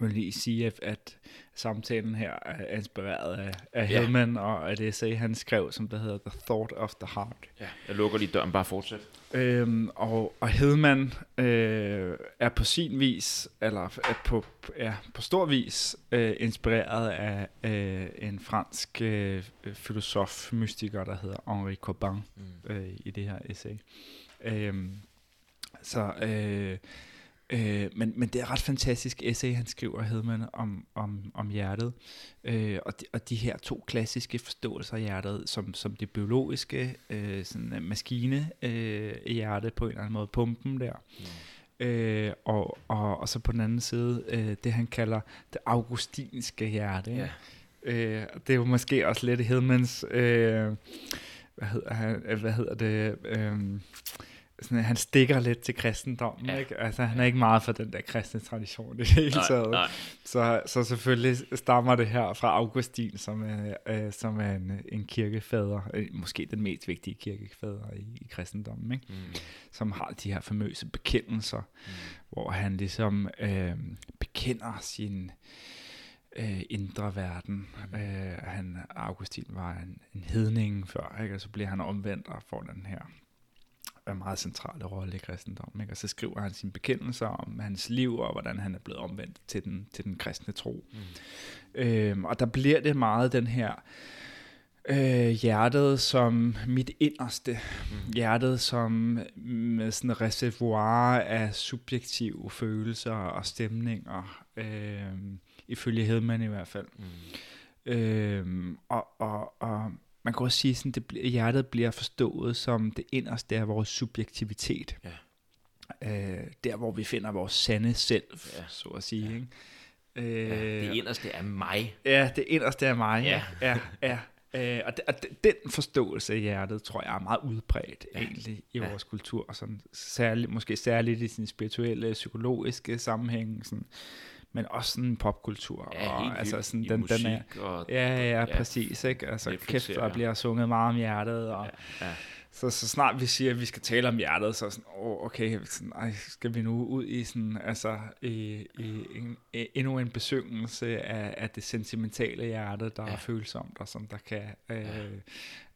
vil lige sige, at, at samtalen her er inspireret af, af ja. Hillman og et essay, han skrev, som der hedder The Thought of the Heart. Ja, jeg lukker lige døren, bare fortsæt. Øhm, og, og Hillman øh, er på sin vis, eller er på, ja, på stor vis, øh, inspireret af øh, en fransk øh, filosof, mystiker, der hedder Henri Corbin, mm. øh, i det her essay. Øhm, så... Øh, Øh, men, men det er et ret fantastisk essay, han skriver, Hedman, om, om, om hjertet. Øh, og, de, og de her to klassiske forståelser af hjertet, som, som det biologiske, øh, sådan en maskine øh, i hjertet på en eller anden måde, pumpen der. Mm. Øh, og, og, og så på den anden side, øh, det han kalder det augustinske hjerte. Ja. Øh, det er jo måske også lidt Hedmans... Øh, hvad hedder, han, hvad hedder det... Øh, sådan, han stikker lidt til kristendommen, ja. ikke? Altså, han er ikke meget for den der kristne tradition i det hele nej, taget. Nej. Så, så selvfølgelig stammer det her fra Augustin, som er, øh, som er en, en kirkefader, øh, måske den mest vigtige kirkefader i, i kristendommen, ikke? Mm. Som har de her famøse bekendelser, mm. hvor han ligesom øh, bekender sin øh, indre verden. Mm. Øh, han, Augustin var en, en hedning før, ikke? og så bliver han omvendt og får den her en meget centrale rolle i kristendommen. Ikke? Og så skriver han sine bekendelser om hans liv, og hvordan han er blevet omvendt til den, til den kristne tro. Mm. Øhm, og der bliver det meget den her øh, hjertet som mit inderste. Mm. Hjertet som med sådan en reservoir af subjektive følelser og stemninger. Øh, ifølge Hedman i hvert fald. Mm. Øh, og, og, og man kan også sige, sådan, det, hjertet bliver forstået som det inderste af vores subjektivitet. Ja. Øh, der, hvor vi finder vores sande selv, ja. så at sige. Ja. Ikke? Øh, ja, det inderste er mig. Ja, det inderste er mig. Ja. ja, ja. Øh, og, de, og den forståelse af hjertet, tror jeg, er meget udbredt ja. egentlig i ja. vores kultur. Sådan, særligt, måske særligt i sin spirituelle, psykologiske sammenhæng. Sådan, men også sådan popkultur. Ja, og, altså sådan, den, den er, og, ja, ja, ja, præcis. Ikke? Altså, kæft, der bliver sunget meget om hjertet. Og, ja, ja. Så, så snart vi siger, at vi skal tale om hjertet, så er sådan, oh, okay, sådan, ej, skal vi nu ud i sådan, altså, i, i en, endnu en besøgelse af, af det sentimentale hjerte, der ja. er følsomt, og som der kan øh, ja.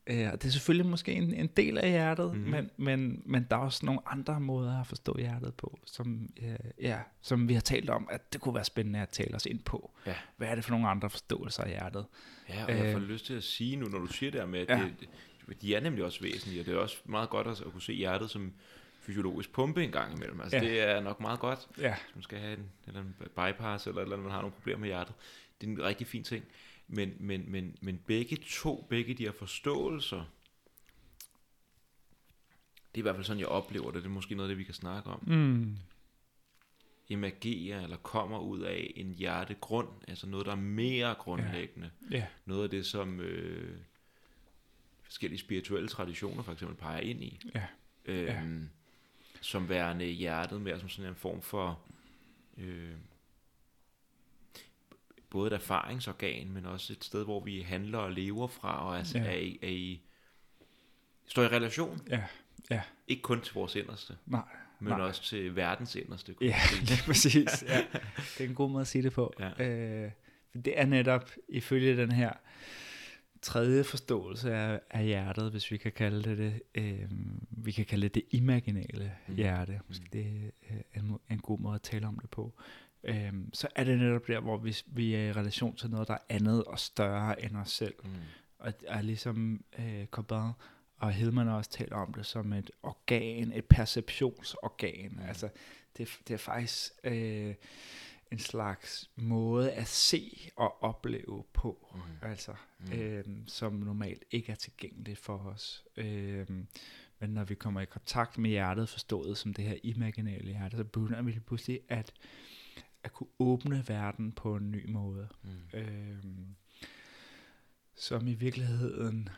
Øh, og det er selvfølgelig måske en, en del af hjertet, mm. men, men, men der er også nogle andre måder at forstå hjertet på, som, øh, ja, som vi har talt om, at det kunne være spændende at tale os ind på. Ja. Hvad er det for nogle andre forståelser af hjertet? Ja, og øh, jeg får lyst til at sige nu, når du siger det her med, at ja. det, de er nemlig også væsentlige, og det er også meget godt at, at kunne se hjertet som fysiologisk pumpe en gang imellem. Altså ja. det er nok meget godt, ja. hvis man skal have en, eller en bypass, eller, eller man har nogle problemer med hjertet. Det er en rigtig fin ting. Men, men, men, men begge to, begge de her forståelser, det er i hvert fald sådan, jeg oplever det. Det er måske noget af det, vi kan snakke om. Mm. Emergerer eller kommer ud af en hjertegrund, altså noget, der er mere grundlæggende. Ja. Yeah. Noget af det, som øh, forskellige spirituelle traditioner for eksempel peger ind i. Ja. Øhm, ja. Som værende hjertet mere som sådan en form for... Øh, både et erfaringsorgan, men også et sted, hvor vi handler og lever fra, og er, ja. er, i, er i, står i relation. Ja, ja. Ikke kun til vores inderste, nej, men nej. også til verdens inderste. Ja, det [laughs] er præcis. Ja. [laughs] Det er en god måde at sige det på. Ja. Øh, det er netop ifølge den her tredje forståelse af, af hjertet, hvis vi kan kalde det det. Øh, vi kan kalde det det imaginale mm. hjerte. Måske mm. det er en, en god måde at tale om det på øhm, så er det netop der, hvor vi, vi er i relation til noget, der er andet og større end os selv. Mm. Og er ligesom øh, Corbin og Hedman også taler om det som et organ, et perceptionsorgan. Mm. Altså, det, det er faktisk øh, en slags måde at se og opleve på, mm. altså, mm. Øh, som normalt ikke er tilgængeligt for os. Øh, men når vi kommer i kontakt med hjertet, forstået som det her imaginale hjerte, så begynder vi pludselig at at kunne åbne verden på en ny måde. Mm. Øhm, som i virkeligheden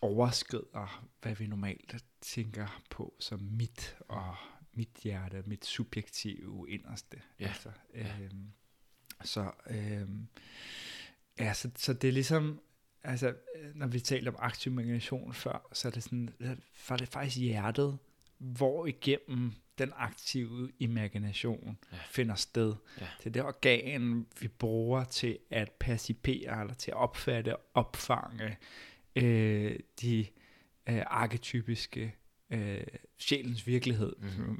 overskrider, hvad vi normalt tænker på som mit og mit hjerte, mit subjektive inderste. Ja. Altså, øhm, så, øhm, ja, så, så det er ligesom, altså, når vi taler om aktiv imagination før, så er det sådan, for det faktisk hjertet, hvor igennem den aktive imagination ja. finder sted. Ja. Det er det organ, vi bruger til at percipere, eller til at opfatte, opfange øh, de øh, arketypiske øh, sjælens virkelighed, mm. som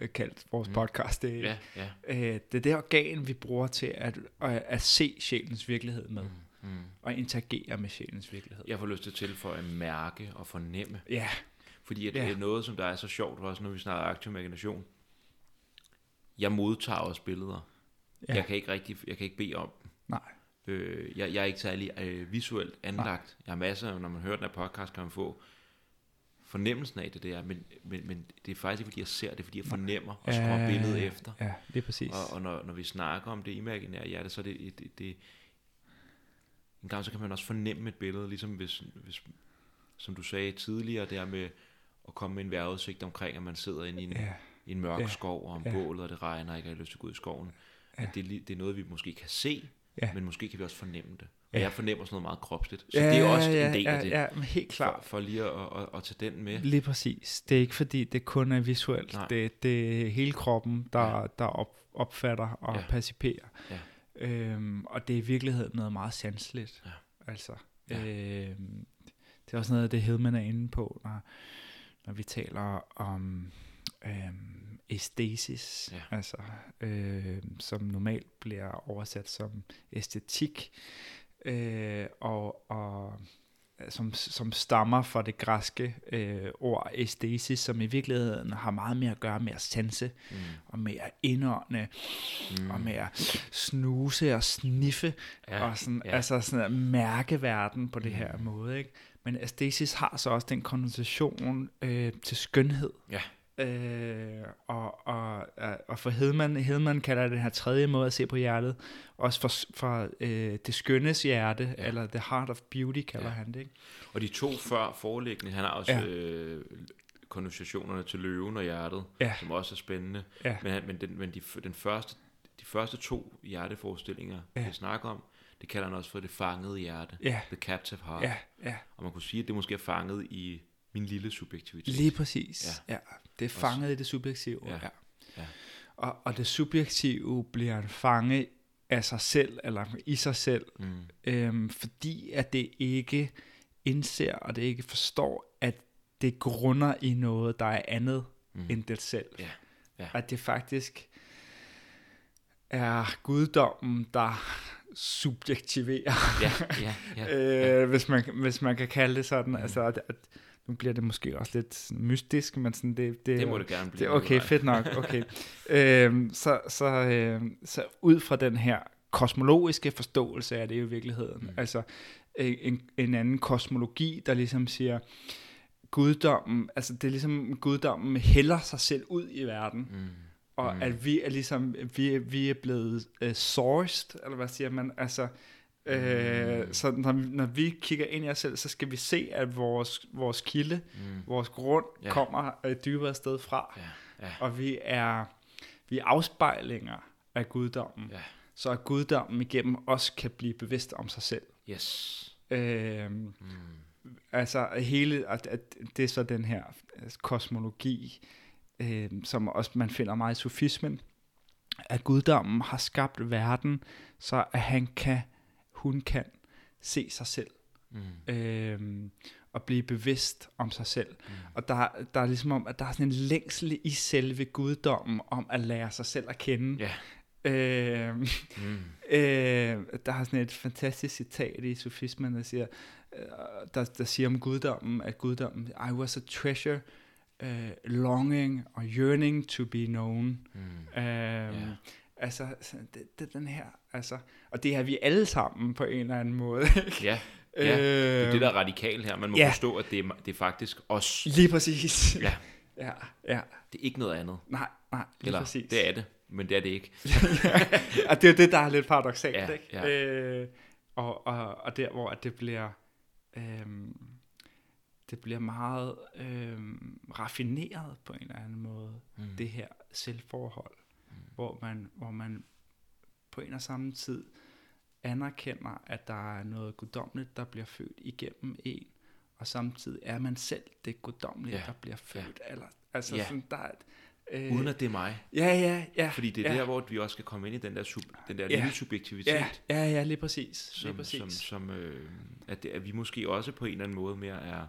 vi mm. kaldt vores mm. podcast. Det, ja, ja. Øh, det er det organ, vi bruger til at, at, at se sjælens virkelighed med. Mm. Mm. Og interagere med sjælens virkelighed. Jeg får lyst til at tilføje mærke og fornemme. Ja. Fordi at ja. det er noget, som der er så sjovt, også når vi snakker aktiv imagination. jeg modtager også billeder. Ja. Jeg kan ikke rigtig, jeg kan ikke bede om dem. Nej. Øh, jeg, jeg er ikke særlig øh, visuelt anlagt. Nej. Jeg har masser, når man hører den her podcast, kan man få fornemmelsen af det der, men, men, men det er faktisk ikke, fordi jeg ser det, fordi jeg fornemmer og skruer ja, billedet efter. Ja, det er præcis. Og, og når, når vi snakker om det imaginære hjerte, så er det, det, det, det en gang så kan man også fornemme et billede, ligesom hvis, hvis som du sagde tidligere, der med at komme med en vejrudsigt omkring, at man sidder inde i en, ja. i en mørk ja. skov, og om ja. bålet, og det regner, og ikke har lyst til at gå ud i skoven. Ja. At det, det er noget, vi måske kan se, ja. men måske kan vi også fornemme det. Og ja. jeg fornemmer sådan noget meget kropsligt. Så ja, det er også ja, en del ja, af det. Ja, men helt klart. For, for lige at, at, at tage den med. Lige præcis. Det er ikke fordi, det kun er visuelt. Det, det er hele kroppen, der, ja. der op, opfatter og ja. perciperer. Ja. Øhm, og det er i virkeligheden noget meget sanseligt. Ja. Altså, ja. øhm, det er også noget af det, Hedman er inde på, når, når vi taler om øhm, æstesis, ja. altså, øh, som normalt bliver oversat som æstetik, øh, og, og som, som stammer fra det græske øh, ord æstesis, som i virkeligheden har meget mere at gøre med at sanse, mm. og med at indånde, mm. og med at snuse og sniffe, ja, og sådan, ja. altså sådan at mærke verden på det mm. her måde. Ikke? Men æstesis har så også den konnotation øh, til skønhed. Ja. Øh, og, og, og for Hedman, Hedman kalder den her tredje måde at se på hjertet, også for, for øh, det skønnes hjerte, ja. eller the heart of beauty kalder ja. han det. Ikke? Og de to før foreliggende, han har også ja. øh, konnotationerne til løven og hjertet, ja. som også er spændende. Ja. Men, men, den, men de, den første, de første to hjerteforestillinger, ja. vi snakker om, det kalder han også for det fangede hjerte, ja. the captive heart. Ja. Ja. Og man kunne sige, at det måske er fanget i min lille subjektivitet. Lige præcis. Ja. ja. Det er fanget Også. i det subjektive. Ja. ja. ja. Og, og det subjektive bliver en fange af sig selv, eller i sig selv, mm. øhm, fordi at det ikke indser, og det ikke forstår, at det grunder i noget, der er andet mm. end det selv. Ja. Ja. At det faktisk er guddommen, der subjektiverer, ja, ja, [laughs] ja, øh, hvis, man, hvis man kan kalde det sådan. Mm. Altså, at, at nu bliver det måske også lidt mystisk, men sådan det... Det, det må det gerne blive. Det, okay, fedt nok. Okay. [laughs] øhm, så, så, øh, så ud fra den her kosmologiske forståelse er det i virkeligheden. Mm. Altså en, en anden kosmologi, der ligesom siger, guddommen, altså det er ligesom guddommen hælder sig selv ud i verden. Mm. Og mm. at vi er ligesom, vi, vi er blevet uh, sourced, eller hvad siger man, altså Øh, mm. Så når, når vi kigger ind i os selv, så skal vi se, at vores, vores kilde, mm. vores grund, ja. kommer et øh, dybere sted fra. Ja. Ja. Og vi er, vi er afspejlinger af guddommen. Ja. Så at guddommen igennem os kan blive bevidst om sig selv. Yes. Øh, mm. Altså hele, at, at det er så den her kosmologi, øh, som også man finder meget i sofismen, at guddommen har skabt verden, så at han kan hun kan se sig selv. Mm. Øhm, og blive bevidst om sig selv. Mm. Og der, der er ligesom om, at der er sådan en længsel i selve guddommen om at lære sig selv at kende. Yeah. Øhm, mm. [laughs] øh, der er sådan et fantastisk citat i sofismen, der siger, øh, der, der siger om guddommen, at guddommen, I was a treasure, uh, longing or yearning to be known. Mm. Øhm, yeah. Altså, det, det den her, altså, og det har vi alle sammen på en eller anden måde. ja, ja. det er det, der er radikalt her. Man må ja. forstå, at det er, det er faktisk os. Lige præcis. Ja. [laughs] ja, ja. Det er ikke noget andet. Nej, nej, lige Eller, præcis. det er det, men det er det ikke. [laughs] ja, og det er det, der er lidt paradoxalt, ja, ikke? Ja. Øh, og, og, og der, hvor det bliver... Øh, det bliver meget øh, raffineret på en eller anden måde, mm. det her selvforhold hvor man, hvor man på en og samme tid anerkender, at der er noget guddommeligt, der bliver født igennem en, og samtidig er man selv det guddommelige, ja. der bliver født. Ja. Eller, altså ja. sådan, der er et, øh, Uden at det er mig. Ja, ja, ja. Fordi det er ja. der, hvor vi også skal komme ind i den der, sub, den der ja. lille subjektivitet. Ja, ja, ja lige præcis. Som, lige præcis. som, som øh, at, det, at vi måske også på en eller anden måde mere er,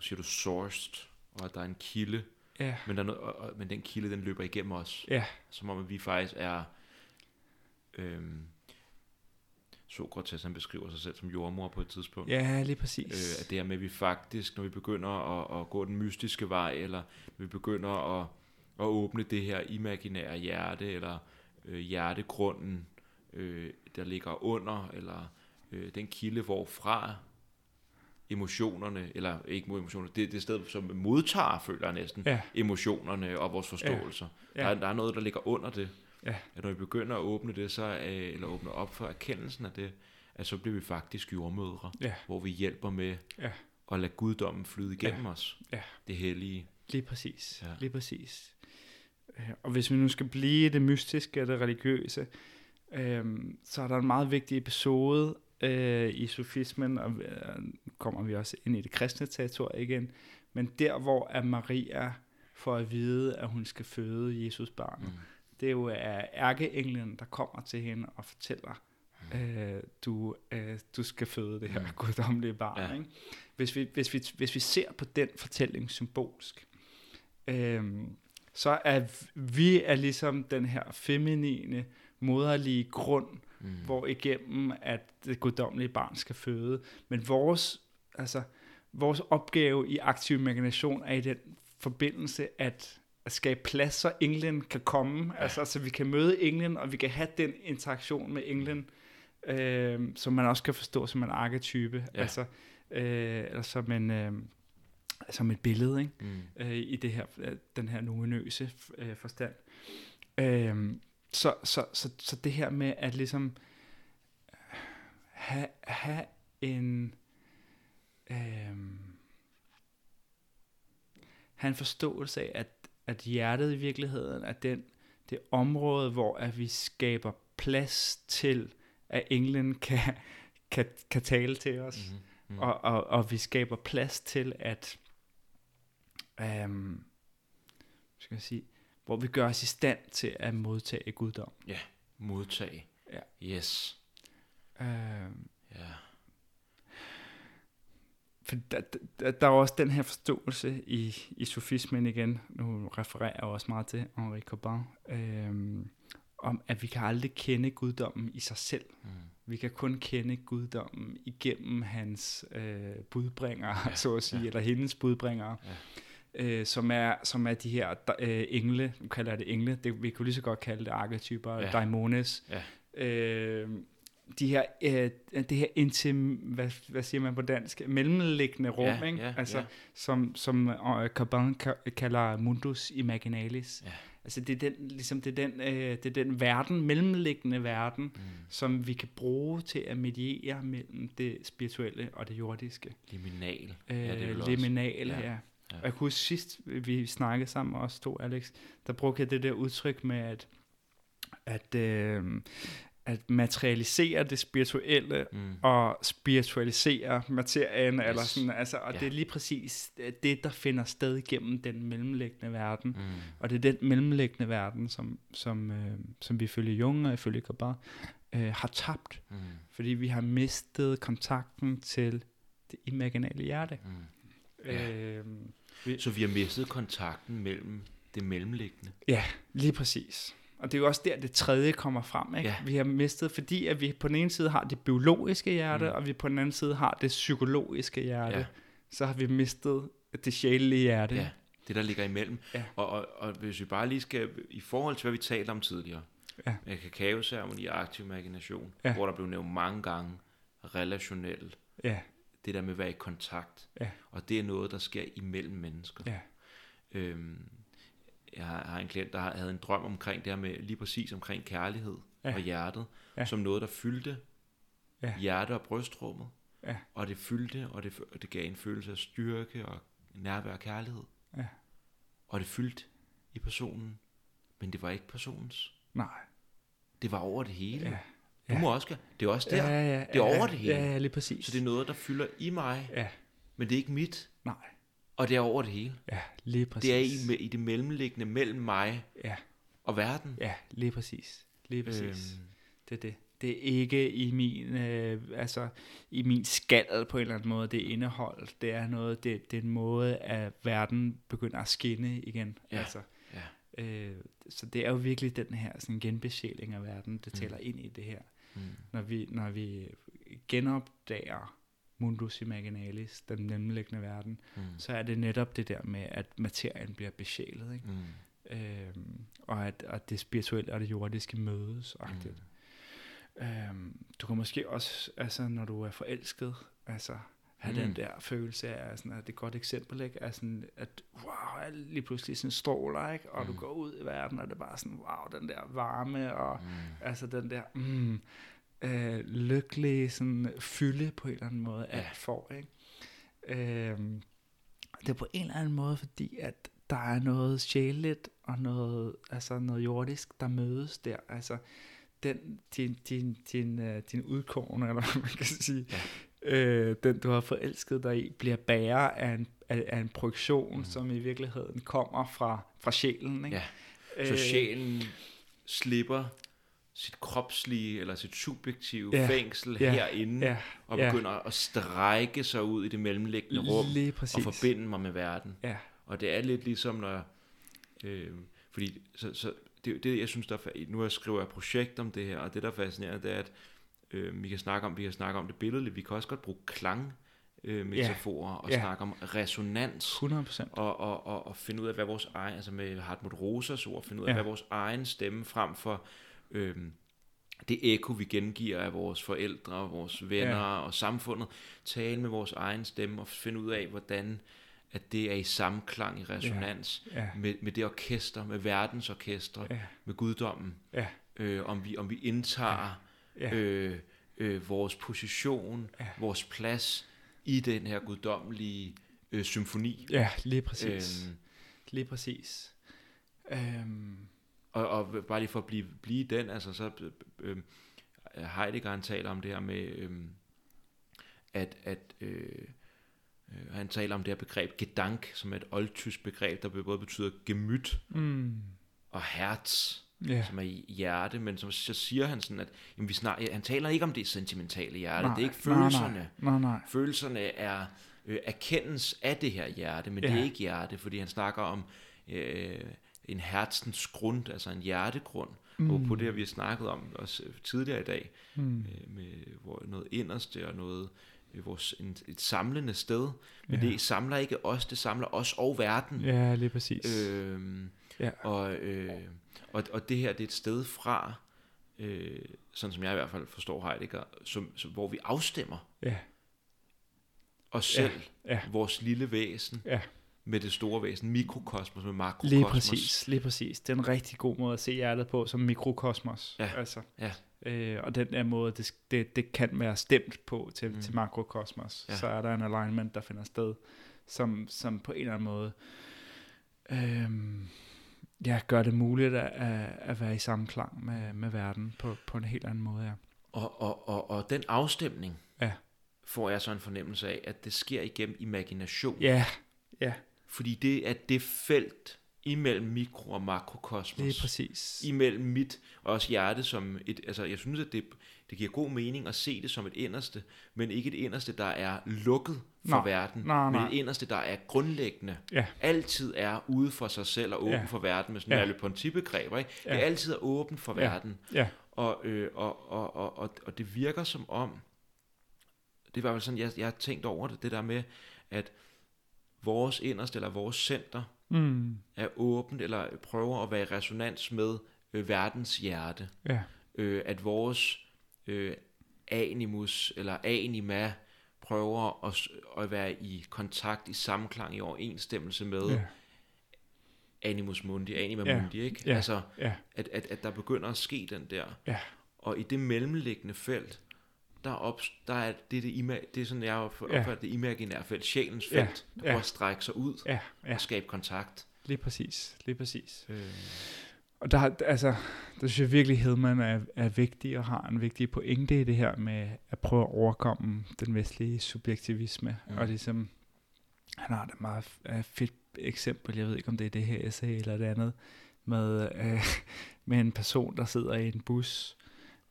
siger du, sourced, og at der er en kilde, Ja. Men, der er noget, og, men den kilde, den løber igennem os. Ja. Som om, at vi faktisk er... Øhm, Sokrates, han beskriver sig selv som jordmor på et tidspunkt. Ja, lige præcis. Øh, at det er med, at vi faktisk, når vi begynder at, at gå den mystiske vej, eller vi begynder at, at åbne det her imaginære hjerte, eller øh, hjertegrunden, øh, der ligger under, eller øh, den kilde, hvorfra emotionerne, eller ikke mod emotioner, det, det sted, som modtager, føler jeg næsten, ja. emotionerne og vores forståelser. Ja. Ja. Der, der er noget, der ligger under det. Ja. At når vi begynder at åbne det, så, øh, eller åbne op for erkendelsen af det, at så bliver vi faktisk jordmødre, ja. hvor vi hjælper med ja. at lade guddommen flyde igennem ja. os. Ja. Det hellige. Lige præcis. Ja. Lige præcis. Og hvis vi nu skal blive det mystiske og det religiøse, øhm, så er der en meget vigtig episode øh, i sofismen, og øh, kommer vi også ind i det kristne territorium igen, men der hvor er Maria får at vide, at hun skal føde Jesus barn. Mm. Det er jo ærkeenglen, der kommer til hende og fortæller, mm. øh, du, øh, du skal føde det her mm. guddommelige barn. Ja. Ikke? Hvis, vi, hvis, vi, hvis vi ser på den fortælling symbolsk, øh, så er vi er ligesom den her feminine, moderlige grund, mm. hvor igennem at det guddommelige barn skal føde. Men vores, altså, vores opgave i aktiv imagination er i den forbindelse at, at skabe plads, så englen kan komme, ja. altså så vi kan møde englen, og vi kan have den interaktion med englen, øh, som man også kan forstå som en arketype, ja. altså, øh, eller som en... Øh, som et billede ikke? Mm. Øh, i det her, øh, den her numenøse øh, forstand. Øh, så, så, så, så det her med at ligesom have, have en øh, have en forståelse af, at, at hjertet i virkeligheden er den, det område, hvor at vi skaber plads til, at englen kan, kan, kan tale til os. Mm-hmm. Mm. Og, og, og vi skaber plads til, at øhm, skal jeg sige, hvor vi gør os i stand til at modtage guddom. Ja, modtage. Ja. Yes. Øhm, ja. For der, der, der er også den her forståelse i, i sofismen igen, nu refererer jeg også meget til Henri Corbin, øhm, om at vi kan aldrig kende guddommen i sig selv. Mm. Vi kan kun kende guddommen igennem hans øh, budbringere, ja, så at sige, ja. eller hendes budbringere. Ja øh, som, er, som er de her øh, engle, nu kalder jeg det engle, det, vi kunne lige så godt kalde det arketyper, ja. daimones, ja. Øh, de her, øh, det her intim, hvad, hvad siger man på dansk, mellemliggende rum, ja, ikke? Ja, altså, ja. som, som uh, Caban kalder mundus imaginalis. Ja. Altså det er den, ligesom det er den, øh, det er den verden, mellemliggende verden, mm. som vi kan bruge til at mediere mellem det spirituelle og det jordiske. Liminal. Øh, ja, det er liminal, ja. ja. Ja. Og jeg kunne huske sidst, vi snakkede sammen os to, Alex, der brugte jeg det der udtryk med, at, at, øh, at materialisere det spirituelle mm. og spiritualisere materien, yes. eller sådan, altså, og ja. det er lige præcis det, der finder sted gennem den mellemliggende verden. Mm. Og det er den mellemliggende verden, som, som, øh, som vi ifølge Jung og ifølge Kabar øh, har tabt, mm. fordi vi har mistet kontakten til det imaginale hjerte. Mm. Ja. Øh, vi, så vi har mistet kontakten mellem det mellemliggende. Ja, lige præcis. Og det er jo også der, det tredje kommer frem. Ikke? Ja. Vi har mistet, fordi at vi på den ene side har det biologiske hjerte, mm. og vi på den anden side har det psykologiske hjerte. Ja. Så har vi mistet det sjælelige hjerte. Ja, det der ligger imellem. Ja. Og, og, og hvis vi bare lige skal, i forhold til hvad vi talte om tidligere, ja. kakaoceremoni og aktiv imagination, ja. hvor der blev nævnt mange gange relationelt. Ja det der med at være i kontakt. Ja. Og det er noget, der sker imellem mennesker. Ja. Øhm, jeg har en klient, der havde en drøm omkring det her med lige præcis omkring kærlighed ja. og hjertet, ja. som noget, der fyldte ja. hjerte og brystrummet. Ja. Og det fyldte, og det, og det gav en følelse af styrke og nærvær og kærlighed. Ja. Og det fyldte i personen, men det var ikke personens. Nej. Det var over det hele. Ja. Du ja. må også gøre. Det er også der. Ja, ja, ja, det er over ja, det hele. Ja, ja, lige præcis. Så det er noget, der fylder i mig. Ja. Men det er ikke mit. Nej. Og det er over det hele. Ja, lige præcis. Det er i, i det mellemliggende mellem mig ja. og verden. Ja, lige præcis. Lige præcis. Øhm. Det er det. Det er ikke i min, øh, altså, i min skal på en eller anden måde, det er indehold. Det er noget, det, det er en måde, at verden begynder at skinne igen. Ja. Altså, ja. Øh, så det er jo virkelig den her sådan genbesjæling af verden, det tæller mm. ind i det her. Mm. Når, vi, når vi genopdager mundus imaginalis, den mellemliggende verden, mm. så er det netop det der med, at materien bliver besjælet. Ikke? Øhm, og at, at det spirituelle og det jordiske mødes. Mm. Øhm, du kan måske også, altså når du er forelsket, altså have mm. den der følelse af, sådan, at det er et godt eksempel, ikke? Altså, at wow, lige pludselig sådan stråler, ikke? og mm. du går ud i verden, og det er bare sådan, wow, den der varme, og mm. altså den der mm, øh, lykkelige sådan, fylde på en eller anden måde, ja. alt får. Ikke? Øh, det er på en eller anden måde, fordi at der er noget sjældent og noget, altså noget jordisk, der mødes der. Altså, den, din, din, din, uh, din udkårne, eller hvad man kan sige. Øh, den du har forelsket dig i, bliver bærer af en, af, af en projektion, mm. som i virkeligheden kommer fra, fra sjælen. Ikke? Ja. Så øh, sjælen slipper sit kropslige eller sit subjektive ja, fængsel ja, herinde, ja, og begynder ja. at strække sig ud i det mellemliggende rum, og forbinde mig med verden. Ja. Og det er lidt ligesom, når... Øh, fordi så, så det, det, jeg synes, der er, nu jeg skriver jeg projekt om det her, og det, der er fascinerende, det er, at øh, vi kan snakke om, vi kan snakke om det billede, vi kan også godt bruge klang, øh, metaforer ja, og ja. snakke om resonans 100%. Og, og, og, og finde ud af, hvad vores egen, altså med Hartmut Rosas ord, finde ud af, ja. hvad vores egen stemme frem for øh, det eko, vi gengiver af vores forældre, vores venner ja. og samfundet, tale med vores egen stemme og finde ud af, hvordan at det er i samklang, i resonans ja. Ja. Med, med det orkester, med verdens orkestre, ja. med guddommen. Ja. Øh, om, vi, om vi indtager ja. Øh, øh, vores position, ja. vores plads i den her guddommelige øh, symfoni. Ja, lige præcis. Øhm, lige præcis. Øhm. Og, og bare lige for at blive, blive den, altså så øh, Heidegger han taler om det her med, øh, at, at øh, Øh, han taler om det her begreb Gedank, som er et oldtysk begreb, der både betyder gemyt mm. og herz, yeah. som er i hjerte, men som, så siger han sådan, at jamen, vi snak, han taler ikke om det sentimentale hjerte, nej, det er ikke følelserne. Nej, nej, nej. Følelserne er øh, erkendelse af det her hjerte, men yeah. det er ikke hjerte, fordi han snakker om øh, en hertens grund, altså en hjertegrund, mm. og på det, vi har snakket om også tidligere i dag, mm. øh, med hvor noget inderste og noget vores, en, et samlende sted, men ja. det samler ikke os, det samler os og verden. Ja, lige præcis. Øhm, ja. Og, øh, og, og det her, det er et sted fra, øh, sådan som jeg i hvert fald forstår Heidegger, som, som, hvor vi afstemmer ja. os selv, ja. Ja. vores lille væsen, ja. med det store væsen, mikrokosmos med makrokosmos. Lige præcis, lige præcis. Det er en rigtig god måde at se hjertet på, som mikrokosmos. Ja, altså. ja. Øh, og den der måde, det, det, det kan være stemt på til, mm. til makrokosmos. Ja. Så er der en alignment, der finder sted, som, som på en eller anden måde øh, ja, gør det muligt at, at være i samklang med, med verden på, på en helt anden måde. Ja. Og, og, og, og den afstemning ja. får jeg så en fornemmelse af, at det sker igennem imagination. Ja, ja. Fordi det er det felt, imellem mikro- og makrokosmos. Det er præcis. Imellem mit og også hjerte som et, altså jeg synes, at det, det giver god mening at se det som et inderste, men ikke et inderste, der er lukket for nej, verden, nej, nej. men et inderste, der er grundlæggende. Ja. Altid er ude for sig selv og åben ja. for verden, med sådan ja. alle begreber. Ikke? Ja. Det er altid er åben for ja. verden. Ja. Og, øh, og, og, og, og, og det virker som om, det var jo sådan, jeg, jeg har tænkt over det, det der med, at vores inderste, eller vores center, mm. er åbent, eller prøver at være i resonans med øh, verdens hjerte. Ja. Øh, at vores øh, animus, eller anima, prøver at, at være i kontakt, i samklang, i overensstemmelse med ja. animus mundi, anima ja. mundi, ikke? Ja. Altså, ja. At, at, at der begynder at ske den der. Ja. Og i det mellemliggende felt, der, op, der er det, det, ima, det er sådan, jeg opfatter ja. det imaginære felt, sjælens felt, ja. der ja. prøver at strække sig ud ja. Ja. og skabe kontakt. Lige præcis, lige præcis. Øh. Og der, altså, der synes jeg virkelig, Hedman er, er vigtig og har en vigtig pointe i det her med at prøve at overkomme den vestlige subjektivisme. Mm. Og ligesom, han har et meget fedt eksempel, jeg ved ikke om det er det her essay eller det andet, med, øh, [laughs] med en person, der sidder i en bus,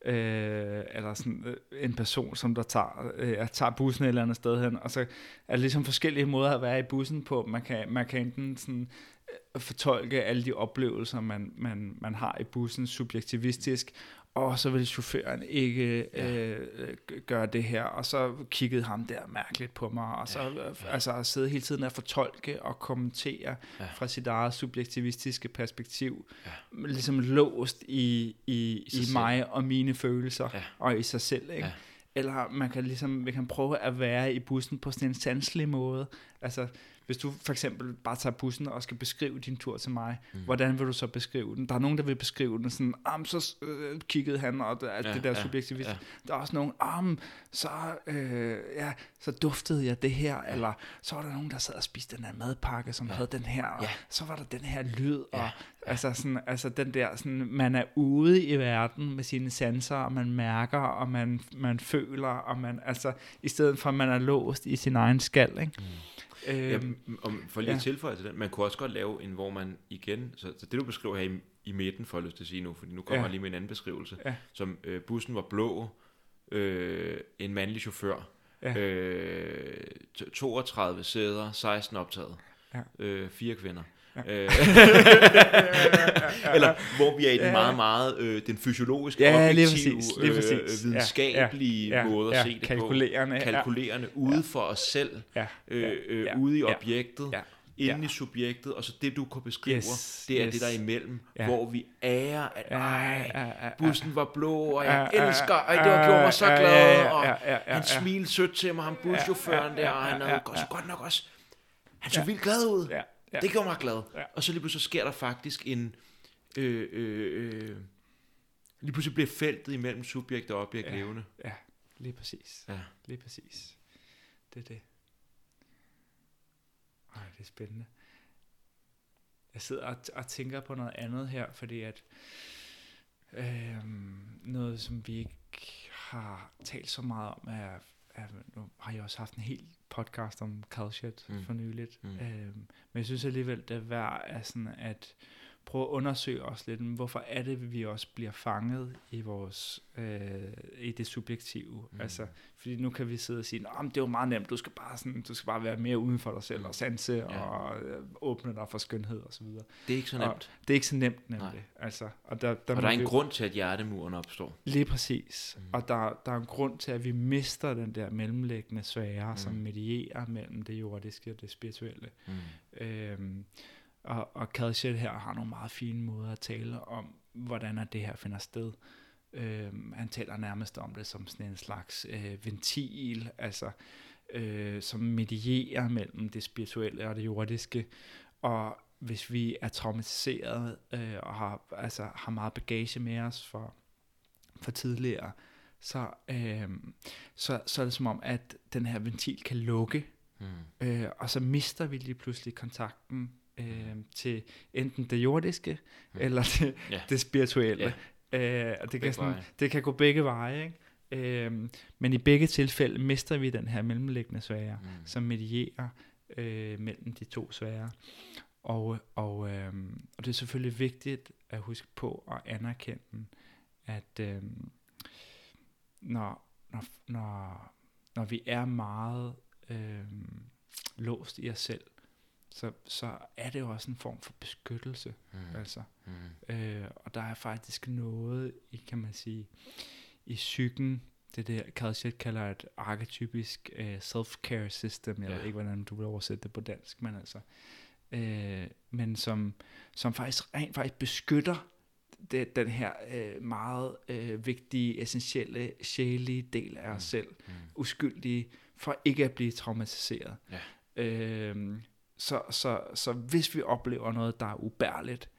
øh, eller sådan øh, en person, som der tager, øh, tager bussen et eller andet sted hen, og så er der ligesom forskellige måder at være i bussen på. Man kan, man kan enten sådan øh, fortolke alle de oplevelser, man, man, man har i bussen subjektivistisk, og så ville chaufføren ikke ja. øh, gøre det her, og så kiggede ham der mærkeligt på mig, og så ja. Ja. altså sidde hele tiden og fortolke og kommentere ja. fra sit eget subjektivistiske perspektiv, ja. ligesom låst i, i, i, i mig og mine følelser, ja. og i sig selv, ikke? Ja. Eller man kan ligesom, vi kan prøve at være i bussen på sådan en sanselig måde, altså hvis du for eksempel bare tager bussen og skal beskrive din tur til mig, mm. hvordan vil du så beskrive den? Der er nogen, der vil beskrive den sådan, am, så øh, kiggede han, og det, ja, det der ja, subjektivist. Ja. Der er også nogen, am, så, øh, ja, så duftede jeg det her, ja. eller så var der nogen, der sad og spiste den her madpakke, som ja. havde den her, og ja. så var der den her lyd, ja. og altså, sådan, altså den der, sådan, man er ude i verden med sine sanser, og man mærker, og man, man føler, og man, altså, i stedet for at man er låst i sin egen skal, ikke? Mm. Øhm, ja, og for lige ja. at tilføje til den, man kunne også godt lave en, hvor man igen, så, så det du beskriver her i, i midten, får jeg lyst til at sige nu, fordi nu kommer ja. jeg lige med en anden beskrivelse, ja. som øh, bussen var blå, øh, en mandlig chauffør, ja. øh, 32 sæder, 16 optaget, ja. øh, fire kvinder. Øh, [laughs] eller hvor vi er i den meget, meget øh, den fysiologiske, ja, objektive, lige præcis, lige øh, præcis. Øh, videnskabelige ja, ja, måde at ja, se det kalkulerende, på. Kalkulerende, ja. ude for os selv, ja, øh, øh, ja, ude i objektet. Ja inde ja. i subjektet, og så det, du kunne beskrive, yes, det er yes. det der imellem, ja. hvor vi ærer, at ej, ja, ja, ja, bussen var blå, og jeg ja, elsker, ej, det var gjort mig så glad, og han smilede sødt til mig, ham buschaufføren der, og han havde så godt nok også, han så vildt glad ud. Ja. Ja. Det gjorde mig glad. Ja. Og så lige pludselig så sker der faktisk en... Øh, øh, øh, lige pludselig bliver feltet imellem subjekt og objekt ja. levende. Ja, lige præcis. Ja. Lige præcis. Det er det. Ej, det er spændende. Jeg sidder og, og tænker på noget andet her, fordi at øh, noget, som vi ikke har talt så meget om, er, er nu har jeg også haft en helt podcast om Calshit mm. for nyligt. Mm. Øhm, men jeg synes alligevel, det er værd at, sådan at prøve at undersøge os lidt, hvorfor er det, vi også bliver fanget i vores øh, i det subjektive. Mm. Altså, fordi nu kan vi sidde og sige, at det er jo meget nemt, du skal bare, sådan, du skal bare være mere uden for dig selv mm. og sanse ja. og øh, åbne dig for skønhed og så videre. Det er ikke så nemt. Og det er ikke så nemt nemlig. Altså, og der, der, og der er en vi, grund til, at hjertemuren opstår. Lige præcis. Mm. Og der, der er en grund til, at vi mister den der mellemlæggende sfære, mm. som medierer mellem det jordiske og det spirituelle. Mm. Øhm, og, og Kalshet her har nogle meget fine måder at tale om, hvordan er det her finder sted. Øhm, han taler nærmest om det som sådan en slags øh, ventil, altså øh, som medierer mellem det spirituelle og det jordiske. Og hvis vi er traumatiseret øh, og har, altså, har meget bagage med os for, for tidligere, så, øh, så, så er det som om, at den her ventil kan lukke, mm. øh, og så mister vi lige pludselig kontakten øh, til enten det jordiske, mm. eller [laughs] det, ja. det spirituelle. Ja. Øh, og det kan, sådan, det kan gå begge veje, ikke? Øh, men i begge tilfælde mister vi den her mellemliggende sfære, mm. som medierer øh, mellem de to sfærer. Og, og, øh, og det er selvfølgelig vigtigt at huske på at anerkende, at øh, når, når, når, når vi er meget øh, låst i os selv, så, så er det jo også en form for beskyttelse. Mm. Altså. Mm. Øh, og der er faktisk noget, i, kan man sige, i psyken, det der Kalshet kalder et arketypisk uh, self-care system. Jeg ja. ved ikke, hvordan du vil oversætte det på dansk, men altså, øh, men som, som faktisk rent faktisk beskytter det, den her øh, meget øh, vigtige, essentielle, sjælige del af os mm. selv, mm. uskyldige, for ikke at blive traumatiseret. Ja. Øh, så, så, så hvis vi oplever noget, der er ubærligt,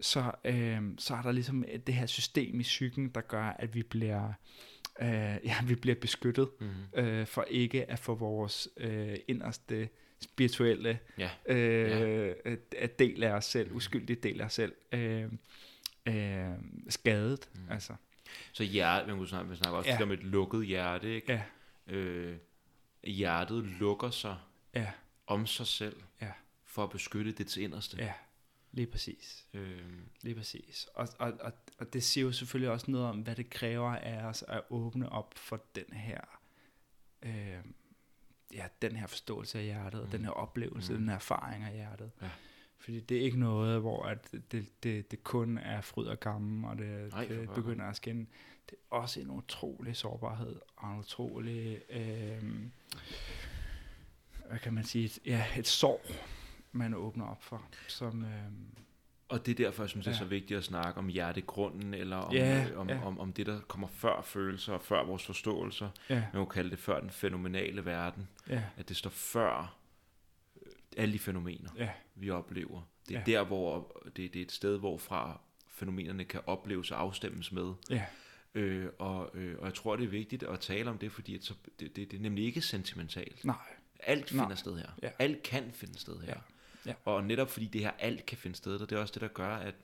så, øh, så er der ligesom det her system i psyken, der gør, at vi bliver, øh, ja, vi bliver beskyttet mm-hmm. øh, for ikke at få vores øh, inderste spirituelle ja. Øh, ja. del af os selv, uskyldig del af os selv, øh, øh, skadet. Mm. Altså. Så hjerte, man kunne snakke, man snakker også ja. om et lukket hjerte, ikke? Ja. Øh, hjertet lukker sig. Ja om sig selv, ja. for at beskytte det til inderste. Ja, lige præcis. Øhm. Lige præcis. Og, og, og, og det siger jo selvfølgelig også noget om, hvad det kræver af os at åbne op for den her, øh, ja, den her forståelse af hjertet, mm. den her oplevelse, mm. den her erfaring af hjertet. Ja. Fordi det er ikke noget, hvor at det, det, det kun er fryd og gammel, og det, Nej, det begynder at skinne. Det er også en utrolig sårbarhed, og en utrolig, øh, hvad kan man sige, ja, et sorg, man åbner op for. Som, øh, og det er derfor, jeg synes, ja. det er så vigtigt at snakke om hjertegrunden, eller om, ja, øh, om, ja. om, om det, der kommer før følelser, og før vores forståelser. Ja. Man kan kalde det før den fænomenale verden. Ja. At det står før øh, alle de fænomener, ja. vi oplever. Det er ja. der, hvor det, det er et sted, hvorfra fænomenerne kan opleves og afstemmes med. Ja. Øh, og, øh, og jeg tror, det er vigtigt at tale om det, fordi at så, det, det, det er nemlig ikke sentimentalt. Nej. Alt finder Nej. sted her. Ja. Alt kan finde sted her. Ja. Ja. Og netop fordi det her alt kan finde sted, og det er også det, der gør, at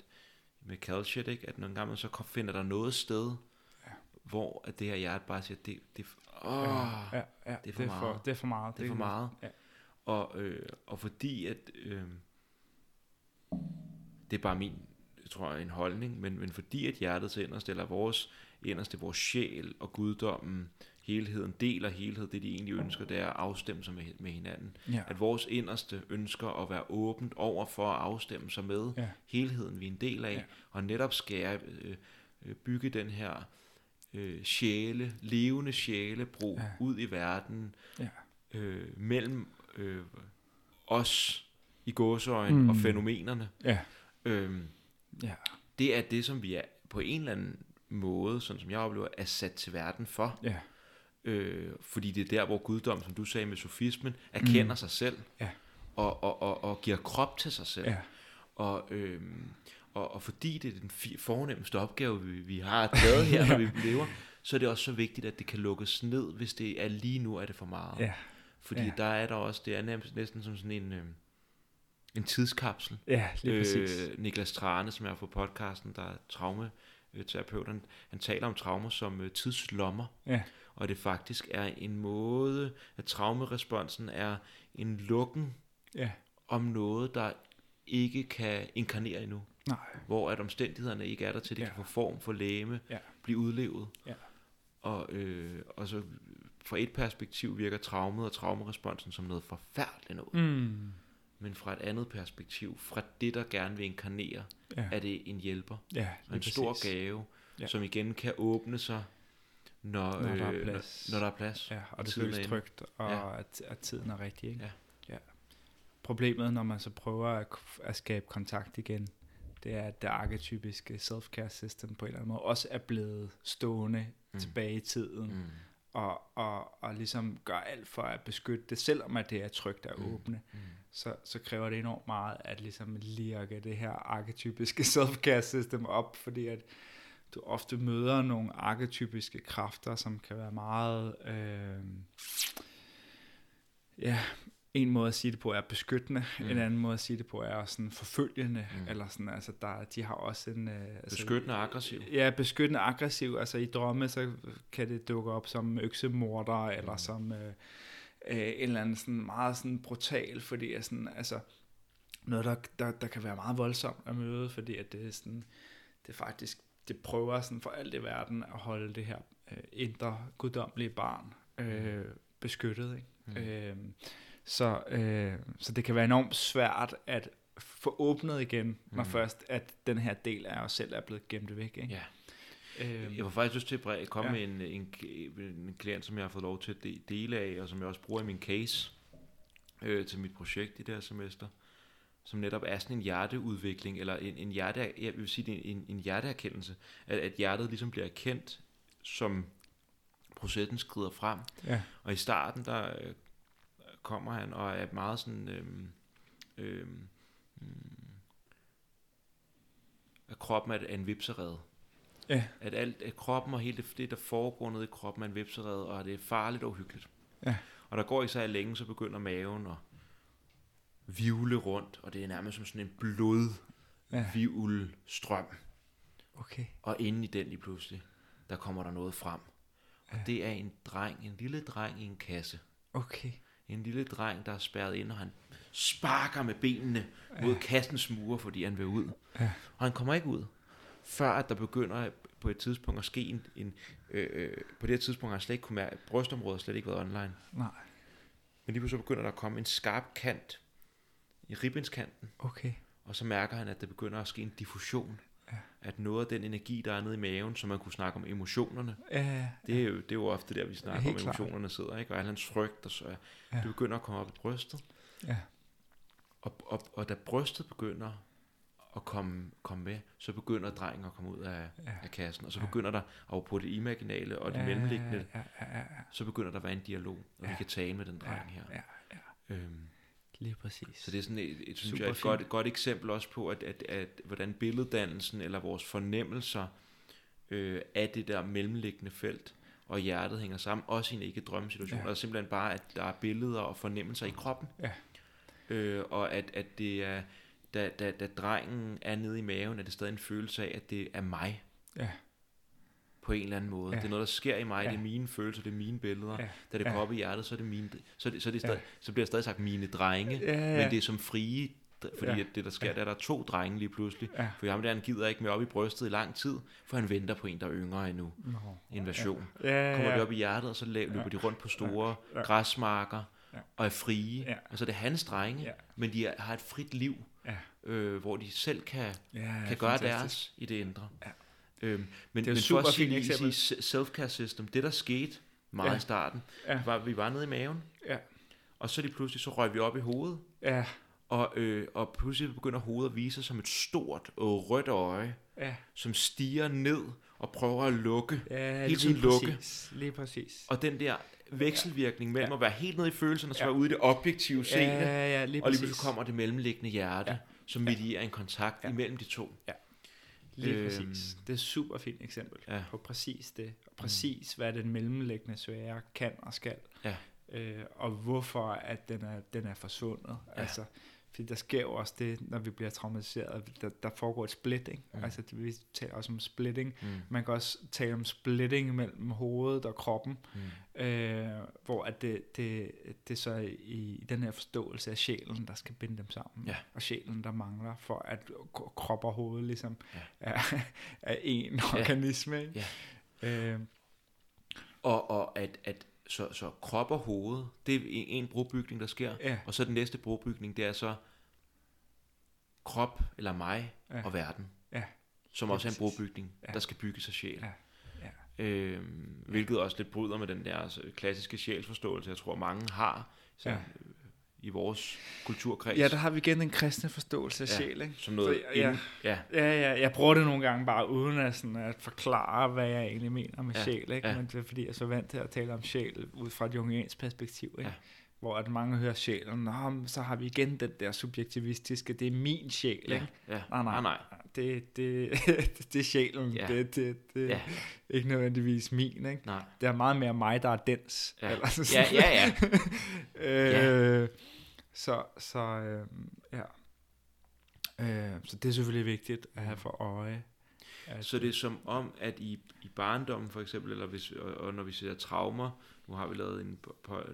med calcium, ikke, at nogle gange så finder der noget sted, ja. hvor at det her hjerte bare siger, det, det, åh, ja, ja, ja, det er for det er meget. For, det er for meget. Det er for meget. Ja. Og, øh, og fordi at, øh, det er bare min, tror jeg, en holdning, men, men fordi at hjertet til inderst, eller vores inderste, vores sjæl og guddommen, helheden, deler helhed, det de egentlig ønsker, det er at afstemme sig med, med hinanden. Ja. At vores inderste ønsker at være åbent over for at afstemme sig med ja. helheden, vi er en del af, ja. og netop skære, øh, øh, bygge den her øh, sjæle, levende sjælebro ja. ud i verden, ja. øh, mellem øh, os i gåseøjne mm. og fænomenerne. Ja. Øhm, ja. Det er det, som vi er på en eller anden måde, sådan som jeg oplever, er sat til verden for. Ja. Øh, fordi det er der, hvor guddom, som du sagde med sofismen, erkender mm. sig selv. Ja. Og, og, og, og giver krop til sig selv. Ja. Og, øh, og, og fordi det er den fornemmeste opgave, vi, vi har taget her, når vi [laughs] lever, så er det også så vigtigt, at det kan lukkes ned, hvis det er lige nu, er det for meget. Ja. Fordi ja. der er der også, det er nærmest, næsten som sådan en, øh, en tidskapsel. Ja, lige præcis. Øh, Niklas Trane, som er på podcasten, der er traumaterapeut, han, han taler om traumer som øh, tidslommer. Ja og det faktisk er en måde, at traumeresponsen er en lukken ja. om noget, der ikke kan inkarnere endnu. Nej. Hvor at omstændighederne ikke er der til, at det ja. kan få form for læme, ja. blive udlevet. Ja. Og, øh, og så fra et perspektiv virker traumet og traumeresponsen som noget forfærdeligt noget. Mm. Men fra et andet perspektiv, fra det, der gerne vil inkarnere, ja. er det en hjælper. Ja, en stor præcis. gave, ja. som igen kan åbne sig når, når, der, er øh, plads. Når, når der er plads. Ja, og det føles trygt, og ja. at, at tiden er rigtig. Ikke? Ja. ja. Problemet, når man så prøver at, at skabe kontakt igen, det er, at det arketypiske self-care system på en eller anden måde også er blevet stående mm. tilbage i tiden, mm. og, og, og ligesom gør alt for at beskytte det, selvom at det er trygt at mm. åbne, mm. så, så kræver det enormt meget at ligesom lirke det her arketypiske [laughs] self-care system op, fordi at du ofte møder nogle arketypiske kræfter, som kan være meget... Øh, ja, en måde at sige det på er beskyttende, mm. en anden måde at sige det på er sådan forfølgende, mm. eller sådan, altså der, de har også en... Øh, altså, beskyttende aggressiv. Ja, beskyttende aggressiv, altså i drømme, så kan det dukke op som øksemorder, mm. eller som øh, øh, en eller anden sådan meget sådan brutal, fordi sådan, altså, noget, der, der, der kan være meget voldsomt at møde, fordi at det er sådan, det er faktisk det prøver sådan for alt i verden at holde det her øh, indre guddommelige barn øh, beskyttet. Ikke? Mm. Øh, så, øh, så det kan være enormt svært at få åbnet igen, mm. når først at den her del af os selv er blevet gemt væk. Ikke? Ja. Øh, jeg var faktisk lyst til at komme ja. med en, en, en klient, som jeg har fået lov til at dele af, og som jeg også bruger i min case øh, til mit projekt i det her semester som netop er sådan en hjerteudvikling, eller en, en hjerte, jeg vil sige, en, en hjerteerkendelse, at, at hjertet ligesom bliver erkendt, som processen skrider frem. Ja. Og i starten, der øh, kommer han og er meget sådan, øh, øh, at kroppen er en vipserede. Ja. At, alt, at kroppen og hele det, det, der foregår nede i kroppen, er en vipserede, og det er farligt og uhyggeligt. Ja. Og der går ikke så længe, så begynder maven og vivle rundt, og det er nærmest som sådan en blod strøm. Okay. Og inde i den lige pludselig, der kommer der noget frem. Og ja. det er en dreng, en lille dreng i en kasse. Okay. En lille dreng, der er spærret ind, og han sparker med benene ja. mod kassens mure, fordi han vil ud. Ja. Og han kommer ikke ud, før at der begynder på et tidspunkt at ske en... en øh, øh, på det tidspunkt har han slet ikke kunne mærke, brystområdet slet ikke været online. Nej. Men lige pludselig begynder der at komme en skarp kant i ribbenskanten. Okay. og så mærker han, at der begynder at ske en diffusion. Ja. At noget af den energi, der er nede i maven, som man kunne snakke om emotionerne, ja, ja. Det, er jo, det er jo ofte der, vi snakker om emotionerne klart. sidder, ikke? og al hans frygt, og så, ja. det begynder at komme op i brystet. Ja. Og, og, og da brystet begynder at komme, komme med, så begynder drengen at komme ud af, ja. af kassen, og så ja. begynder der, og på det imaginale og det ja, mellemliggende, ja, ja, ja, ja. så begynder der at være en dialog, og ja. vi kan tale med den dreng her. Ja, ja, ja. Øhm, Lige præcis. Så det er sådan et, et, synes jeg, et godt, et godt eksempel også på, at, at, at, hvordan billeddannelsen eller vores fornemmelser øh, af det der mellemliggende felt og hjertet hænger sammen, også i en ikke drømmesituation. Ja. Og simpelthen bare, at der er billeder og fornemmelser i kroppen. Ja. Øh, og at, at det er, da, da, da drengen er nede i maven, er det stadig en følelse af, at det er mig. Ja på en eller anden måde. Ja. Det er noget, der sker i mig, ja. det er mine følelser, det er mine billeder. Ja. Da det ja. går op i hjertet, så er det mine, så, det, så, det stadig, ja. så bliver det stadig sagt mine drenge, ja, ja. men det er som frie, fordi ja. det der sker, ja. der er der to drenge lige pludselig. Ja. For ham der, han gider ikke med op i brystet i lang tid, for han venter på en, der er yngre endnu. No. Invasion. Ja. Ja, ja, ja. Kommer det op i hjertet, og så løber ja. de rundt på store ja. Ja. græsmarker, ja. og er frie. Ja. Altså det er hans drenge, ja. men de er, har et frit liv, ja. øh, hvor de selv kan, ja, kan gøre fantastisk. deres i det indre. Ja. Øhm, men, det er men super for at sige, sige self-care system, det der skete meget ja. i starten, ja. var, vi var nede i maven, ja. og så lige pludselig så røg vi op i hovedet, ja. og, øh, og pludselig begynder hovedet at vise sig som et stort og rødt øje, ja. som stiger ned og prøver at lukke, ja, hele tiden lukke. Præcis, lige præcis. Og den der vekselvirkning mellem ja. at være helt nede i følelserne, og så ja. være ude i det objektive scene, ja, ja, ja, lige og lige pludselig kommer det mellemliggende hjerte, ja. som medierer en kontakt ja. imellem de to. Ja. Lige øhm, præcis. Det er et super fint eksempel ja. på præcis det. Og præcis, mm. hvad den mellemliggende sfære kan og skal. Ja. Øh, og hvorfor at den er, den er forsvundet. Ja. Altså, fordi der sker jo også det, når vi bliver traumatiseret, der, der foregår et splitting. Mm. Altså vi taler også om splitting. Mm. Man kan også tale om splitting mellem hovedet og kroppen, mm. øh, hvor at det, det, det så i, i den her forståelse af sjælen, der skal binde dem sammen. Ja. Og sjælen, der mangler for at krop og hoved ligesom ja. er, er en ja. organisme. Ikke? Ja. Øh. Og, og at, at så, så krop og hoved, det er en brobygning, der sker. Ja. Og så den næste brobygning, det er så krop eller mig ja. og verden. Ja. Som også er en brobygning, ja. der skal bygge sig sjæl. Ja. Ja. Øhm, hvilket også lidt bryder med den der altså, klassiske sjælsforståelse, jeg tror mange har. Så, ja i vores kulturkreds. Ja, der har vi igen en kristne forståelse af ja, sjæl, ikke? Som noget Så, ja, ja. ja, ja, jeg bruger det nogle gange bare uden at, sådan, at forklare, hvad jeg egentlig mener med ja, sjæl, ikke? Ja. Men det er fordi, jeg er så vant til at tale om sjæl ud fra et jungiansk perspektiv, ikke? Ja. Hvor at mange hører sjæl, og så har vi igen den der subjektivistiske, det er min sjæl, ja, ikke? Ja. Nej, nej, nej. Det, det, [laughs] det er sjælen, ja. det, det, det ja. ikke nødvendigvis min, ikke? Nej. Det er meget mere mig, der er dens. Ja, eller sådan. ja, ja. ja. [laughs] øh, ja. Så, så øh, ja. Øh, så det er selvfølgelig vigtigt at have for øje. At, så det er som om, at i, i barndommen for eksempel, eller hvis, og, og når vi ser traumer, nu har vi lavet en,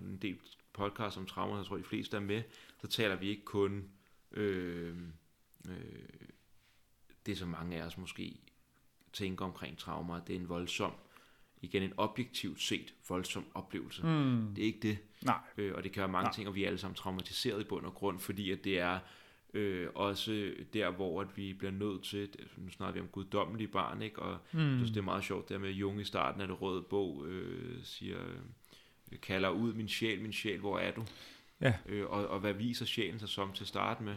en del podcast om traumer, jeg tror de fleste er med, så taler vi ikke kun øh, øh, det, som mange af os måske tænker omkring traumer, det er en voldsom igen en objektivt set voldsom oplevelse. Mm. Det er ikke det. Nej. Øh, og det kan være mange Nej. ting, og vi er alle sammen traumatiseret i bund og grund, fordi at det er øh, også der, hvor at vi bliver nødt til, nu snakker vi om guddommelige barn, ikke? og mm. jeg synes, det er meget sjovt, der med Jung i starten af det røde bog, øh, siger, øh, kalder ud min sjæl, min sjæl, hvor er du? Ja. Øh, og, og hvad viser sjælen sig som til at starte med?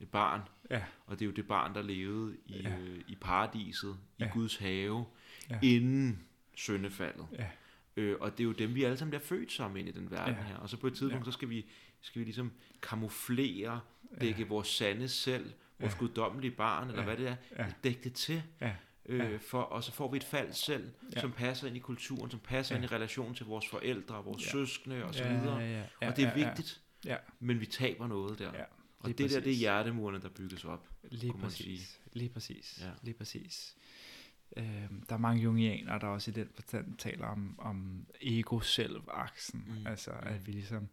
Et barn. Ja. Og det er jo det barn, der levede i, ja. øh, i paradiset, ja. i Guds have, ja. inden syndefaldet. Ja. Øh, og det er jo dem, vi alle sammen bliver født som ind i den verden ja. her. Og så på et tidspunkt, ja. så skal vi, skal vi ligesom kamuflere, dække ja. vores sande selv, vores ja. guddommelige barn, eller ja. hvad det er, ja. dække det til. Ja. Øh, for, og så får vi et fald selv, ja. som passer ind i kulturen, som passer ja. ind i relation til vores forældre, vores ja. søskende og så videre. Ja, ja, ja. Og det er vigtigt, ja. men vi taber noget der. Ja. Og det præcis. der, det er hjertemurene, der bygges op. Lige præcis. Lige præcis. Ja. Lige præcis. Øh, der er mange jungianere, der også i den forstand taler om, om ego-selv-aksen. Mm. Altså mm. at vi ligesom,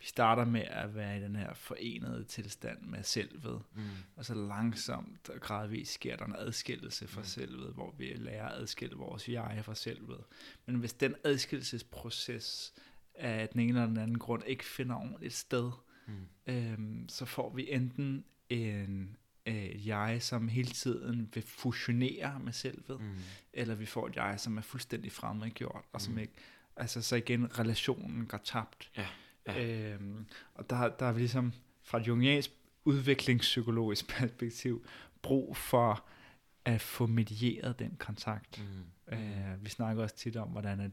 vi starter med at være i den her forenede tilstand med selvet, mm. og så langsomt og gradvist sker der en adskillelse fra mm. selvet, hvor vi lærer at adskille vores jeg fra selvet. Men hvis den adskillelsesproces af den ene eller den anden grund ikke finder ordentligt sted, mm. øhm, så får vi enten en øh, jeg, som hele tiden vil fusionere med selvet, mm. eller vi får et jeg, som er fuldstændig fremmedgjort, og som mm. ikke, altså så igen, relationen går tabt. Ja. Ja. Øhm, og der, der er vi ligesom, fra et jungiansk udviklingspsykologisk [laughs] perspektiv, brug for at få medieret den kontakt. Mm. Uh, vi snakker også tit om, hvordan at,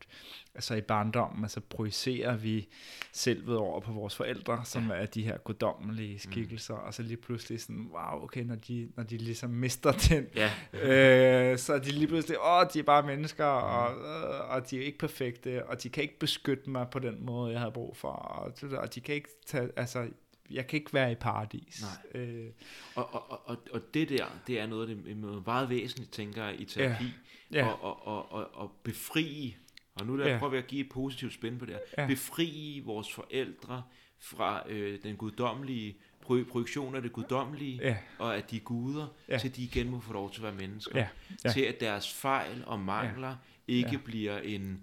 altså i barndommen, altså projicerer vi selvet over på vores forældre, som ja. er de her guddommelige mm. skikkelser, mm. og så lige pludselig sådan, wow, okay, når de, når de ligesom mister [laughs] den, ja. uh, så er de lige pludselig, åh, oh, de er bare mennesker, mm. og, uh, og de er ikke perfekte, og de kan ikke beskytte mig på den måde, jeg har brug for, og, og de kan ikke tage, altså, jeg kan ikke være i paradis. Nej. Øh. Og, og, og, og det der, det er noget det meget væsentligt, tænker jeg, i terapi. Ja. Ja. Og, og, og, og, og befri, og nu der ja. prøver jeg at give et positivt spænd på det her, ja. befri vores forældre fra øh, den guddommelige projektion af det guddommelige, ja. og at de guder, ja. til de igen må få lov til at være mennesker. Ja. Ja. Til at deres fejl og mangler ja. ikke ja. bliver en,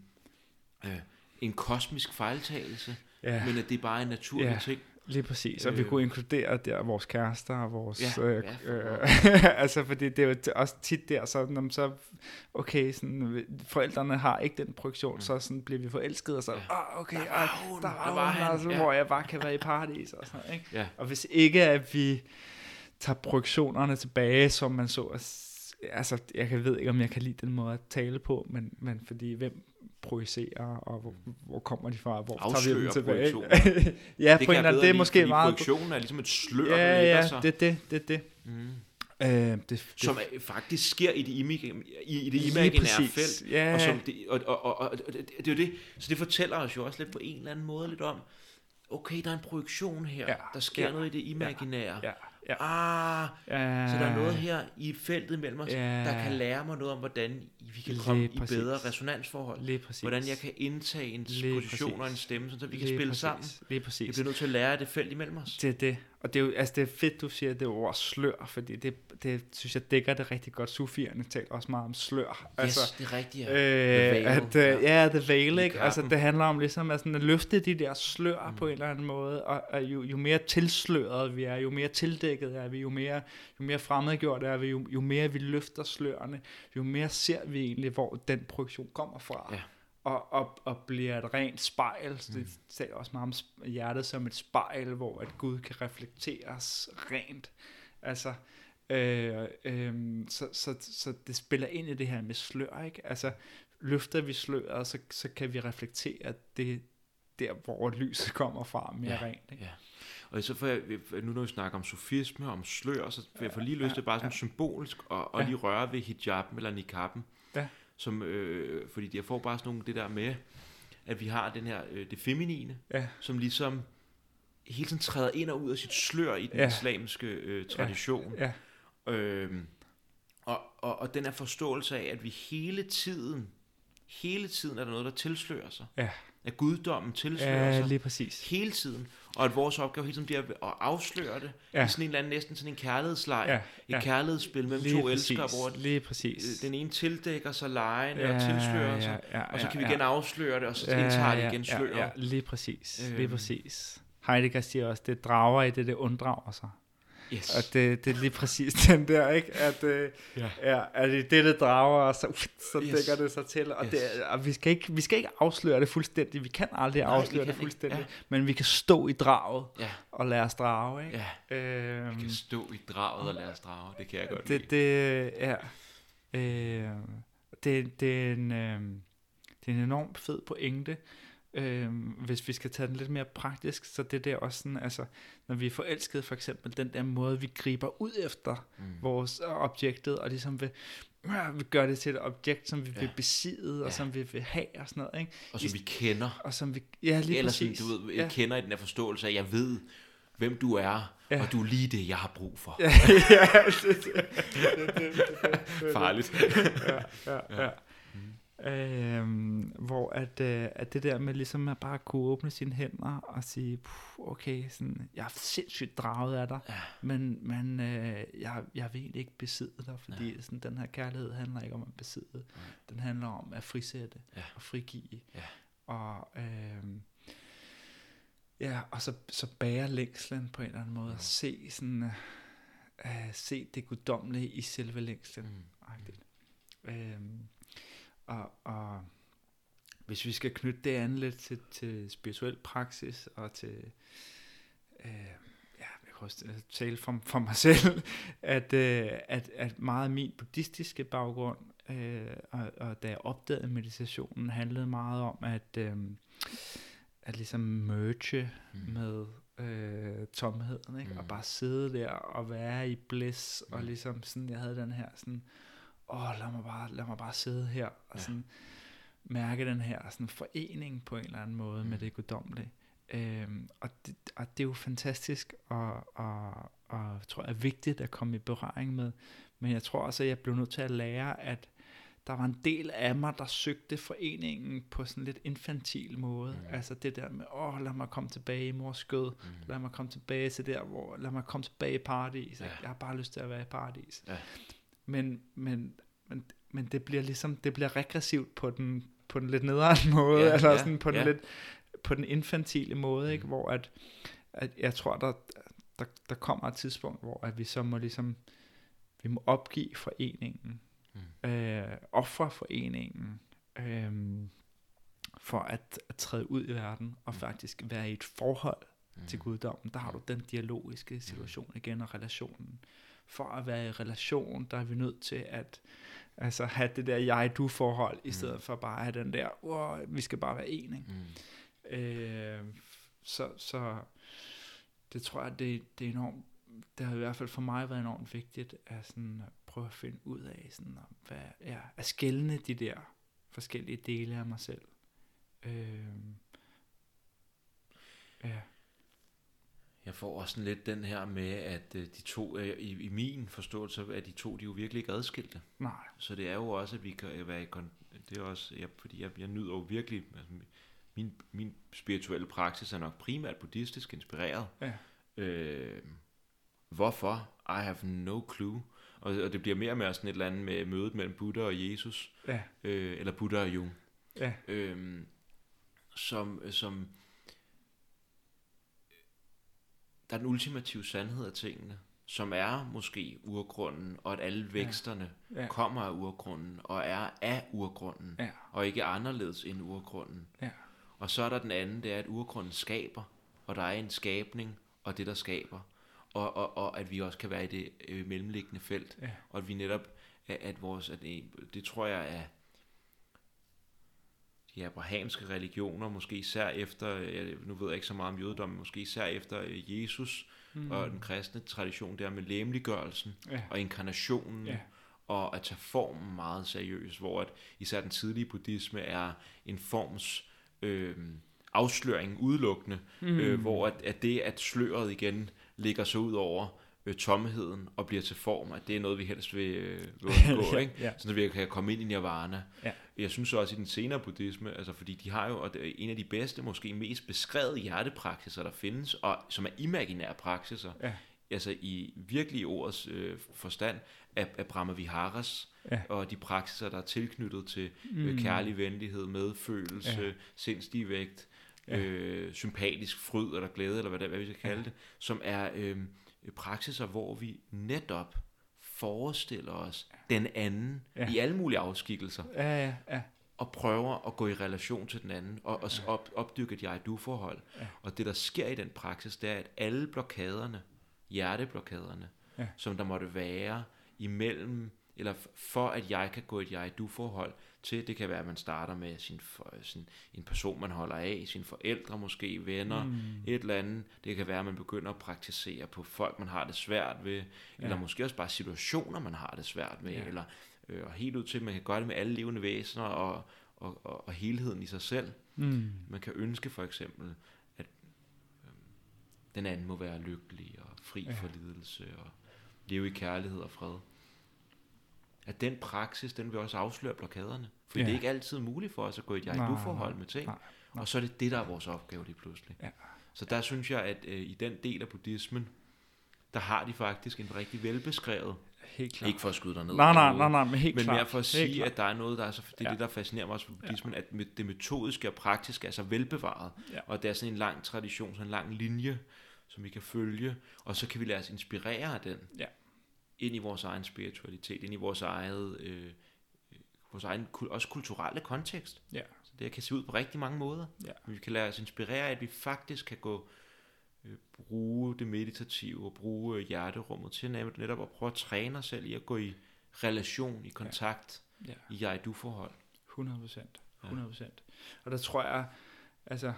øh, en kosmisk fejltagelse, ja. men at det er bare en naturlig ja. ting. Lige præcis, og øh, vi kunne inkludere der vores kærester og vores... Ja, øh, ja, for øh, [laughs] altså, fordi det er jo også tit der, så, så okay, sådan, forældrene har ikke den projektion, mm. så sådan bliver vi forelsket, og så, ja. oh, okay, der var hun, der var, der var hun, altså, ja. hvor jeg bare kan være i paradis og sådan ikke? Ja. Og hvis ikke, at vi tager projektionerne tilbage, som man så, altså, jeg kan ved ikke, om jeg kan lide den måde at tale på, men, men fordi, hvem, projicerer, og hvor, hvor kommer de fra, hvor Afslører tager vi dem tilbage? [laughs] ja, det på en anden, det er måske meget... Projektionen er ligesom et slør, ja, der ja, sig. det er det, det er det. Mm. Øh, det, det, som det, faktisk sker i det, imag- i, i det imaginære felt. Ja. Og, som det, og, og, og, og, det, det er jo det. Så det fortæller os jo også lidt på en eller anden måde lidt om, okay, der er en projektion her, ja. der sker ja. noget i det imaginære. Ja. Ja. Ah, ja. så der er noget her i feltet mellem os, ja. der kan lære mig noget om, hvordan vi kan komme Lige i præcis. bedre resonansforhold. Lige præcis. Hvordan jeg kan indtage en Lige position præcis. og en stemme, så vi kan Lige spille præcis. sammen. Lige præcis. Jeg bliver nødt til at lære det felt imellem os. Det er det. Og det er jo altså det er fedt, du siger det ord slør, fordi det, det synes jeg dækker det rigtig godt. Sufierne taler også meget om slør. Yes, altså, det er rigtigt. Ja. Øh, at, øh, ja, det veil, ikke? Altså, det handler om ligesom at, sådan, at løfte de der slør mm. på en eller anden måde, og, og jo, jo mere tilsløret vi er, jo mere tildækket er vi, jo mere, jo mere fremmedgjort er vi, jo, jo mere vi løfter slørene, jo mere ser vi egentlig, hvor den projektion kommer fra. Ja og, og, og bliver et rent spejl. Så det taler også meget om hjertet som et spejl, hvor at Gud kan reflekteres rent. Altså, øh, øh, så, så, så det spiller ind i det her med slør, ikke? Altså, løfter vi sløret, så, så kan vi reflektere det der, hvor lyset kommer fra mere ja, rent. Ikke? Ja. Og så får jeg, nu når vi snakker om sofisme, om slør, så får jeg lige lyst til bare sådan ja. symbolisk og, og ja. lige røre ved hijaben eller niqaben. Ja som, øh, fordi jeg får bare sådan nogle, det der med, at vi har den her, øh, det feminine, ja. som ligesom hele tiden træder ind og ud af sit slør i den ja. islamiske øh, tradition. Ja. Ja. Øhm, og, og, og den her forståelse af, at vi hele tiden, hele tiden er der noget, der tilslører sig. Ja at guddommen tilslører ja, sig lige præcis. hele tiden, og at vores opgave hele tiden bliver at afsløre det ja. i sådan en eller anden næsten sådan en kærlighedsleg, ja, ja. et kærlighedsspil mellem lige to præcis. elskere, hvor lige præcis. Øh, den ene tildækker sig lejen ja, og tilslører ja, sig, ja, ja, og så kan vi igen afsløre det, og så ja, indtager det igen sløret. Ja, ja, lige præcis, øhm. lige præcis. Heidegger siger også, det drager i det, det unddrager sig. Yes. Og det, det er lige præcis [laughs] den der, ikke? At, øh, ja. Ja, at det det, det drager, og så, uh, så yes. dækker det sig til. Og, yes. det, og vi, skal ikke, vi skal ikke afsløre det fuldstændigt. Vi kan aldrig Nej, afsløre det fuldstændigt. Ja. Men vi kan stå i draget ja. og lade os drage, ikke? Ja. Øhm, vi kan stå i draget og lade os drage. Det kan jeg godt det, lide. Det, ja. Øh, det, det, er en, øh, det er en enormt fed pointe. Øh, hvis vi skal tage den lidt mere praktisk, så det der også sådan, altså, når vi er forelskede for eksempel, den der måde, vi griber ud efter mm. vores objektet, og ligesom vil, øh, vi gør det til et objekt, som vi ja. vil besidde, og ja. som vi vil have, og sådan noget, ikke? Og som I, vi kender. Og som vi, ja, lige Eller præcis. Sådan, du ved, jeg ja. kender i den her forståelse af, jeg ved, hvem du er, ja. og du er lige det, jeg har brug for. ja, [laughs] ja det, det, det, det, det, det, Farligt. ja, ja, ja. Øhm, hvor at, øh, at det der med ligesom at bare kunne åbne sine hænder og sige, okay, sådan, jeg er sindssygt draget af dig, ja. men, men øh, jeg, jeg vil egentlig ikke besidde dig, fordi ja. sådan, den her kærlighed handler ikke om at besidde, ja. den handler om at frisætte ja. og frigive. Ja. Og, øh, ja, og så, så bære længslen på en eller anden måde, ja. og se sådan, uh, se det guddommelige i selve længslen. Mm. Og, og hvis vi skal knytte det an lidt til, til spirituel praksis og til, øh, ja, jeg kan også tale for, for mig selv, [laughs] at, øh, at, at meget af min buddhistiske baggrund, øh, og, og da jeg opdagede meditationen, handlede meget om at, øh, at ligesom merge mm. med øh, tomheden, ikke? Mm. og bare sidde der og være i bliss, mm. og ligesom sådan, jeg havde den her sådan, åh, lad mig bare, lad mig bare sidde her, og ja. sådan mærke den her sådan forening på en eller anden måde mm. med det guddommelige. Øhm, og, det, og det er jo fantastisk, og, og, og tror jeg er vigtigt at komme i berøring med, men jeg tror også, at jeg blev nødt til at lære, at der var en del af mig, der søgte foreningen på sådan lidt infantil måde. Mm. Altså det der med, åh, lad mig komme tilbage i mors skød. Mm. Lad mig komme tilbage til der, hvor, lad mig komme tilbage i paradis. Ja. Jeg har bare lyst til at være i paradis. Ja. Men, men, men, men det bliver ligesom, det bliver regressivt på den, på den lidt nederen [laughs] måde, ja, eller ja, sådan på den ja. lidt, på den infantile måde, ikke? Mm. hvor at, at jeg tror, der, der, der kommer et tidspunkt, hvor at vi så må ligesom, vi må opgive foreningen, mm. øh, ofre foreningen, øh, for at, at træde ud i verden, og mm. faktisk være i et forhold mm. til guddommen. Der har du den dialogiske mm. situation igen, og relationen. For at være i relation, der er vi nødt til at altså, have det der jeg-du-forhold, i stedet mm. for bare at have den der, oh, vi skal bare være en. Ikke? Mm. Øh, så, så det tror jeg, det, det er enormt det har i hvert fald for mig været enormt vigtigt at sådan prøve at finde ud af, sådan, hvad, ja, at skælne de der forskellige dele af mig selv. Øh, ja. Jeg får også sådan lidt den her med, at øh, de to, øh, i, i min forståelse, at de to, de er jo virkelig ikke adskilte. Nej. Så det er jo også, at vi kan være i det er også, jeg, fordi jeg, jeg nyder jo virkelig, altså, min, min spirituelle praksis er nok primært buddhistisk inspireret. Ja. Øh, hvorfor? I have no clue. Og, og det bliver mere og mere sådan et eller andet med mødet mellem Buddha og Jesus. Ja. Øh, eller Buddha og Jung. Ja. Øh, som, som der er den ultimative sandhed af tingene, som er måske urgrunden, og at alle væksterne ja. Ja. kommer af urgrunden, og er af urgrunden, ja. og ikke anderledes end urgrunden. Ja. Og så er der den anden, det er, at urgrunden skaber, og der er en skabning, og det, der skaber. Og, og, og at vi også kan være i det øh, mellemliggende felt, ja. og at vi netop, at, at vores, at det, det tror jeg er, de abrahamske religioner, måske især efter, nu ved jeg ikke så meget om jødedommen, måske især efter øh, Jesus mm. og den kristne tradition der med læmeliggørelsen ja. og inkarnationen, ja. og at tage formen meget seriøst, hvor at især den tidlige buddhisme er en forms øh, afsløring udelukkende, mm. øh, hvor at, at det, at sløret igen ligger sig ud over øh, tomheden og bliver til form, at det er noget, vi helst vil, øh, vil [laughs] undgå, ja, ikke? Ja. så vi kan komme ind i nirvana. Ja. Jeg synes også i den senere buddhisme, altså fordi de har jo og det er en af de bedste, måske mest beskrevet hjertepraksiser, der findes, og som er imaginære praksiser, ja. altså i virkelig ordets øh, forstand, af, af Brahma Viharas, ja. og de praksiser, der er tilknyttet til øh, mm. kærlig venlighed, medfølelse, ja. sindsstigevægt, ja. øh, sympatisk fryd eller glæde, eller hvad, det, hvad vi skal kalde ja. det, som er øh, praksiser, hvor vi netop forestiller os den anden ja. i alle mulige afskikkelser. Ja, ja, ja. Og prøver at gå i relation til den anden, og, og op, opdyrke et jeg-du-forhold. Ja. Og det, der sker i den praksis, det er, at alle blokaderne, hjerteblokaderne, ja. som der måtte være imellem, eller for at jeg kan gå et jeg-du-forhold til, det kan være, at man starter med sin, sin, en person, man holder af, sine forældre måske, venner, mm. et eller andet. Det kan være, at man begynder at praktisere på folk, man har det svært ved, ja. eller måske også bare situationer, man har det svært med, ja. eller øh, og helt ud til, at man kan gøre det med alle levende væsener og, og, og, og helheden i sig selv. Mm. Man kan ønske for eksempel, at øh, den anden må være lykkelig og fri ja. for lidelse og leve i kærlighed og fred at den praksis, den vil også afsløre blokaderne. For ja. det er ikke altid muligt for os at gå i et jeg-du-forhold med ting. Nej, nej. Og så er det det, der er vores opgave lige pludselig. Ja. Så der synes jeg, at øh, i den del af buddhismen, der har de faktisk en rigtig velbeskrevet Helt klart. Ikke for at skyde dig ned. Nej, nej, nej, nej, men helt Men klart. mere for at sige, at der er noget, der er så, det er ja. det, der fascinerer mig også ved buddhismen, ja. at det metodiske og praktiske er så velbevaret. Ja. Og det er sådan en lang tradition, sådan en lang linje, som vi kan følge, og så kan vi lade os inspirere af den. Ja ind i vores egen spiritualitet, ind i vores eget, øh, vores egen også kulturelle kontekst. Ja. Så det kan se ud på rigtig mange måder. Ja. Vi kan lade os inspirere at vi faktisk kan gå øh, bruge det meditative og bruge øh, hjerterummet til netop at prøve at træne os selv i at gå i relation, i kontakt, ja. Ja. i jeg-du-forhold. 100 procent. 100 procent. Ja. Og der tror jeg, altså,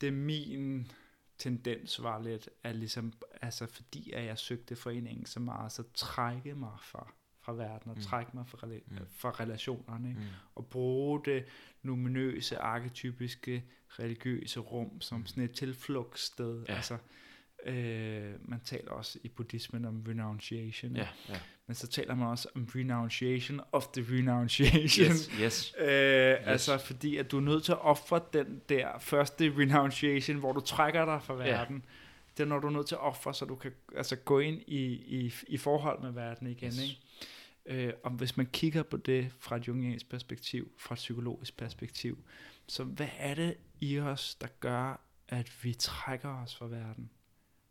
det er min tendens var lidt, at ligesom, altså fordi at jeg søgte foreningen så meget, så trække mig fra, fra verden, og mm. trække mig fra, rela- mm. fra relationerne, ikke? Mm. og bruge det numinøse, arketypiske, religiøse rum som mm. sådan et tilflugtssted. Ja. Altså, Øh, man taler også i buddhismen om renunciation. Ja, ja. Men så taler man også om renunciation of the renunciation. Yes, yes. [laughs] øh, yes. Altså fordi at du er nødt til at ofre den der første renunciation, hvor du trækker dig fra verden. Ja. Det er når du er nødt til at ofre, så du kan altså, gå ind i, i, i forhold med verden igen. Yes. Ikke? Øh, og hvis man kigger på det fra et jungiansk perspektiv, fra et psykologisk perspektiv, så hvad er det i os, der gør, at vi trækker os fra verden?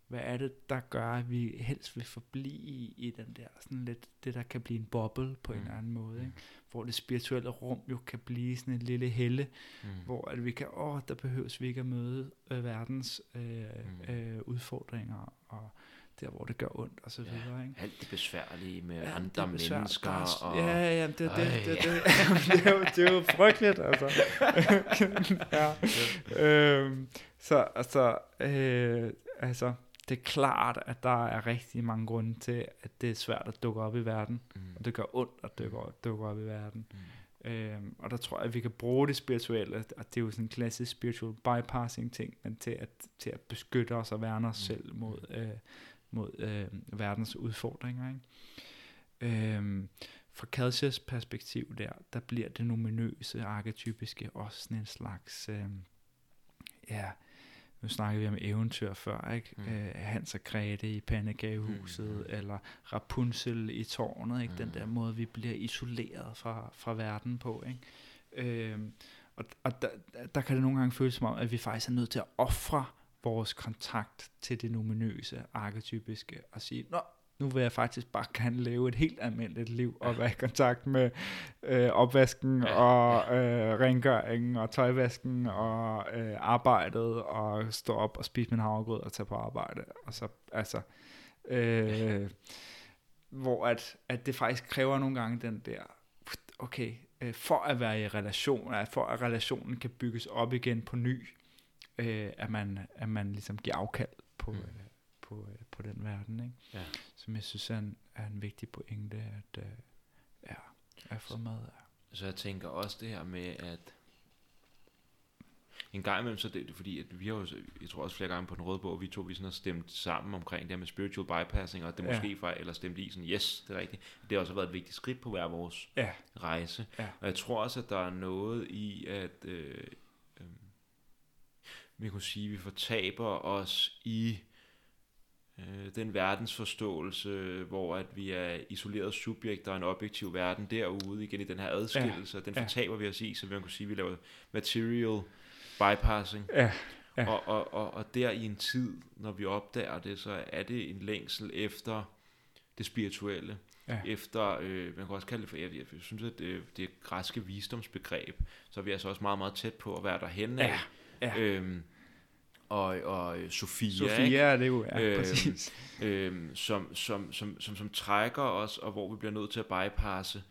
Hvad er det, der gør, at vi helst vil forblive i, i den der, sådan lidt, det der kan blive en boble på mm. en eller anden måde, ikke? hvor det spirituelle rum jo kan blive sådan en lille helle, mm. hvor at vi kan, åh, der behøves vi ikke at møde øh, verdens øh, mm. øh, udfordringer, og der hvor det gør ondt og så videre. Ikke? Alt det besværlige med ja, andre det mennesker. og... Ja, ja, det, det, det, det, det, det, er jo, det er jo frygteligt, altså. [laughs] ja. øhm, så altså, øh, altså, det er klart, at der er rigtig mange grunde til, at det er svært at dukke op i verden, mm. og det gør ondt at dukke, dukke op i verden. Mm. Øhm, og der tror jeg, at vi kan bruge det spirituelle, og det er jo sådan en klassisk spiritual bypassing ting, men til at, til at beskytte os og værne os mm. selv mod, øh, mod øh, verdens udfordringer. Ikke? Øhm, fra Kalsias perspektiv der, der bliver det numinøse, arketypiske også sådan en slags, øh, ja, nu snakkede vi om eventyr før, ikke? Mm. Øh, Hans og Grete i Pandekagehuset, mm. eller Rapunzel i tårnet, ikke? Mm. Den der måde, vi bliver isoleret fra, fra verden på, ikke? Øh, og og der, der kan det nogle gange føles som om, at vi faktisk er nødt til at ofre vores kontakt til det numinøse, arketypiske, og sige, nå, nu vil jeg faktisk bare gerne leve et helt almindeligt liv og være i kontakt med øh, opvasken ja, og øh, rengøringen og tøjvasken og øh, arbejdet og stå op og spise min havregrød og tage på arbejde. Og så, altså, øh, hvor at, at det faktisk kræver nogle gange den der, okay, øh, for at være i relation, for at relationen kan bygges op igen på ny, øh, at, man, at man ligesom giver afkald på, mm. På, øh, på den verden, ikke? Ja. som jeg synes er en, er en vigtig pointe, at øh, ja, med. Ja. Så jeg tænker også det her med, at en gang imellem, så det, fordi at vi har jo, jeg tror også flere gange på den røde bog, vi to vi sådan har stemt sammen omkring det her med spiritual bypassing, og det ja. måske fra, eller stemt i sådan, yes, det er rigtigt. Det har også været et vigtigt skridt på hver vores ja. rejse. Ja. Og jeg tror også, at der er noget i, at øh, øh, vi kunne sige, at vi fortaber os i øh, den verdensforståelse, hvor at vi er isoleret subjekter og en objektiv verden derude, igen i den her adskillelse, ja. den fortaber ja. vi os i, så vi kan sige, at vi laver material bypassing. Ja. Ja. Og, og, og, og der i en tid, når vi opdager det, så er det en længsel efter det spirituelle. Ja. Efter, øh, man kan også kalde det for, jeg, jeg synes, at det, det græske visdomsbegreb, så er vi altså også meget, meget tæt på at være derhen af. Ja. Ja. Øhm, og, og Sofia, Sofia ikke? er det jo, ja, øhm, præcis. Øhm, som, som, som, som, som trækker os, og hvor vi bliver nødt til at bypasse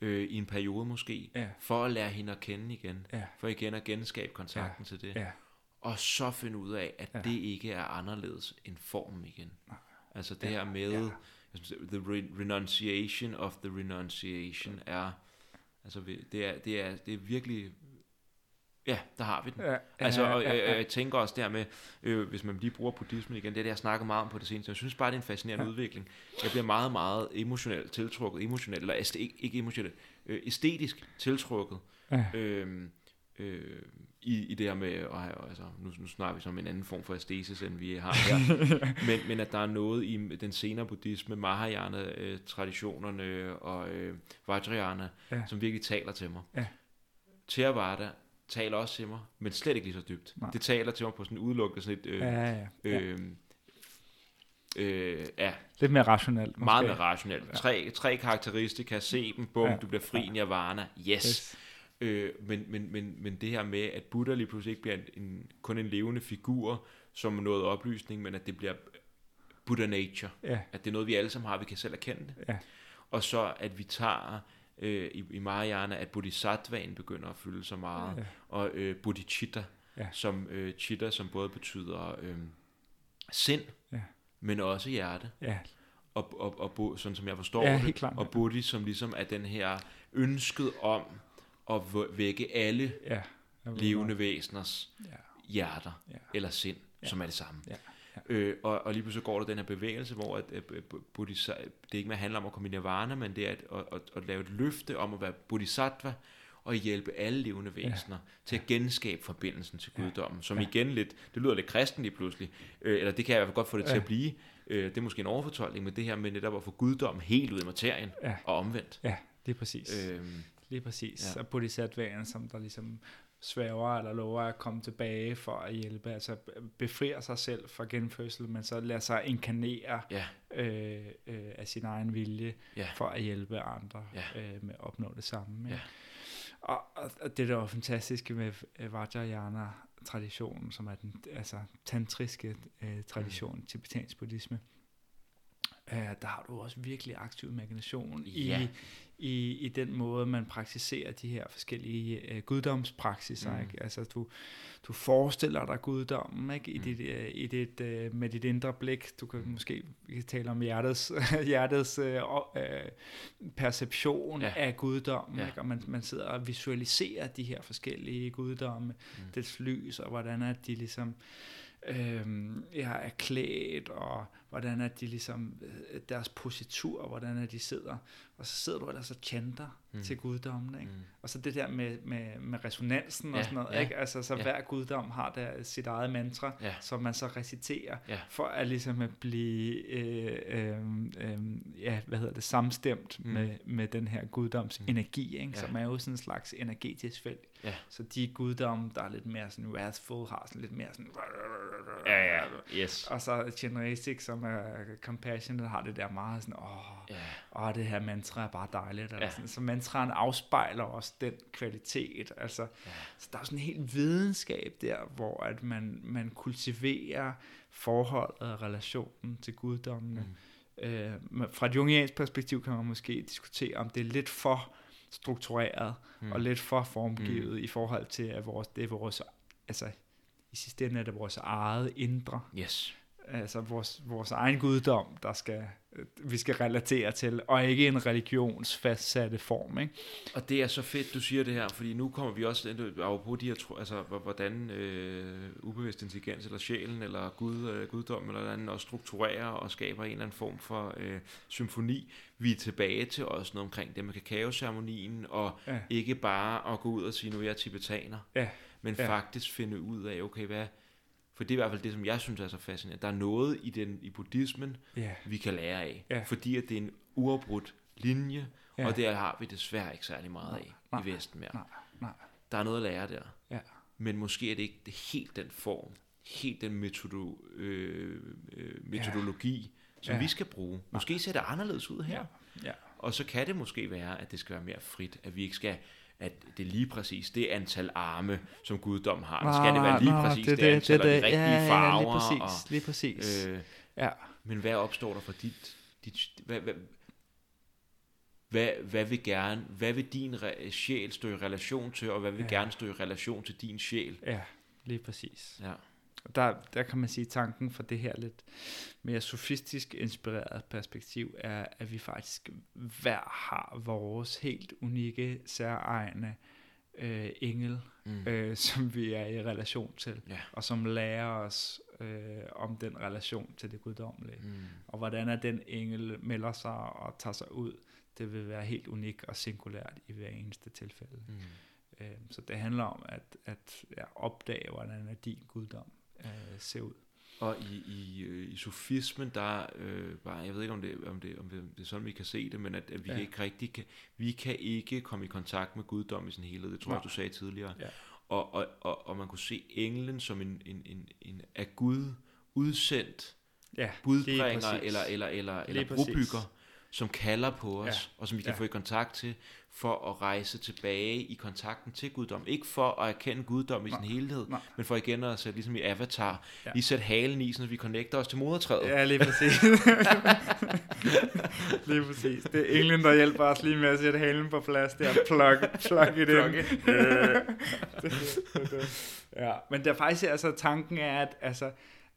øh, i en periode måske, ja. for at lære hende at kende igen, ja. for igen at genskabe kontakten ja. til det, ja. og så finde ud af, at ja. det ikke er anderledes end formen igen. Nej. Altså det ja. her med, ja. the re- renunciation of the renunciation er, altså det er, det er, det er virkelig Ja, der har vi den. Ja, altså, og ja, ja. Jeg, jeg tænker også der med, øh, hvis man lige bruger buddhismen igen, det er det, jeg snakker meget om på det seneste. Jeg synes bare, det er en fascinerende ja. udvikling. Jeg bliver meget, meget emotionelt tiltrukket, emotionelt, eller æst, ikke, ikke emotionelt, øh, æstetisk tiltrukket. Ja. Øh, øh, i, i det her med, og, altså, nu, nu snakker vi som en anden form for æstesis, end vi har her, [laughs] men, men at der er noget i den senere buddhisme, Mahayana-traditionerne øh, og øh, Vajrayana, ja. som virkelig taler til mig. Ja. Theravada taler også til mig, men slet ikke lige så dybt. Nej. Det taler til mig på sådan udelukket sådan et... Øh, ja, ja, ja. Øh, Øh, ja. Lidt mere rationelt. Måske. Meget mere rationelt. Ja. Tre, tre karakteristika, se dem, bum, ja. du bliver fri, ja. nirvana, yes. yes. Øh, men, men, men, men det her med, at Buddha lige pludselig ikke bliver en, en, kun en levende figur, som noget oplysning, men at det bliver Buddha nature. Ja. At det er noget, vi alle sammen har, vi kan selv erkende det. Ja. Og så, at vi tager øh, i, i Mahayana, at bodhisattvaen begynder at fylde så meget, ja. og øh, bodhicitta, ja. som øh, chitta, som både betyder øh, sind, ja. men også hjerte. Ja. Og, og, og, og sådan som jeg forstår ja, det, klart. og bodhi, som ligesom er den her ønsket om at vække alle ja, levende væseners ja. hjerter ja. eller sind, ja. som er det samme. Ja. Øh, og, og lige pludselig går der den her bevægelse, hvor at, at, at bodhisa, det ikke mere handler om at komme i nirvana, men det er at, at, at, at lave et løfte om at være bodhisattva, og hjælpe alle levende væsener ja. til at genskabe forbindelsen til guddommen, som ja. igen lidt, det lyder lidt kristen lige pludselig, øh, eller det kan jeg i hvert fald godt få det ja. til at blive, øh, det er måske en overfortolkning, men det her med netop at få guddommen helt ud i materien, ja. og omvendt. Ja, det er præcis. Øhm, Lige præcis. Ja. Og bodhisattvaen, som der ligesom svæver eller lover at komme tilbage for at hjælpe, altså befrier sig selv fra genfødsel, men så lader sig inkarnere ja. øh, øh, af sin egen vilje ja. for at hjælpe andre ja. øh, med at opnå det samme. Ja. Og, og det der er fantastiske med Vajrayana-traditionen, som er den altså, tantriske øh, tradition, mm. tibetansk buddhisme, øh, der har du også virkelig aktiv imagination ja. i, i, i den måde, man praktiserer de her forskellige øh, guddomspraksiser. Mm. Ikke? Altså, du, du forestiller dig guddommen ikke? I mm. dit, øh, i dit, øh, med dit indre blik. Du kan mm. måske vi kan tale om hjertets, [laughs] hjertets øh, øh, perception ja. af guddommen. Ja. Ikke? Og man, man sidder og visualiserer de her forskellige guddomme, mm. dets lys, og hvordan at de ligesom øh, ja, er klædt, og hvordan er de ligesom, øh, deres positur, hvordan er de sidder, og så sidder du ellers og chanter mm. til guddommen, ikke? Mm. og så det der med, med, med resonansen ja, og sådan noget, ja, ikke? altså så ja. hver guddom har der sit eget mantra, ja. som man så reciterer, ja. for at ligesom at blive, øh, øh, øh, ja, hvad hedder det, samstemt mm. med, med den her guddoms mm. energi, ikke? Ja. som er jo sådan en slags energetisk felt. Ja. Så de guddomme, der er lidt mere sådan wrathful, har sådan lidt mere sådan... Ja, ja, yes. Og så Generatic, som er compassion, der har det der meget sådan, åh, yeah. åh det her mantra er bare dejligt. Eller yeah. sådan. Så mantraen afspejler også den kvalitet. Altså, yeah. Så der er sådan en helt videnskab der, hvor at man, man kultiverer forholdet og relationen til guddommene. Mm. Øh, fra et jungiansk perspektiv kan man måske diskutere, om det er lidt for struktureret mm. og lidt for formgivet mm. i forhold til, at vores, det er vores, altså i sidste ende er det vores eget indre. Yes altså vores, vores egen guddom, der skal, vi skal relatere til, og ikke en religionsfastsatte form. Ikke? Og det er så fedt, du siger det her, fordi nu kommer vi også på de her, altså hvordan øh, ubevidst intelligens, eller sjælen, eller Gud, øh, guddom, eller hvordan også strukturerer og skaber en eller anden form for øh, symfoni. Vi er tilbage til også noget omkring det med kakaoceremonien, og ja. ikke bare at gå ud og sige, nu er jeg tibetaner, ja. men ja. faktisk finde ud af, okay, hvad for det er i hvert fald det, som jeg synes er så fascinerende. Der er noget i, den, i buddhismen, yeah. vi kan lære af. Yeah. Fordi at det er en uafbrudt linje, yeah. og det har vi desværre ikke særlig meget af nej, i Vesten mere. Nej, nej. Der er noget at lære der. Ja. Men måske er det ikke helt den form, helt den metodo, øh, øh, metodologi, ja. som ja. vi skal bruge. Måske ser det anderledes ud her. Ja. Ja. Og så kan det måske være, at det skal være mere frit, at vi ikke skal at det er lige præcis det antal arme, som guddom har. Ah, skal det være lige præcis det, det, det antal, det, det, og de rigtige ja, farver. Ja, lige præcis. Og, lige præcis. Øh, ja. Men hvad opstår der for dit... dit hvad, hvad, hvad, hvad, vil gerne, hvad vil din re- sjæl stå i relation til, og hvad vil ja. gerne stå i relation til din sjæl? Ja, lige præcis. Ja der, der kan man sige, at tanken for det her lidt mere sofistisk inspireret perspektiv er, at vi faktisk hver har vores helt unikke, særegne øh, engel, mm. øh, som vi er i relation til, ja. og som lærer os øh, om den relation til det guddommelige. Mm. Og hvordan er den engel melder sig og tager sig ud, det vil være helt unikt og singulært i hver eneste tilfælde. Mm. Øh, så det handler om at, at ja, opdage, hvordan er din guddom øh, ser ud. Og i, i, øh, i sofismen, der øh, bare, jeg ved ikke om det, om, det, om det, det er sådan, vi kan se det, men at, at vi ja. ikke rigtig kan, vi kan ikke komme i kontakt med guddom i sin helhed, det tror jeg, du sagde tidligere. Ja. Og, og, og, og man kunne se englen som en, en, en, en af Gud udsendt ja, budbringer eller, eller, eller, eller brobygger, som kalder på os, ja. og som vi kan ja. få i kontakt til, for at rejse tilbage i kontakten til guddom. Ikke for at erkende guddom i sin helhed, nej. men for igen at sætte ligesom i avatar, ja. lige sætte halen i, så vi connecter os til modertræet. Ja, lige præcis. [laughs] lige præcis. Det er englen, der hjælper os lige med at sætte halen på plads. Det er plug, plug it in. ja, men der faktisk altså tanken er, at altså,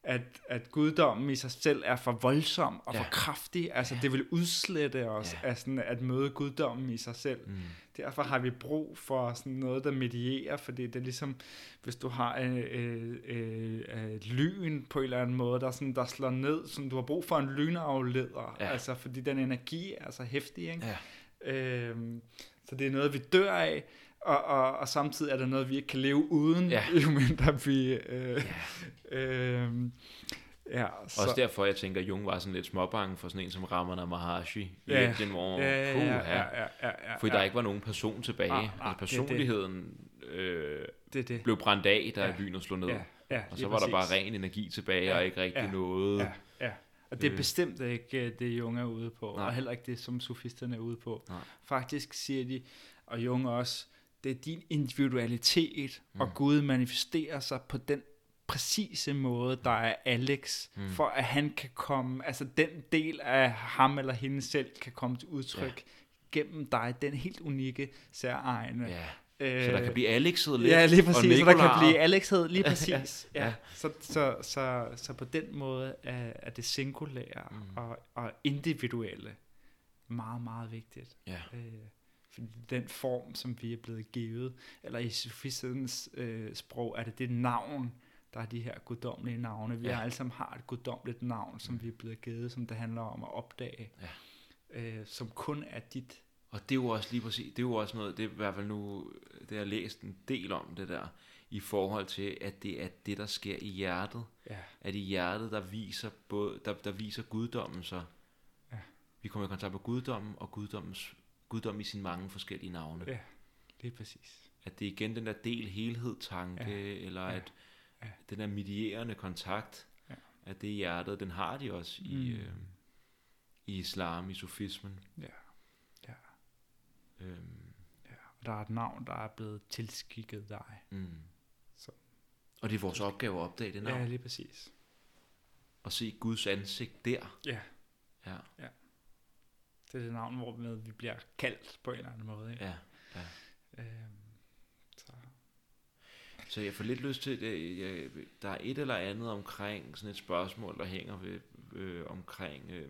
at, at guddommen i sig selv er for voldsom og ja. for kraftig. Altså, ja. det vil udslette os ja. af sådan, at møde guddommen i sig selv. Mm. Derfor har vi brug for sådan noget, der medierer, fordi det er ligesom, hvis du har øh, øh, øh, øh, lyn på en eller anden måde, der, sådan, der slår ned, så du har brug for en lynafleder, ja. altså, fordi den energi er så hæftig. Ikke? Ja. Øh, så det er noget, vi dør af, og, og, og samtidig er der noget, vi ikke kan leve uden, ja. [laughs] jo mindre vi... Øh, ja. øh, Ja, så. Også derfor, jeg tænker, at Jung var sådan lidt småbange for sådan en som Ramana Maharshi i ja, Indien, hvor ja, ja, ja, ja, ja, ja, ja, fordi der ikke var nogen person tilbage. Ah, ah, altså personligheden det, det. Øh, det, det. blev brændt af, da ja, lynet slog ned. Ja, ja, og så var præcis. der bare ren energi tilbage, ja, og ikke rigtig ja, noget. Ja, ja. Og det er øh. bestemt ikke øh, det, Jung er ude på, Nej. og heller ikke det, som sofisterne er ude på. Nej. Faktisk siger de, og Jung også, det er din individualitet, mm. og Gud manifesterer sig på den præcise måde, der er Alex, mm. for at han kan komme, altså den del af ham eller hende selv, kan komme til udtryk ja. gennem dig, den helt unikke, særegne. Ja. så der kan blive Alexhed lidt, Ja, lige præcis, så der kan blive Alexhed, lige [laughs] præcis. ja. ja. Så, så, så, så på den måde er, er det singulære mm. og, og individuelle meget, meget vigtigt. Ja. Øh, fordi den form, som vi er blevet givet, eller i sofistens øh, sprog, er det det navn, der er de her guddommelige navne. Vi ja. alle sammen har et guddommeligt navn, som mm. vi er blevet givet, som det handler om at opdage, ja. øh, som kun er dit. Og det er jo også lige præcis, det er jo også noget, det er i hvert fald nu, det har jeg læst en del om det der, i forhold til, at det er det, der sker i hjertet. Ja. At i hjertet, der viser, både, der, der viser guddommen sig. Ja. Vi kommer i kontakt med guddommen, og guddommens guddom i sine mange forskellige navne. Ja, det er præcis. At det er igen den der del helhed tanke, ja. eller ja. at ja. den der medierende kontakt, ja. at det hjertet, den har de også mm. i, øh, i islam, i sofismen. Ja, ja. Øhm. ja. Og der er et navn, der er blevet tilskikket dig. Mm. Så. Og det er vores opgave at opdage det navn. Ja, lige præcis. Og se Guds ansigt der. Ja. Ja. ja. Det er det navn, hvor vi bliver kaldt på en eller anden måde. Ikke? Ja, ja. Øhm, så. så jeg får lidt lyst til, det, jeg, der er et eller andet omkring sådan et spørgsmål, der hænger ved, øh, omkring, øh,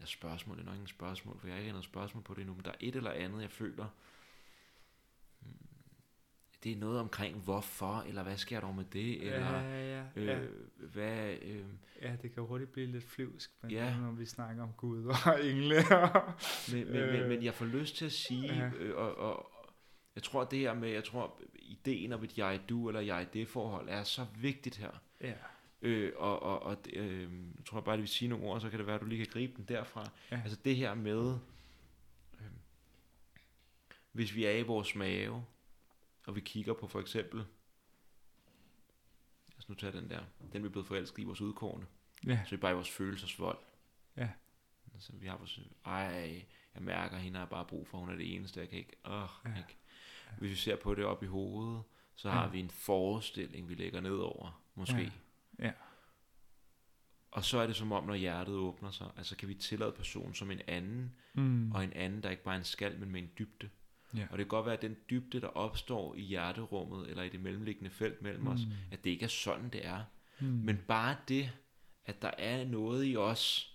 ja, spørgsmål, det er nok ikke en spørgsmål, for jeg har ikke noget spørgsmål på det endnu, men der er et eller andet, jeg føler, det er noget omkring hvorfor, eller hvad sker der med det, eller ja, ja, ja. Øh, hvad... Øh, ja, det kan hurtigt blive lidt flyvsk, men ja. når vi snakker om Gud og [laughs] engle. men, men, øh, men, men jeg får lyst til at sige, ja. øh, og, og jeg tror det her med, jeg tror ideen om et jeg-du eller jeg-det-forhold er så vigtigt her. Ja. Øh, og og, og øh, jeg tror bare, at vi siger nogle ord, så kan det være, at du lige kan gribe den derfra. Ja. Altså det her med, øh, hvis vi er i vores mave, og vi kigger på for eksempel, lad os nu tage den der, den vi er blevet forelsket i vores udkårne, ja. så er bare i vores følelsesvold. Ja. Altså, vi har vores, ej, jeg mærker, at hende har bare brug for, hun er det eneste, jeg kan ikke, åh, ja. ikke. Hvis vi ser på det op i hovedet, så har ja. vi en forestilling, vi lægger ned over, måske. Ja. ja. Og så er det som om, når hjertet åbner sig, altså kan vi tillade personen som en anden, mm. og en anden, der ikke bare er en skal, men med en dybde. Ja. Og det kan godt være, at den dybde, der opstår i hjerterummet, eller i det mellemliggende felt mellem mm. os, at det ikke er sådan, det er. Mm. Men bare det, at der er noget i os,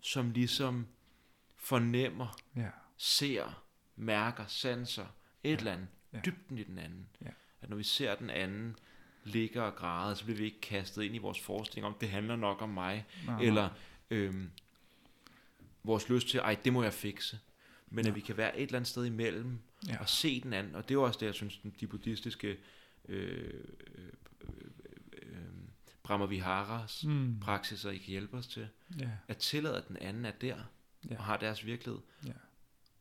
som ligesom fornemmer, ja. ser, mærker, sanser, et ja. eller andet, ja. dybden i den anden. Ja. At når vi ser den anden ligger og græde, så bliver vi ikke kastet ind i vores forestilling om, det handler nok om mig, nej, eller øhm, vores lyst til, ej, det må jeg fikse men ja. at vi kan være et eller andet sted imellem ja. og se den anden. Og det er jo også det, jeg synes, de buddhistiske øh, øh, øh, Brahmaviharas mm. praksiser, I kan hjælpe os til. Ja. At tillade, at den anden er der ja. og har deres virkelighed. Ja.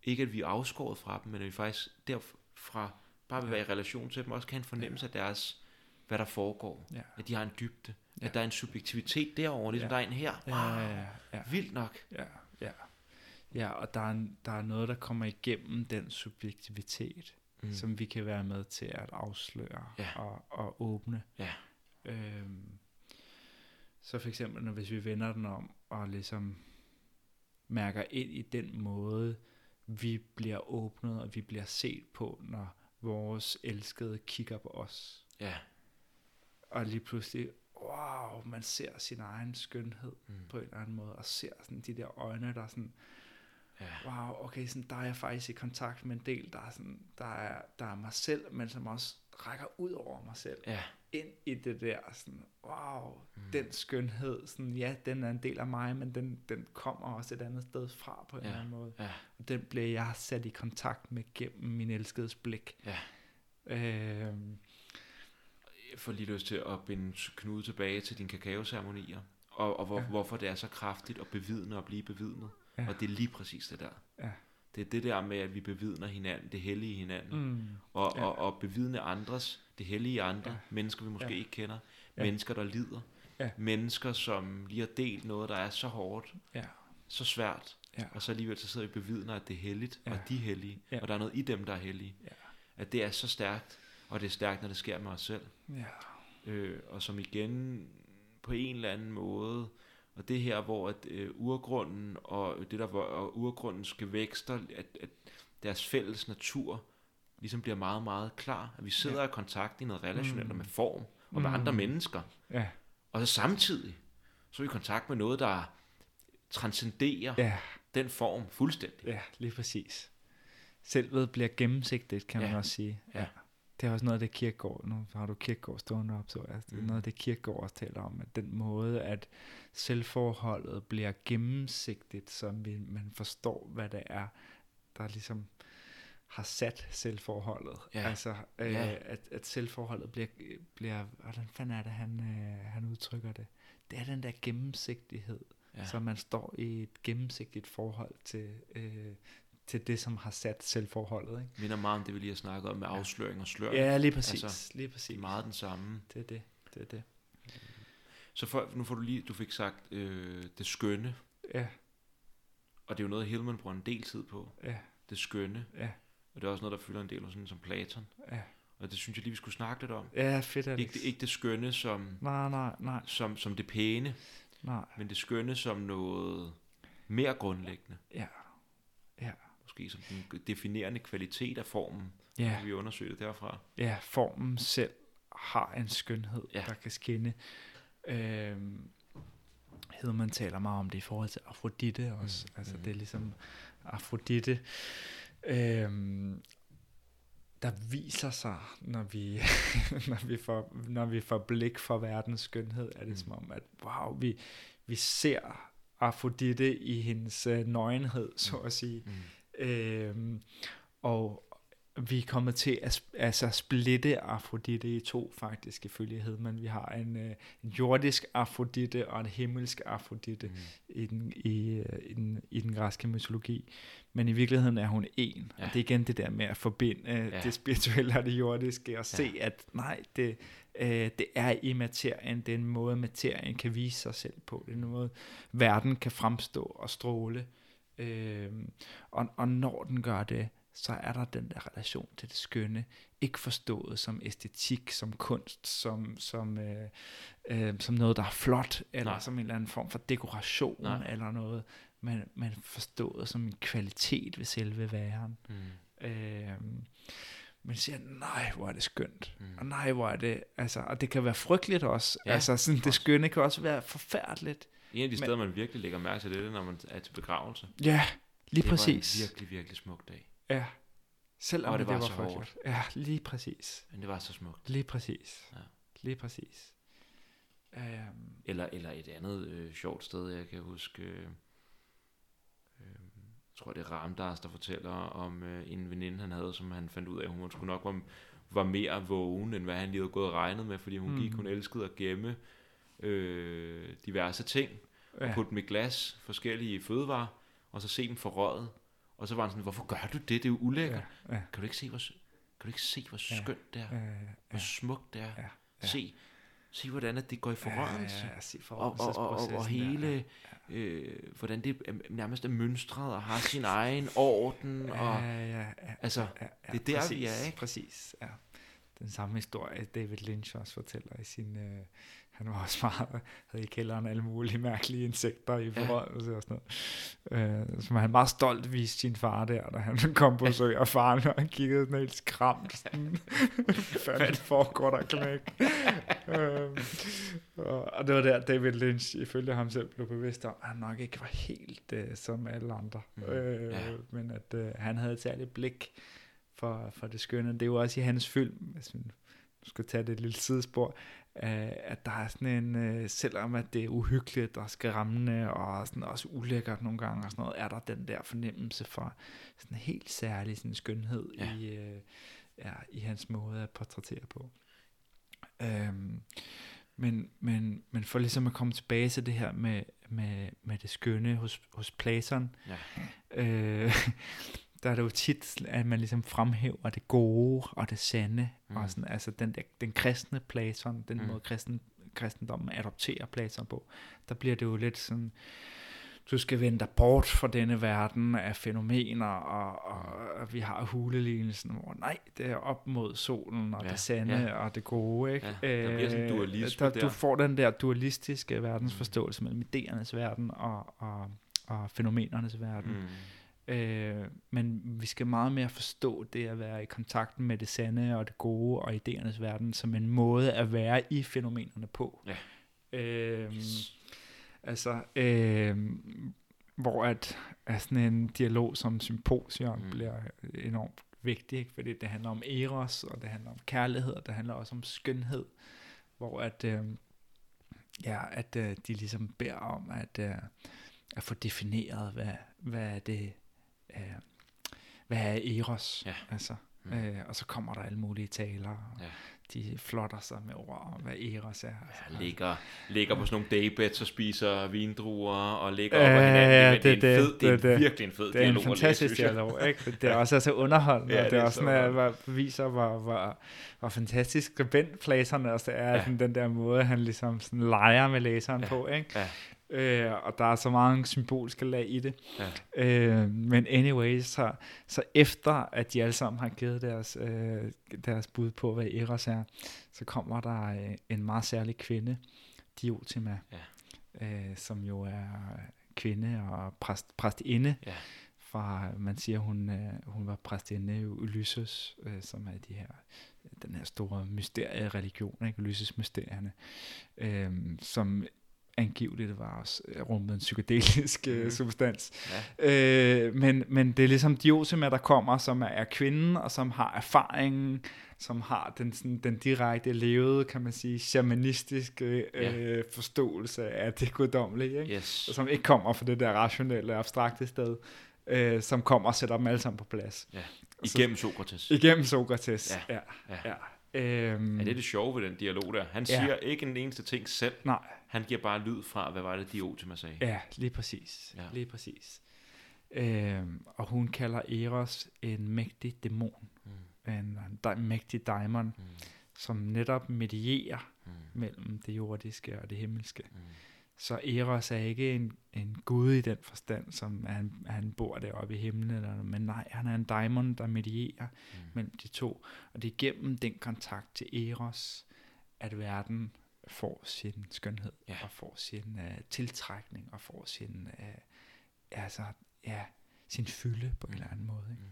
Ikke at vi er afskåret fra dem, men at vi faktisk derfra bare vil ja. være i relation til dem, også kan have en fornemmelse ja. af deres hvad der foregår. Ja. At de har en dybde. Ja. At der er en subjektivitet derovre, ligesom ja. der er en her. Wow. Ja, ja, ja, ja. Vildt nok. Ja, ja. Og der er, der er noget, der kommer igennem den subjektivitet, mm. som vi kan være med til at afsløre ja. og, og åbne. Ja. Øhm, så for eksempel, når hvis vi vender den om og ligesom mærker ind i den måde, vi bliver åbnet og vi bliver set på, når vores elskede kigger på os. Ja. Og lige pludselig, wow, man ser sin egen skønhed mm. på en eller anden måde, og ser sådan de der øjne, der sådan, ja. wow, okay, sådan, der er jeg faktisk i kontakt med en del, der er, sådan, der er, der er mig selv, men som også rækker ud over mig selv. Ja. Ind i det der, sådan, wow, mm. den skønhed, sådan, ja, den er en del af mig, men den, den kommer også et andet sted fra på en ja. eller anden måde. Ja. Og den bliver jeg sat i kontakt med gennem min elskedes blik. Ja. Øh, jeg får lige lyst til at binde knude tilbage til dine kakaoceremonier, og, og hvor, ja. hvorfor det er så kraftigt at bevidne og blive bevidnet. Ja. Og det er lige præcis det der. Ja. Det er det der med, at vi bevidner hinanden, det hellige i hinanden. Mm. Og, ja. og, og bevidne andres, det hellige andre. Ja. Mennesker, vi måske ja. ikke kender. Ja. Mennesker, der lider. Ja. Mennesker, som lige har delt noget, der er så hårdt. Ja. Så svært. Ja. Og så alligevel så sidder vi bevidner, at det er helligt, ja. og de er hellige. Ja. Og der er noget i dem, der er hellige. Ja. At det er så stærkt. Og det er stærkt, når det sker med os selv. Ja. Øh, og som igen på en eller anden måde og det her, hvor at, øh, urgrunden og det der, hvor urgrundens gevækster, at, at deres fælles natur ligesom bliver meget, meget klar. At vi sidder ja. i kontakt i noget relationelt mm. med form og med mm. andre mennesker. Ja. Og så samtidig, så er vi i kontakt med noget, der transcenderer ja. den form fuldstændig. Ja, lige præcis. Selvet bliver gennemsigtigt, kan ja. man også sige. Ja. ja det er også noget af det Kirkegaard, nu har du Kirkegaard stående op, så altså, det er mm. noget af det Kirkegaard også taler om, at den måde, at selvforholdet bliver gennemsigtigt, så vi, man forstår, hvad det er, der ligesom har sat selvforholdet. Ja. Altså, øh, ja. at, at selvforholdet bliver, bliver, hvordan fanden er det, han, øh, han udtrykker det? Det er den der gennemsigtighed, ja. så man står i et gennemsigtigt forhold til, øh, til det, som har sat selvforholdet. Ikke? Minder meget om det, vi lige har snakket om med afsløring og slør. Ja, lige præcis. Altså, lige præcis. Meget den samme. Det er det. det, er det. Så for, nu får du lige, du fik sagt øh, det skønne. Ja. Og det er jo noget, Hillman bruger en del tid på. Ja. Det skønne. Ja. Og det er også noget, der fylder en del, sådan som Platon. Ja. Og det synes jeg lige, vi skulle snakke lidt om. Ja, fedt Alex. Ikke, ikke det skønne som, nej, nej, nej. Som, som det pæne, nej. men det skønne som noget mere grundlæggende. Ja. Ja måske som den definerende kvalitet af formen, ja. vi undersøger det derfra. Ja, formen selv har en skønhed, ja. der kan skinne. Øhm, man taler meget om det i forhold til Afrodite også. Mm. Altså mm. det er ligesom Afrodite, øhm, der viser sig, når vi, [laughs] når, vi får, når vi får blik for verdens skønhed, er det mm. som om, at wow, vi, vi ser Afrodite i hendes øh, nøgenhed, så at sige. Mm. Øh, og vi er kommet til at altså, splitte Afrodite i to faktisk ifølge Hedman. Vi har en, øh, en jordisk Afrodite og en himmelsk Afrodite mm. i, den, i, øh, i, den, i den græske mytologi. Men i virkeligheden er hun en. Ja. Og det er igen det der med at forbinde ja. det spirituelle og det jordiske og ja. se, at nej, det, øh, det er i materien. Det er en måde, materien kan vise sig selv på. Det er en måde, verden kan fremstå og stråle. Øh, og, og når den gør det, så er der den der relation til det skønne, ikke forstået som æstetik, som kunst, som, som, øh, øh, som noget, der er flot, eller Nej. som en eller anden form for dekoration, Nej. eller noget, men, men forstået som en kvalitet ved selve væren. Mm. Øh, men siger, nej, hvor er det skønt. Mm. Og nej, hvor er det, altså, og det kan være frygteligt også. Ja, altså, sådan, det skønne kan også være forfærdeligt. En af de steder, man virkelig lægger mærke til det, er, når man er til begravelse. Ja, lige det præcis. Det var en virkelig, virkelig smuk dag. Ja. Selvom og det, det var, var så hårdt. Ja, lige præcis. Men det var så smukt. Lige præcis. Ja. Lige præcis. Um, eller, eller et andet øh, sjovt sted, jeg kan huske... Øh, øh, jeg tror, det er Ramdas, der fortæller om øh, en veninde, han havde, som han fandt ud af, hun skulle nok var, var mere vågen, end hvad han lige havde gået og regnet med, fordi hun mm. gik, hun elskede at gemme øh, diverse ting, ja. og putte dem i glas, forskellige fødevarer, og så se dem forrøget. Og så var han sådan, hvorfor gør du det? Det er jo ulækkert. Ja, ja. Kan du ikke se, hvor, kan du ikke se, hvor skønt ja, det er? Ja, ja. Hvor smukt det er? Ja, ja. se, se hvordan at det går i forrørelse. Ja, ja, ja, og, og, og, og, og hele, der, ja. øh, hvordan det nærmest er mønstret og har sin egen orden. Og, ja, ja, ja, altså, ja, ja, det er der, præcis, vi er, ikke? Præcis, ja. Den samme historie, David Lynch også fortæller i sin... Øh, han var også meget, havde i kælderen alle mulige mærkelige insekter i forrådelse og sådan noget. Øh, som han meget stolt viste sin far der, da han [laughs] kom på søg, og faren, og han kiggede sådan helt skræmt. Sådan, det foregår der knæk? øh, og, og det var der, David Lynch, ifølge ham selv, blev bevidst om, at han nok ikke var helt øh, som alle andre. Mm. Øh, ja. Men at øh, han havde et særligt blik for, for det skønne. Det er jo også i hans film, hvis man skal tage det et lille sidespor, øh, at der er sådan en, øh, selvom at det er uhyggeligt og skræmmende og sådan også ulækkert nogle gange og sådan noget, er der den der fornemmelse for sådan en helt særlig sådan skønhed ja. i, øh, ja, i hans måde at portrættere på. Øhm, men, men, men for ligesom at komme tilbage til det her med, med, med det skønne hos, hos Platon, ja. øh, der er det jo tit, at man ligesom fremhæver det gode og det sande, mm. og sådan, altså den, der, den kristne Platon, den mm. måde kristen, kristendommen adopterer Platon på, der bliver det jo lidt sådan, du skal vende dig bort fra denne verden af fænomener, og, og, og vi har hulelignelsen, hvor nej, det er op mod solen, og ja, det sande, ja. og det gode. Ikke? Ja, der bliver sådan en dualisme der, der. Du får den der dualistiske verdensforståelse mm. mellem idéernes verden og, og, og fænomenernes verden. Mm. Øh, men vi skal meget mere forstå det at være i kontakt med det sande og det gode og idéernes verden som en måde at være i fænomenerne på. Ja. Øh, yes. Altså, øh, hvor at, at sådan en dialog som symposium mm. bliver enormt vigtig, ikke? fordi det handler om eros, og det handler om kærlighed, og det handler også om skønhed, hvor at, øh, ja, at øh, de ligesom beder om at, øh, at få defineret, hvad, hvad er det øh, hvad er Eros? Ja. Altså, mm. øh, og så kommer der alle mulige taler, og ja. de flotter sig med ord om, hvad Eros er. Altså, ja, ligger, ligger på sådan nogle daybeds og spiser vindruer, og ligger øh, op ad hinanden. Det, det, det, er en fed, det, det, det er virkelig en fed det dialog. Det er en fantastisk dialog, ikke? [laughs] Det er også altså underholdende, ja, det, det er også sådan, at viser, hvor, hvor, hvor fantastisk skribentplæserne også er, ja. sådan, den der måde, han ligesom sådan leger med læseren ja. på, ikke? Ja. Øh, og der er så mange symbolske lag i det. Ja. Øh, men anyway, så, så efter at de alle sammen har givet deres, øh, deres bud på, hvad Eros er, så kommer der øh, en meget særlig kvinde, Diotima, ja. øh, som jo er kvinde og præst, præstinde. Ja. Fra, man siger, hun, øh, hun var præstinde i Ulysses, øh, som er de her, den her store mysterie-religion, ikke? Ulysses-mysterierne, øh, som angiveligt var også øh, rummet en psykedelisk mm. substans. Ja. Øh, men, men det er ligesom Diosima, der kommer, som er, er kvinden, og som har erfaringen, som har den, sådan, den direkte levede, kan man sige, shamanistiske øh, ja. forståelse af det guddommelige, ikke? Yes. Og som ikke kommer fra det der rationelle, abstrakte sted, øh, som kommer og sætter dem alle sammen på plads. Ja. Igennem Sokrates. Igennem Sokrates, ja. ja. ja. ja. Øhm, ja, det er det sjove ved den dialog der. Han siger ja. ikke en eneste ting selv. Nej. Han giver bare lyd fra, hvad var det, Diotima sagde. Ja, lige præcis. Ja. Lige præcis. Øhm, og hun kalder Eros en mægtig dæmon. Mm. En, en mægtig daimon, mm. som netop medierer mm. mellem det jordiske og det himmelske. Mm. Så Eros er ikke en, en gud i den forstand, som han, han bor deroppe i himlen, eller, men nej, han er en daimon, der medierer mm. mellem de to. Og det er gennem den kontakt til Eros, at verden får sin skønhed, ja. og får sin uh, tiltrækning, og får sin, uh, altså, ja, sin fylde på mm. en eller anden måde. Ikke? Mm.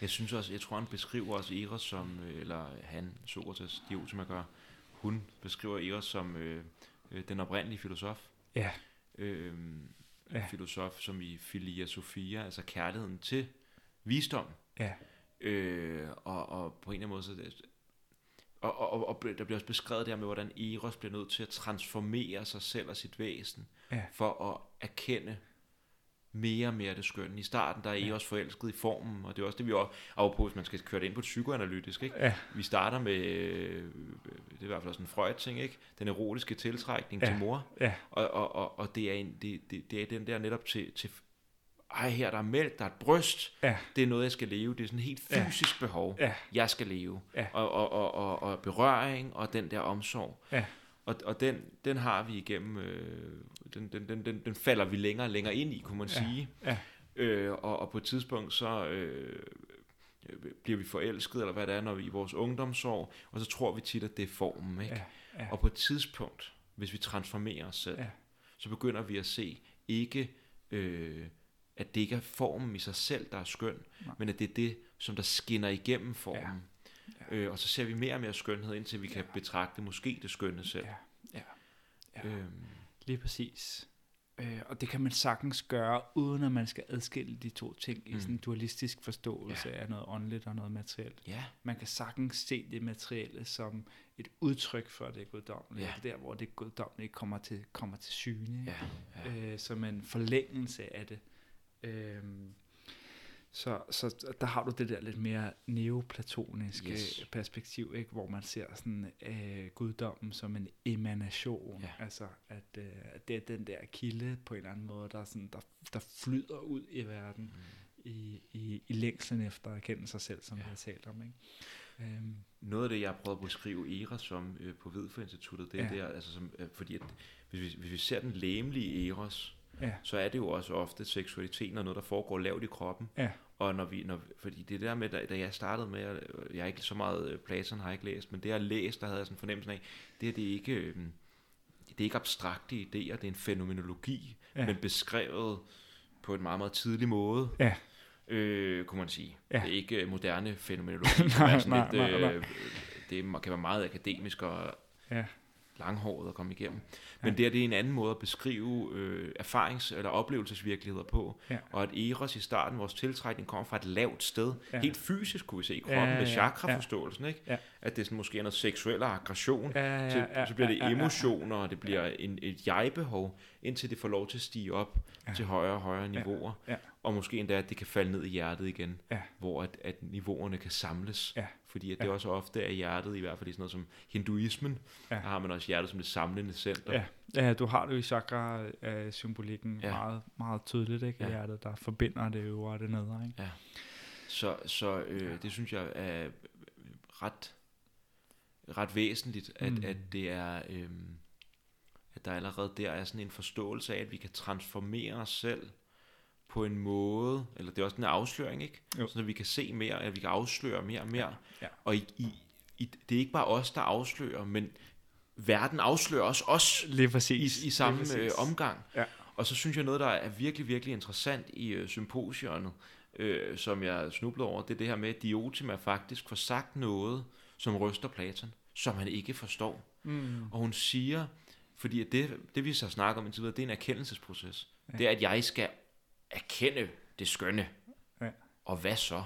Jeg synes også, jeg tror han beskriver også Eros som, øh, eller han, Sokrates, Diotima gør, hun beskriver Eros som øh, øh, den oprindelige filosof. Ja. Øh, ja. Filosof som i Philia Sophia, altså kærligheden til visdom. Ja. Øh, og, og på en eller anden måde, så det, og, og, og, og der bliver også beskrevet der med, hvordan Eros bliver nødt til at transformere sig selv og sit væsen, ja. for at erkende mere og mere det skønne. I starten, der er I også forelsket i formen, og det er også det, vi også på, hvis man skal køre det ind på psykoanalytisk. Ikke? Ja. Vi starter med, øh, det er i hvert fald også en Freud-ting, ikke? den erotiske tiltrækning ja. til mor, ja. Og, og, og, og det, er en, det, det, det er den der netop til, til ej, her der er mælk, der er et bryst, ja. det er noget, jeg skal leve. Det er sådan et helt fysisk ja. behov, ja. jeg skal leve. Ja. Og, og, og, og, og berøring og den der omsorg. Ja. Og, og den, den har vi igennem, øh, den, den, den, den, den falder vi længere og længere ind i, kunne man ja. sige. Ja. Øh, og, og på et tidspunkt, så øh, bliver vi forelsket, eller hvad det er, når vi i vores ungdomsår, og så tror vi tit, at det er formen. Ikke? Ja. Ja. Og på et tidspunkt, hvis vi transformerer os selv, ja. så begynder vi at se ikke... Øh, at det ikke er formen i sig selv, der er skøn, Nej. men at det er det, som der skinner igennem formen. Ja. Ja. Øh, og så ser vi mere og mere skønhed, indtil vi ja. kan betragte måske det skønne selv. Ja. Ja. Ja. Øhm. Lige præcis. Øh, og det kan man sagtens gøre, uden at man skal adskille de to ting i mm. sådan en dualistisk forståelse ja. af noget åndeligt og noget materielt. Ja. Man kan sagtens se det materielle som et udtryk for det guddommelige, ja. der hvor det guddommelige kommer til, kommer til syne, ja. Ja. Øh, som en forlængelse af det. Øhm, så, så der har du det der lidt mere neoplatoniske yes. perspektiv, ikke? hvor man ser sådan øh, guddommen som en emanation. Ja. Altså, at øh, det er den der kilde på en eller anden måde, der, sådan, der, der flyder ud i verden mm. i, i, i længslen efter at kende sig selv, som ja. vi har talt om. Ikke? Øhm. Noget af det, jeg har prøvet at beskrive Eros som øh, på Hvidfor-instituttet, det er ja. der, altså som, øh, fordi at, hvis, vi, hvis vi ser den læmelige Eros, ja. så er det jo også ofte seksualiteten og noget, der foregår lavt i kroppen. Ja. Og når vi, når, fordi det der med, da, da jeg startede med, jeg, jeg er ikke så meget øh, Platon har jeg ikke læst, men det jeg læst, der havde jeg sådan en fornemmelse af, det er det ikke, øh, det er ikke abstrakte idéer, det er en fænomenologi, ja. men beskrevet på en meget, meget tidlig måde. Ja. Øh, kunne man sige. Ja. Det er ikke øh, moderne fænomenologi. [laughs] nej, er sådan nej, lidt, nej, nej. Øh, det kan være meget akademisk og ja langhåret at komme igennem. Men ja. det, er, det er en anden måde at beskrive øh, erfarings- eller oplevelsesvirkeligheder på. Ja. Og at Eros i starten, vores tiltrækning, kommer fra et lavt sted. Ja. Helt fysisk kunne vi se i kroppen ja, ja, ja. med chakra-forståelsen. Ikke? Ja. At det er sådan, måske er noget seksuel aggression. Ja, ja, ja, til, så bliver det emotioner, og det bliver en, et jeg-behov, indtil det får lov til at stige op ja. til højere og højere niveauer. Ja. Ja. Og måske endda, at det kan falde ned i hjertet igen, ja. hvor at, at niveauerne kan samles. Ja fordi at det ja. også ofte er hjertet, i hvert fald i sådan noget som hinduismen, ja. der har man også hjertet som det samlende center. Ja, ja du har det jo i chakra-symbolikken ja. meget, meget tydeligt, ikke? Ja. hjertet, der forbinder det øvre og det nedre. Ikke? Ja. Så, så øh, ja. det synes jeg er ret, ret væsentligt, at, mm. at det er... Øh, at der allerede der er sådan en forståelse af, at vi kan transformere os selv på en måde, eller det er også en afsløring, ikke? Jo. Så vi kan se mere, at vi kan afsløre mere og mere. Ja. Ja. Og i, i, i, det er ikke bare os, der afslører, men verden afslører også os Lige præcis. i, i samme Lige præcis. Øh, omgang. Ja. Og så synes jeg noget, der er virkelig, virkelig interessant i øh, symposionet, øh, som jeg snublede over, det er det her med, at Diotima faktisk får sagt noget, som ryster Platon, som han ikke forstår. Mm. Og hun siger, fordi det, det vi så snakker om indtil videre, det er en erkendelsesproces. Ja. Det er, at jeg skal erkende det skønne. Ja. Og hvad så?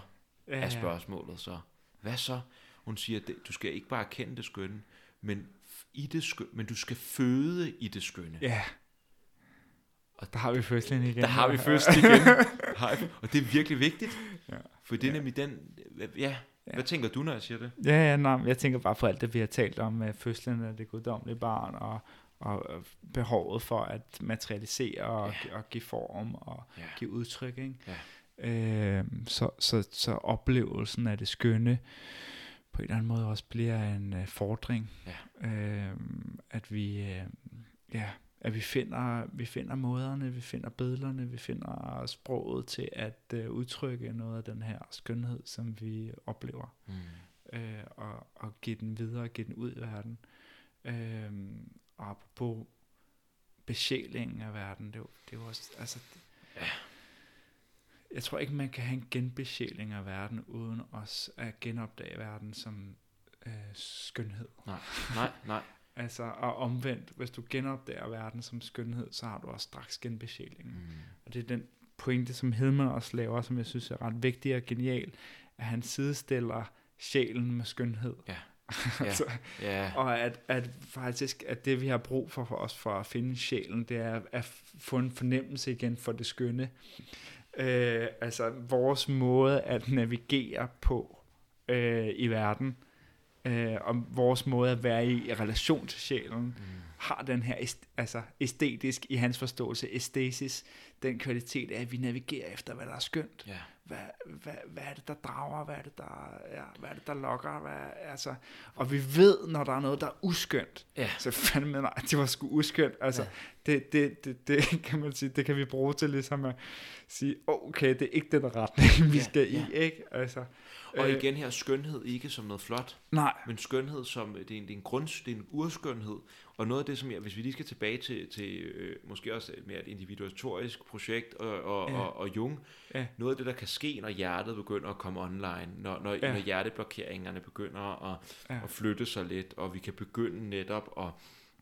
Ja, er spørgsmålet så. Hvad så? Hun siger, at du skal ikke bare erkende det skønne, men, i det skønne, men du skal føde i det skønne. Ja. Og der har vi fødslen igen. Der har vi fødslen igen. [laughs] og det er virkelig vigtigt. Ja. For det er ja. nemlig den... Ja, ja. Hvad tænker du, når jeg siger det? Ja, ja nej, jeg tænker bare på alt det, vi har talt om med fødslen af det guddommelige barn, og og behovet for at materialisere og, ja. og give form og ja. give udtryk. Ikke? Ja. Øh, så, så, så oplevelsen af det skønne på en eller anden måde også bliver en uh, fordring. Ja. Øh, at vi uh, ja, at vi finder, vi finder måderne, vi finder billederne, vi finder sproget til at uh, udtrykke noget af den her skønhed, som vi oplever. Mm. Øh, og, og give den videre, give den ud i verden. Øh, apropos besjælingen af verden, det er jo, det er jo også, altså, det, ja. jeg tror ikke, man kan have en genbesjæling af verden, uden også at genopdage verden som øh, skønhed. Nej, nej, nej. [laughs] altså, og omvendt, hvis du genopdager verden som skønhed, så har du også straks genbesjæling. Mm. Og det er den pointe, som Hedman også laver, som jeg synes er ret vigtig og genial, at han sidestiller sjælen med skønhed. Ja. Altså, [laughs] ja. Og at, at faktisk, at det vi har brug for for os for at finde sjælen, det er at få en fornemmelse igen for det skønne. Øh, altså vores måde at navigere på øh, i verden, øh, og vores måde at være i, i relation til sjælen, mm. har den her altså æstetisk, i hans forståelse, æstesis, den kvalitet af, at vi navigerer efter, hvad der er skønt. Ja. Hvad, hvad, hvad er det, der drager? Hvad er det, der, ja, hvad er det, der lokker? Hvad, altså, og vi ved, når der er noget, der er uskønt. Ja. Så fandme nej, det var sgu uskønt. Altså, ja. det, det, det, det, [laughs] kan man sige, det kan vi bruge til ligesom at sige, okay, det er ikke den retning, vi ja, skal ja. i, ikke? Altså, og øh, igen her, skønhed ikke som noget flot, nej. men skønhed som, det er en, det er en grund, det er en urskønhed, og noget af det, som jeg, hvis vi lige skal tilbage til, til øh, måske også mere et individuatorisk projekt og, og, ja. og, og Jung, ja. noget af det, der kan ske, når hjertet begynder at komme online, når, når, ja. når hjerteblokeringerne begynder at, ja. at flytte sig lidt, og vi kan begynde netop at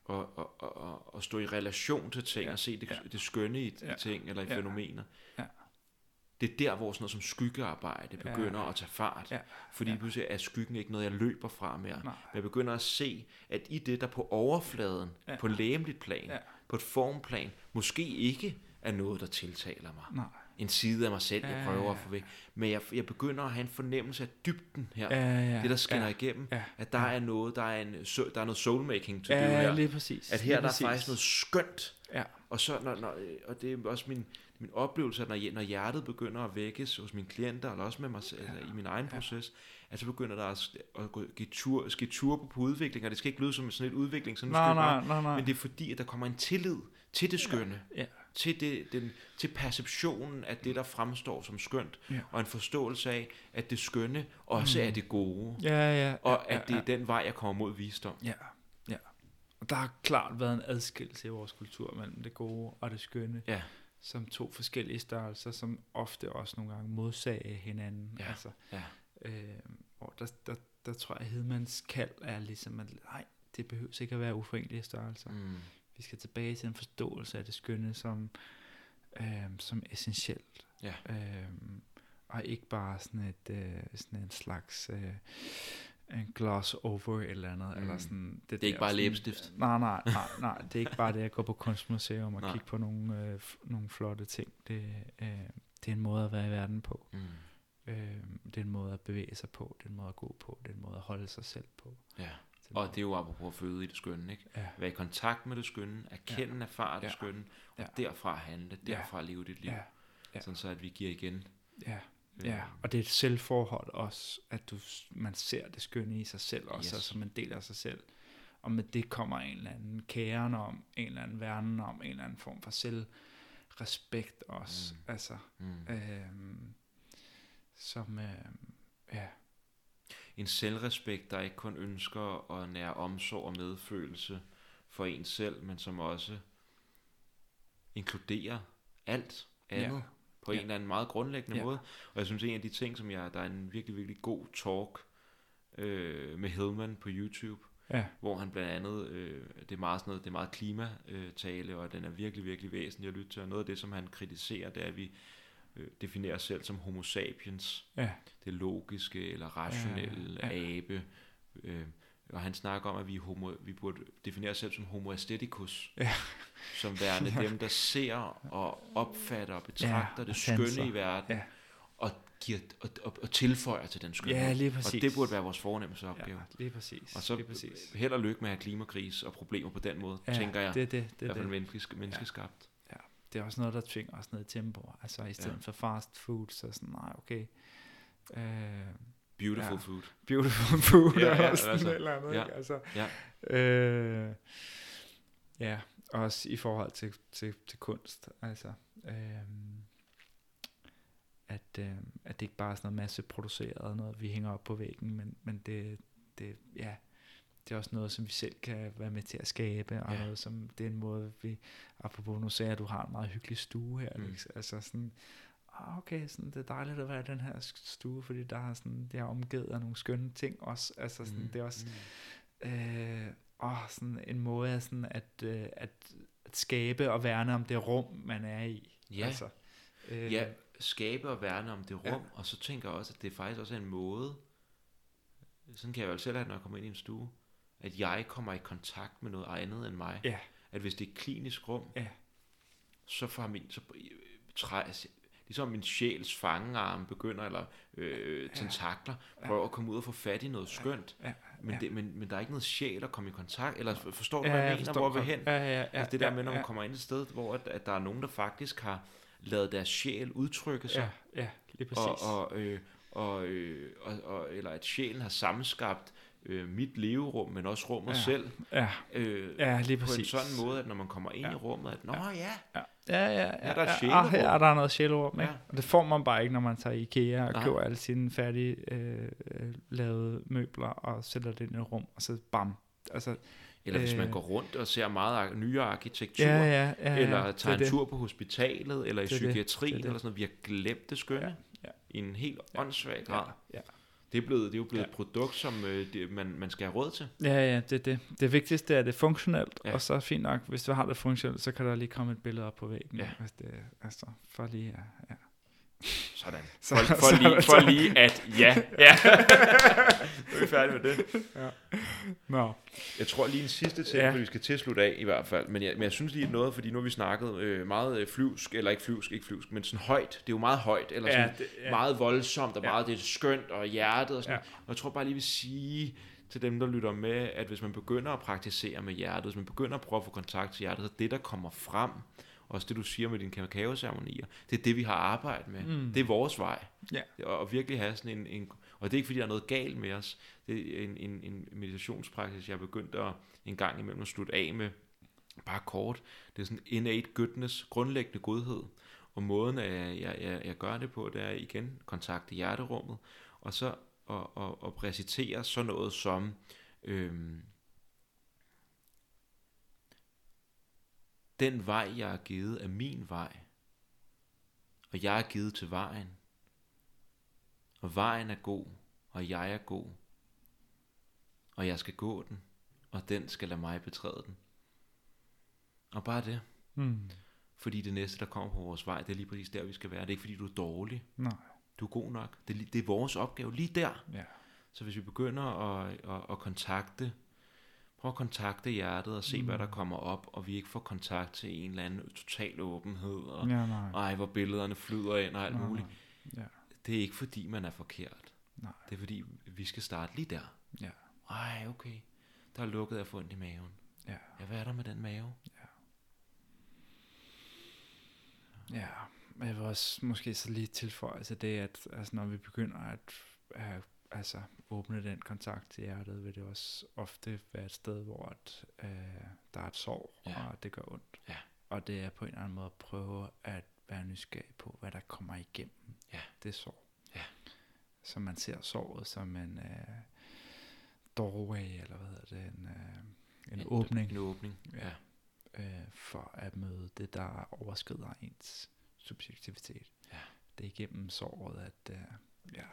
og, og, og, og stå i relation til ting, ja. og se det, ja. det skønne i, ja. i ting, eller i ja. fænomener. Ja det er der, hvor sådan noget som skyggearbejde begynder ja. at tage fart. Ja. Fordi ja. pludselig er skyggen ikke noget, jeg løber fra mere. Nej. Men jeg begynder at se, at i det, der på overfladen, ja. på læmeligt plan, ja. på et formplan, måske ikke er noget, der tiltaler mig. Nej. En side af mig selv, jeg prøver at få væk. Men jeg, jeg begynder at have en fornemmelse af dybden her. Ja, ja, det, der skinner ja, igennem. Ja, at der ja. er noget, der er, en, der er noget soulmaking til ja, det her. Ja, lige præcis. At her lige der præcis. er faktisk noget skønt. Ja. Og, så, når, når, og det er også min, min oplevelse, at når, når hjertet begynder at vækkes hos mine klienter, eller også med mig selv, ja. i min egen proces, at så begynder der at, at gå, give tur, ske turbo på udvikling, og det skal ikke lyde som sådan et udvikling, sådan nej, nej, nej, nej. men det er fordi, at der kommer en tillid til det skønne, ja. Ja. Til, det, den, til perceptionen af det, der fremstår som skønt, ja. og en forståelse af, at det skønne også mm. er det gode, ja, ja, ja, og at ja, ja. det er den vej, jeg kommer mod visdom. Ja, ja. Og der har klart været en adskillelse i vores kultur mellem det gode og det skønne. Ja som to forskellige størrelser, som ofte også nogle gange modsage hinanden. Ja. Altså, ja. Øh, og der, der, der tror jeg, at Hedmans kald er ligesom, at nej, det behøver ikke at være uforenelige størrelser. Mm. Vi skal tilbage til en forståelse af det skønne som, øh, som essentielt. Ja. Øh, og ikke bare sådan et øh, sådan en slags øh, en gloss over eller andet. Mm. Eller sådan, det, det er ikke bare læbestift. Nej, nej, nej, nej. Det er ikke bare det at gå på kunstmuseum og kigge på nogle, øh, nogle flotte ting. Det, øh, det er en måde at være i verden på. Mm. Øh, det er en måde at bevæge sig på. Det er en måde at gå på. Det er en måde at holde sig selv på. Ja. Og det er jo apropos at føde i det skønne, ikke? Ja. Være i kontakt med det skønne, erkende, ja. erfare det ja. skønne, og ja. derfra handle, derfra ja. leve dit liv. Ja. Ja. Sådan så, at vi giver igen. Ja. Ja, og det er et selvforhold også, at du, man ser det skønne i sig selv også, yes. altså man deler sig selv. Og med det kommer en eller anden kæren om, en eller anden verden om, en eller anden form for selvrespekt også. Mm. Altså, mm. Øhm, som, øhm, ja. En selvrespekt, der ikke kun ønsker at nære omsorg og medfølelse for en selv, men som også inkluderer alt andet. Ja på ja. en eller anden meget grundlæggende ja. måde. Og jeg synes, en af de ting, som jeg, der er en virkelig, virkelig god talk øh, med Hillman på YouTube, ja. hvor han blandt andet, øh, det er meget sådan noget, det er meget klimatale, og den er virkelig, virkelig væsentlig at lytte til. Og noget af det, som han kritiserer, det er, at vi øh, definerer os selv som homo sapiens. Ja. Det logiske eller rationelle ja, ja, ja. abe. Øh, og han snakker om, at vi, homo, vi burde definere os selv som homo aestheticus. Ja. Som værende dem, der ser og opfatter og betragter ja, det skønne i verden. Ja. Og, giver, og, og, og tilføjer til den skønne. Ja, lige præcis. Og det burde være vores fornemmelse opgave. Ja, lige præcis. Og så lige præcis. held og lykke med at have klimakris og problemer på den måde, ja, tænker jeg. Det, det, det, I hvert fald menneskesk, menneskeskabt. Ja. ja. Det er også noget, der tvinger os ned i tempo. Altså i stedet ja. for fast food, så sådan, nej, okay. Øh, Beautiful ja. food. Beautiful [laughs] food, ja, ja, sådan altså, eller andet. Ja, ikke? Altså, ja. Øh, ja, også i forhold til, til, til kunst. Altså, øh, at, øh, at det ikke bare er sådan noget masse produceret, noget vi hænger op på væggen, men, men det, det, ja, det er også noget, som vi selv kan være med til at skabe, og ja. noget, som det er en måde, vi, apropos nu sagde at du har en meget hyggelig stue her, mm. altså sådan, ah, okay, sådan, det er dejligt at være i den her stue, fordi der er sådan, det er omgivet af nogle skønne ting også, altså sådan, mm. det er også, mm. øh, åh, sådan en måde af sådan at, øh, at, at skabe og værne om det rum, man er i. Ja, altså, øh, ja skabe og værne om det rum, ja. og så tænker jeg også, at det faktisk også er en måde, sådan kan jeg jo selv have, når jeg kommer ind i en stue, at jeg kommer i kontakt med noget andet end mig. Ja. At hvis det er et klinisk rum, ja. så får min, så træ, ligesom min sjæls fangearm begynder, eller øh, tentakler, prøver at komme ud og få fat i noget skønt. Ja, ja, men, det, men, men der er ikke noget sjæl at komme i kontakt, eller forstår du, hvad jeg mener, hvor vi hen? Ja, ja, ja, altså det der med, når man kommer ind et sted, hvor at, at der er nogen, der faktisk har, lavet deres sjæl udtrykke sig. Ja, ja lige præcis. Og, og, øh, og, øh, og, og, eller at sjælen har sammenskabt øh, mit leverum, men også rummet ja. selv. Ja. Øh, ja, lige præcis. På en sådan måde, at når man kommer ind ja. i rummet, at nå ja, ja, ja. Ja, ja, ja. Er der et ja, ah, er der noget sjælerum, ikke? Ja. Og det får man bare ikke, når man tager IKEA og Nej. køber alle sine færdige øh, lavede møbler og sætter det ind i et rum, og så bam. Altså, eller hvis man øh. går rundt og ser meget nyere arkitektur, ja, ja, ja, ja, eller tager en tur på hospitalet, eller i psykiatrien, eller sådan noget. Vi har glemt det skønne ja, ja. i en helt ja, åndssvag grad. Ja, ja. Det er, blevet, det er jo blevet ja. et produkt, som øh, det, man, man skal have råd til. Ja, ja, det det. Det vigtigste er, at det er funktionelt, ja. og så er fint nok, hvis du har det funktionelt, så kan der lige komme et billede op på væggen. Ja. Hvis det, altså, for lige, ja. ja. Sådan. For, for, for, lige, for lige at ja. [laughs] ja. nu er vi færdige med det. Ja. Nå. Jeg tror lige en sidste ting, ja. for vi skal tilslutte af i hvert fald. Men jeg, men jeg synes lige noget, fordi nu har vi snakket øh, meget øh, flyvsk, eller ikke flyvsk, ikke flyvsk, men sådan højt. Det er jo meget højt, eller sådan ja, det, ja. meget voldsomt, og ja. meget det er skønt, og hjertet og sådan ja. Og jeg tror bare lige vil sige til dem, der lytter med, at hvis man begynder at praktisere med hjertet, hvis man begynder at prøve at få kontakt til hjertet, så det, der kommer frem, også det du siger med dine kakaoceremonier, det er det, vi har arbejdet med. Mm. Det er vores vej. Ja. Og virkelig have sådan en, en, og det er ikke fordi, der er noget galt med os. Det er en, en, en meditationspraksis, jeg er begyndt at en gang imellem at slutte af med, bare kort. Det er sådan innate goodness, grundlæggende godhed. Og måden, at jeg, jeg, jeg, gør det på, det er igen kontakte hjerterummet, og så at, at, at præcitere sådan noget som, øhm, Den vej, jeg er givet, er min vej. Og jeg er givet til vejen. Og vejen er god, og jeg er god. Og jeg skal gå den, og den skal lade mig betræde den. Og bare det. Mm. Fordi det næste, der kommer på vores vej, det er lige præcis der, vi skal være. Det er ikke fordi, du er dårlig. Nej. Du er god nok. Det er, det er vores opgave lige der. Ja. Så hvis vi begynder at, at, at kontakte Prøv at kontakte hjertet og se, mm. hvad der kommer op, og vi ikke får kontakt til en eller anden total åbenhed, og ja, nej. ej, hvor billederne flyder ind og alt nej, muligt. Ja. Det er ikke fordi, man er forkert. Nej. Det er fordi, vi skal starte lige der. Ja. Ej, okay. Der er lukket af fundet i maven. Ja. Ja, hvad er der med den mave? Ja. Ja, jeg vil også måske så lige tilføje til det, at altså, når vi begynder at have altså åbne den kontakt til hjertet, vil det også ofte være et sted, hvor at, øh, der er et sorg, ja. og det gør ondt. Ja. Og det er på en eller anden måde at prøve at være nysgerrig på, hvad der kommer igennem ja. det sorg. Ja. Så man ser sorget som en øh, doorway, eller hvad hedder det, en, øh, en, en åbning. En åbning, ja. Øh, for at møde det, der overskrider ens subjektivitet. Ja. Det er igennem såret, at øh, ja,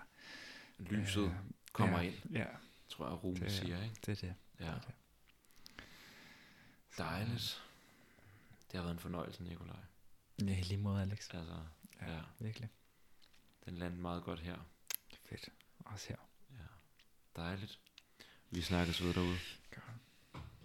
lyset øh, kommer ja, ind, ja. tror jeg, Rune siger. Ikke? Det er det. Ja. det, er det. Dejligt. Det har været en fornøjelse, Nikolaj. Ja, i lige måde, Alex. Altså, ja, ja. virkelig. Den landede meget godt her. Fedt. Også her. Ja. Dejligt. Vi snakkes videre derude.